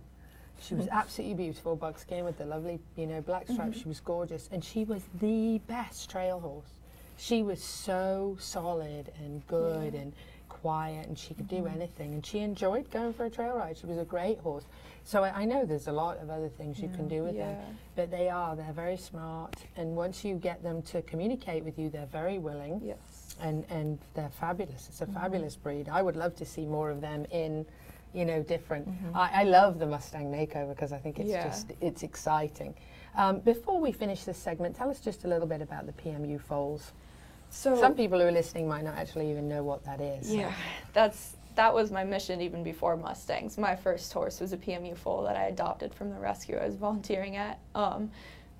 She was Mhm. absolutely beautiful, buckskin with the lovely, you know, black stripes. Mhm. She was gorgeous, and she was the best trail horse. She was so solid and good Yeah. and quiet, and she could do Mhm. anything. And she enjoyed going for a trail ride. She was a great horse. So I, I know there's a lot of other things you can do with them, but they are. They're very smart, and once you get them to communicate with you, they're very willing Yes. and and they're fabulous. It's a Mhm. fabulous breed. I would love to see more of them in, you know, different. Mhm. I, I love the Mustang makeover because I think it's Yeah. just it's exciting. Um, before we finish this segment, tell us just a little bit about the PMU foals. So Some people who are listening might not actually even know what that is. so- Yeah, that's that was my mission even before Mustangs. My first horse was a PMU foal that I adopted from the rescue I was volunteering at. Um,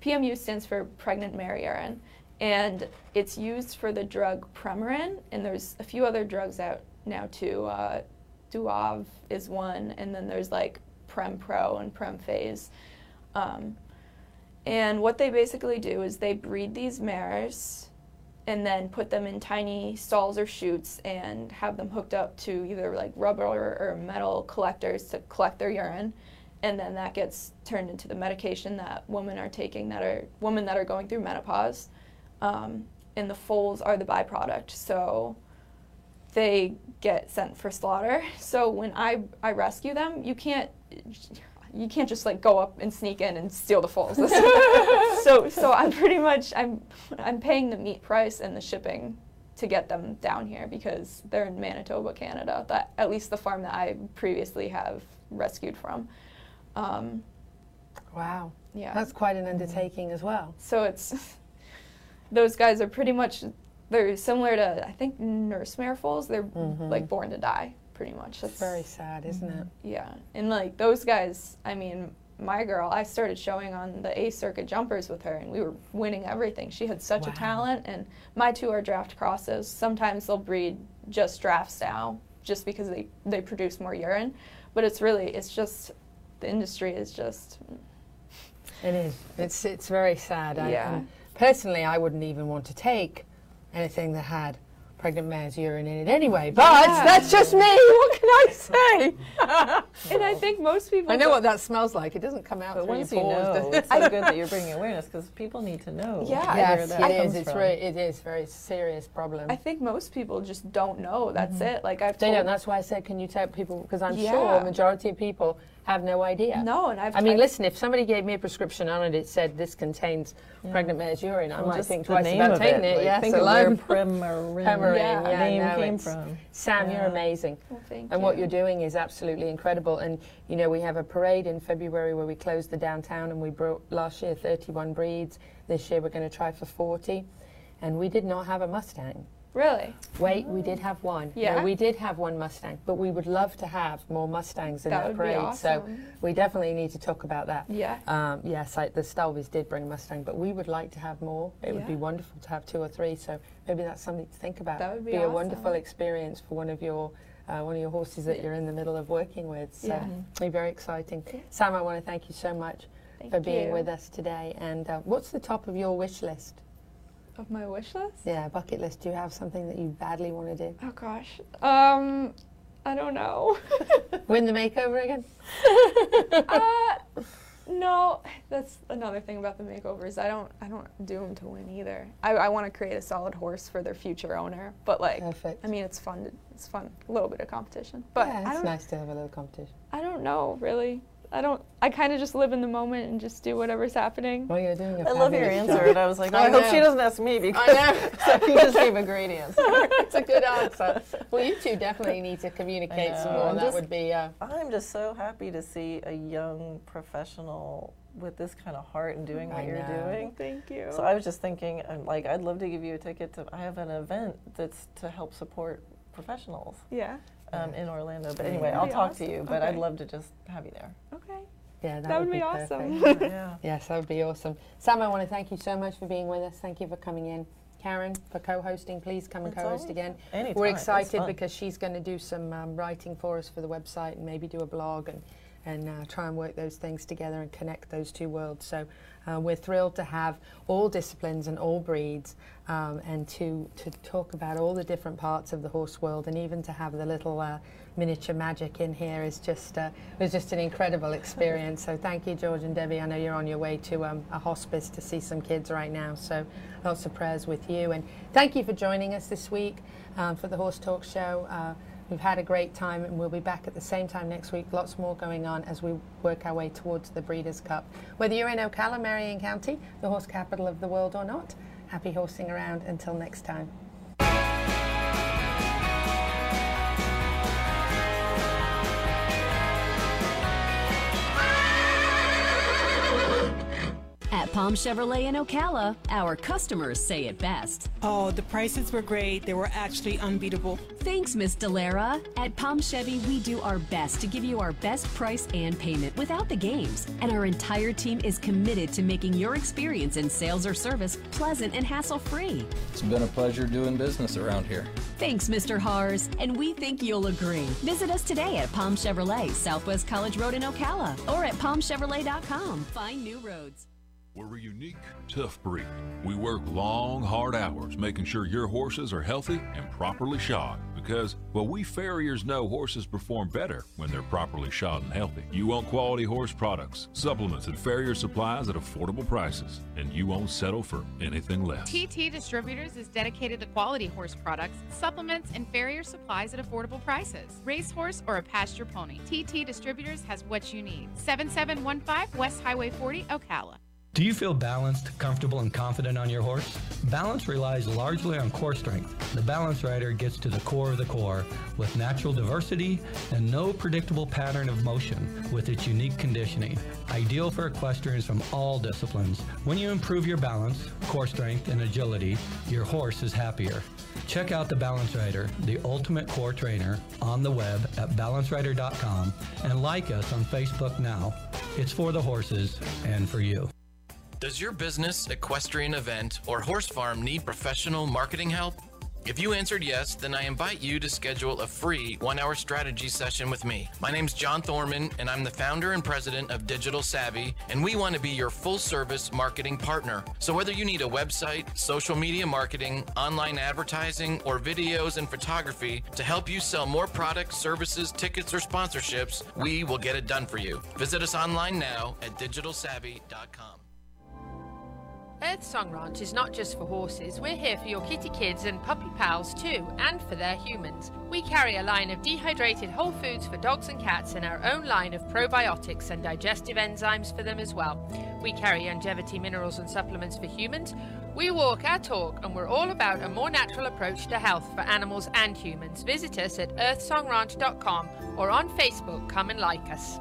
PMU stands for pregnant mare urine, and it's used for the drug Premarin, and there's a few other drugs out now too. Uh, Duavee is one, and then there's like Prempro and Premphase. Um, and what they basically do is they breed these mares and then put them in tiny stalls or chutes and have them hooked up to either like rubber or metal collectors to collect their urine. And then that gets turned into the medication that women are taking that are women that are going through menopause um, and the foals are the byproduct. So they get sent for slaughter. So when i i rescue them you can't you can't just like go up and sneak in and steal the foals so so i'm pretty much i'm i'm paying the meat price and the shipping to get them down here because they're in manitoba canada that at least the farm that i previously have rescued from um, Wow. yeah That's quite an undertaking as well. so it's those guys are pretty much they're similar to I think nurse mare foals. They're Mhm. like born to die, pretty much. It's very sad, isn't mm-hmm. it? Yeah, and like those guys, I mean, my girl, I started showing on the A circuit jumpers with her, and we were winning everything. She had such Wow. a talent, and my two are draft crosses. Sometimes they'll breed just drafts now, just because they they produce more urine, but it's really it's just the industry is just It is. It's it's very sad. Yeah. and personally, I wouldn't even want to take anything that had pregnant man's urine in it anyway. But Yeah. that's just me. What can I say? and I think most people I know what that smells like. It doesn't come out But through once you know, it's so good that you're bringing awareness because people need to know Yeah. where Yes, that it is. comes It's from. very, it is very serious problem. I think most people just don't know. That's mm-hmm. it. Like I've they told don't. That's why I said, can you tell people? Because I'm Yeah. sure a majority of people have no idea. No, and I've I mean, I've- listen. If somebody gave me a prescription on it, it said this contains Yeah. pregnant mare's urine. I Well, might just think the twice name about of taking it, it. like, yes, think of where alone. Premarin Premarin, Yeah. yeah, name no, came from. Sam, you're amazing. Well, thank and what you. you're doing is absolutely incredible. And you know, we have a parade in February where we closed the downtown, and we brought last year 31 breeds. This year we're going to try for 40, and we did not have a Mustang. Really? Wait, we did have one. No, Yeah? we did have one Mustang, but we would love to have more Mustangs in That that, be parade. So we definitely need to talk about that. Yeah. Um, yes, the Stalvies did bring a Mustang, but we would like to have more. It would be wonderful to have two or three. So maybe that's something to think about. That would be a awesome. wonderful experience for one of your uh, one of your horses that Yeah. you're in the middle of working with. So Yeah. it'll be very exciting. Sam, I want to thank you so much Thank for being you. with us today. And uh, what's the top of your wish list? Of my wish list? Yeah, bucket list. Do you have something that you badly want to do? Oh gosh. Um, I don't know. Win the makeover again? uh, no, that's another thing about the makeovers. I don't, I don't do them to win either. I, I want to create a solid horse for their future owner. But like, Perfect. I mean, it's fun. To, it's fun. A little bit of competition. But yeah, it's nice to have a little competition. I don't know really. I don't. I kind of just live in the moment and just do whatever's happening. Well, you're doing a I love your answer, and I was like, oh, I I, hope she doesn't ask me because I know. so you just gave a great answer. it's a good answer. Well, you two definitely need to communicate some more. I'm That just- would be. Uh, I'm just so happy to see a young professional with this kind of heart and doing what I you're doing. Thank you. So I was just thinking, like, I'd love to give you a ticket to. I have an event that's to help support professionals. Yeah. Um, in Orlando, but anyway, I'll be talk to you. But I'd love to just have you there. Okay. Yeah, that, That would be perfect. awesome. yeah. Yes, that would be awesome. Sam, I want to thank you so much for being with us. Thank you for coming in. Karen, for co-hosting, please come and It's co-host again. anytime. We're excited because she's going to do some um, writing for us for the website and maybe do a blog and and uh, try and work those things together and connect those two worlds. So uh, we're thrilled to have all disciplines and all breeds um, and to, to talk about all the different parts of the horse world and even to have the little uh, miniature magic in here is just uh, was just an incredible experience. so thank you, George and Debbie. I know you're on your way to um, a hospice to see some kids right now. So lots of prayers with you and thank you for joining us this week um, for the Horse Talk Show. We've had a great time and we'll be back at the same time next week. Lots more going on as we work our way towards the Breeders' Cup. Whether you're in Ocala, Marion County, the horse capital of the world or not, happy horsing around until next time. At Palm Chevrolet in Ocala, our customers say it best. Oh, the prices were great. They were actually unbeatable. Thanks, Miss Delara. At Palm Chevy, we do our best to give you our best price and payment without the games. And our entire team is committed to making your experience in sales or service pleasant and hassle free. It's been a pleasure doing business around here. Thanks, Mr. Hars, and we think you'll agree. Visit us today at Palm Chevrolet, Southwest College Road in Ocala, or at palmchevrolet.com. Find new roads. We're a unique, tough breed. We work long, hard hours making sure your horses are healthy and properly shod because, well, we farriers know horses perform better when they're properly shod and healthy. You want quality horse products, supplements, and farrier supplies at affordable prices, and you won't settle for anything less. TT Distributors is dedicated to quality horse products, supplements, and farrier supplies at affordable prices. Racehorse or a pasture pony, TT Distributors has what you need. 7715 West Highway 40, Ocala. Do you feel balanced, comfortable, and confident on your horse? Balance relies largely on core strength. The Balance Rider gets to the core of the core with natural diversity and no predictable pattern of motion with its unique conditioning. Ideal for equestrians from all disciplines. When you improve your balance, core strength, and agility, your horse is happier. Check out the Balance Rider, the ultimate core trainer, on the web at balancerider.com and like us on Facebook now. It's for the horses and for you. Does your business, equestrian event, or horse farm need professional marketing help? If you answered yes, then I invite you to schedule a free one hour strategy session with me. My name's John Thorman, and I'm the founder and president of Digital Savvy, and we want to be your full service marketing partner. So, whether you need a website, social media marketing, online advertising, or videos and photography to help you sell more products, services, tickets, or sponsorships, we will get it done for you. Visit us online now at digitalsavvy.com. Earth Song Ranch is not just for horses, we're here for your kitty kids and puppy pals too, and for their humans. We carry a line of dehydrated whole foods for dogs and cats and our own line of probiotics and digestive enzymes for them as well. We carry longevity minerals and supplements for humans. We walk our talk and we're all about a more natural approach to health for animals and humans. Visit us at earthsongranch.com or on Facebook. Come and like us.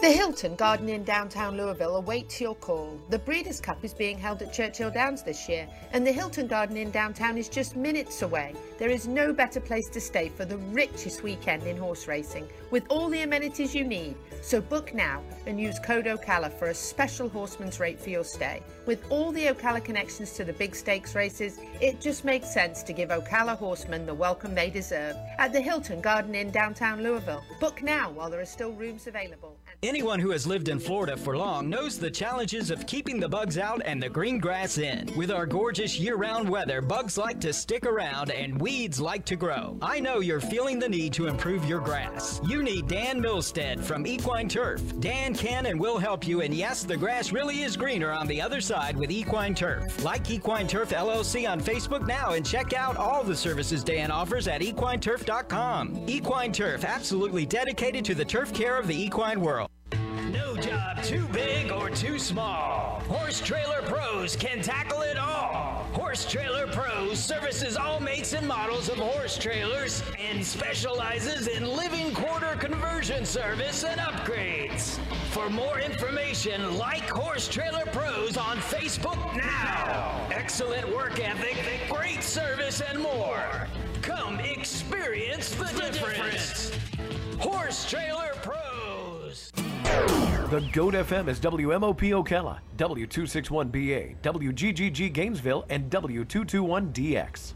The Hilton Garden Inn downtown Louisville awaits your call. The Breeders' Cup is being held at Churchill Downs this year, and the Hilton Garden Inn downtown is just minutes away. There is no better place to stay for the richest weekend in horse racing, with all the amenities you need. So book now and use code Ocala for a special horseman's rate for your stay. With all the Ocala connections to the big stakes races, it just makes sense to give Ocala horsemen the welcome they deserve at the Hilton Garden Inn downtown Louisville. Book now while there are still rooms available. Anyone who has lived in Florida for long knows the challenges of keeping the bugs out and the green grass in. With our gorgeous year round weather, bugs like to stick around and weeds like to grow. I know you're feeling the need to improve your grass. You need Dan Milstead from Equine Turf. Dan can and will help you, and yes, the grass really is greener on the other side with Equine Turf. Like Equine Turf LLC on Facebook now and check out all the services Dan offers at equineturf.com. Equine Turf, absolutely dedicated to the turf care of the equine world. Job too big or too small. Horse Trailer Pros can tackle it all. Horse Trailer Pros services all makes and models of horse trailers and specializes in living quarter conversion service and upgrades. For more information, like Horse Trailer Pros on Facebook now. Excellent work ethic, great service, and more. Come experience the, difference. Horse Trailer Pros. The GOAT FM is WMOP Ocala, W261BA, WGGG Gainesville, and W221DX.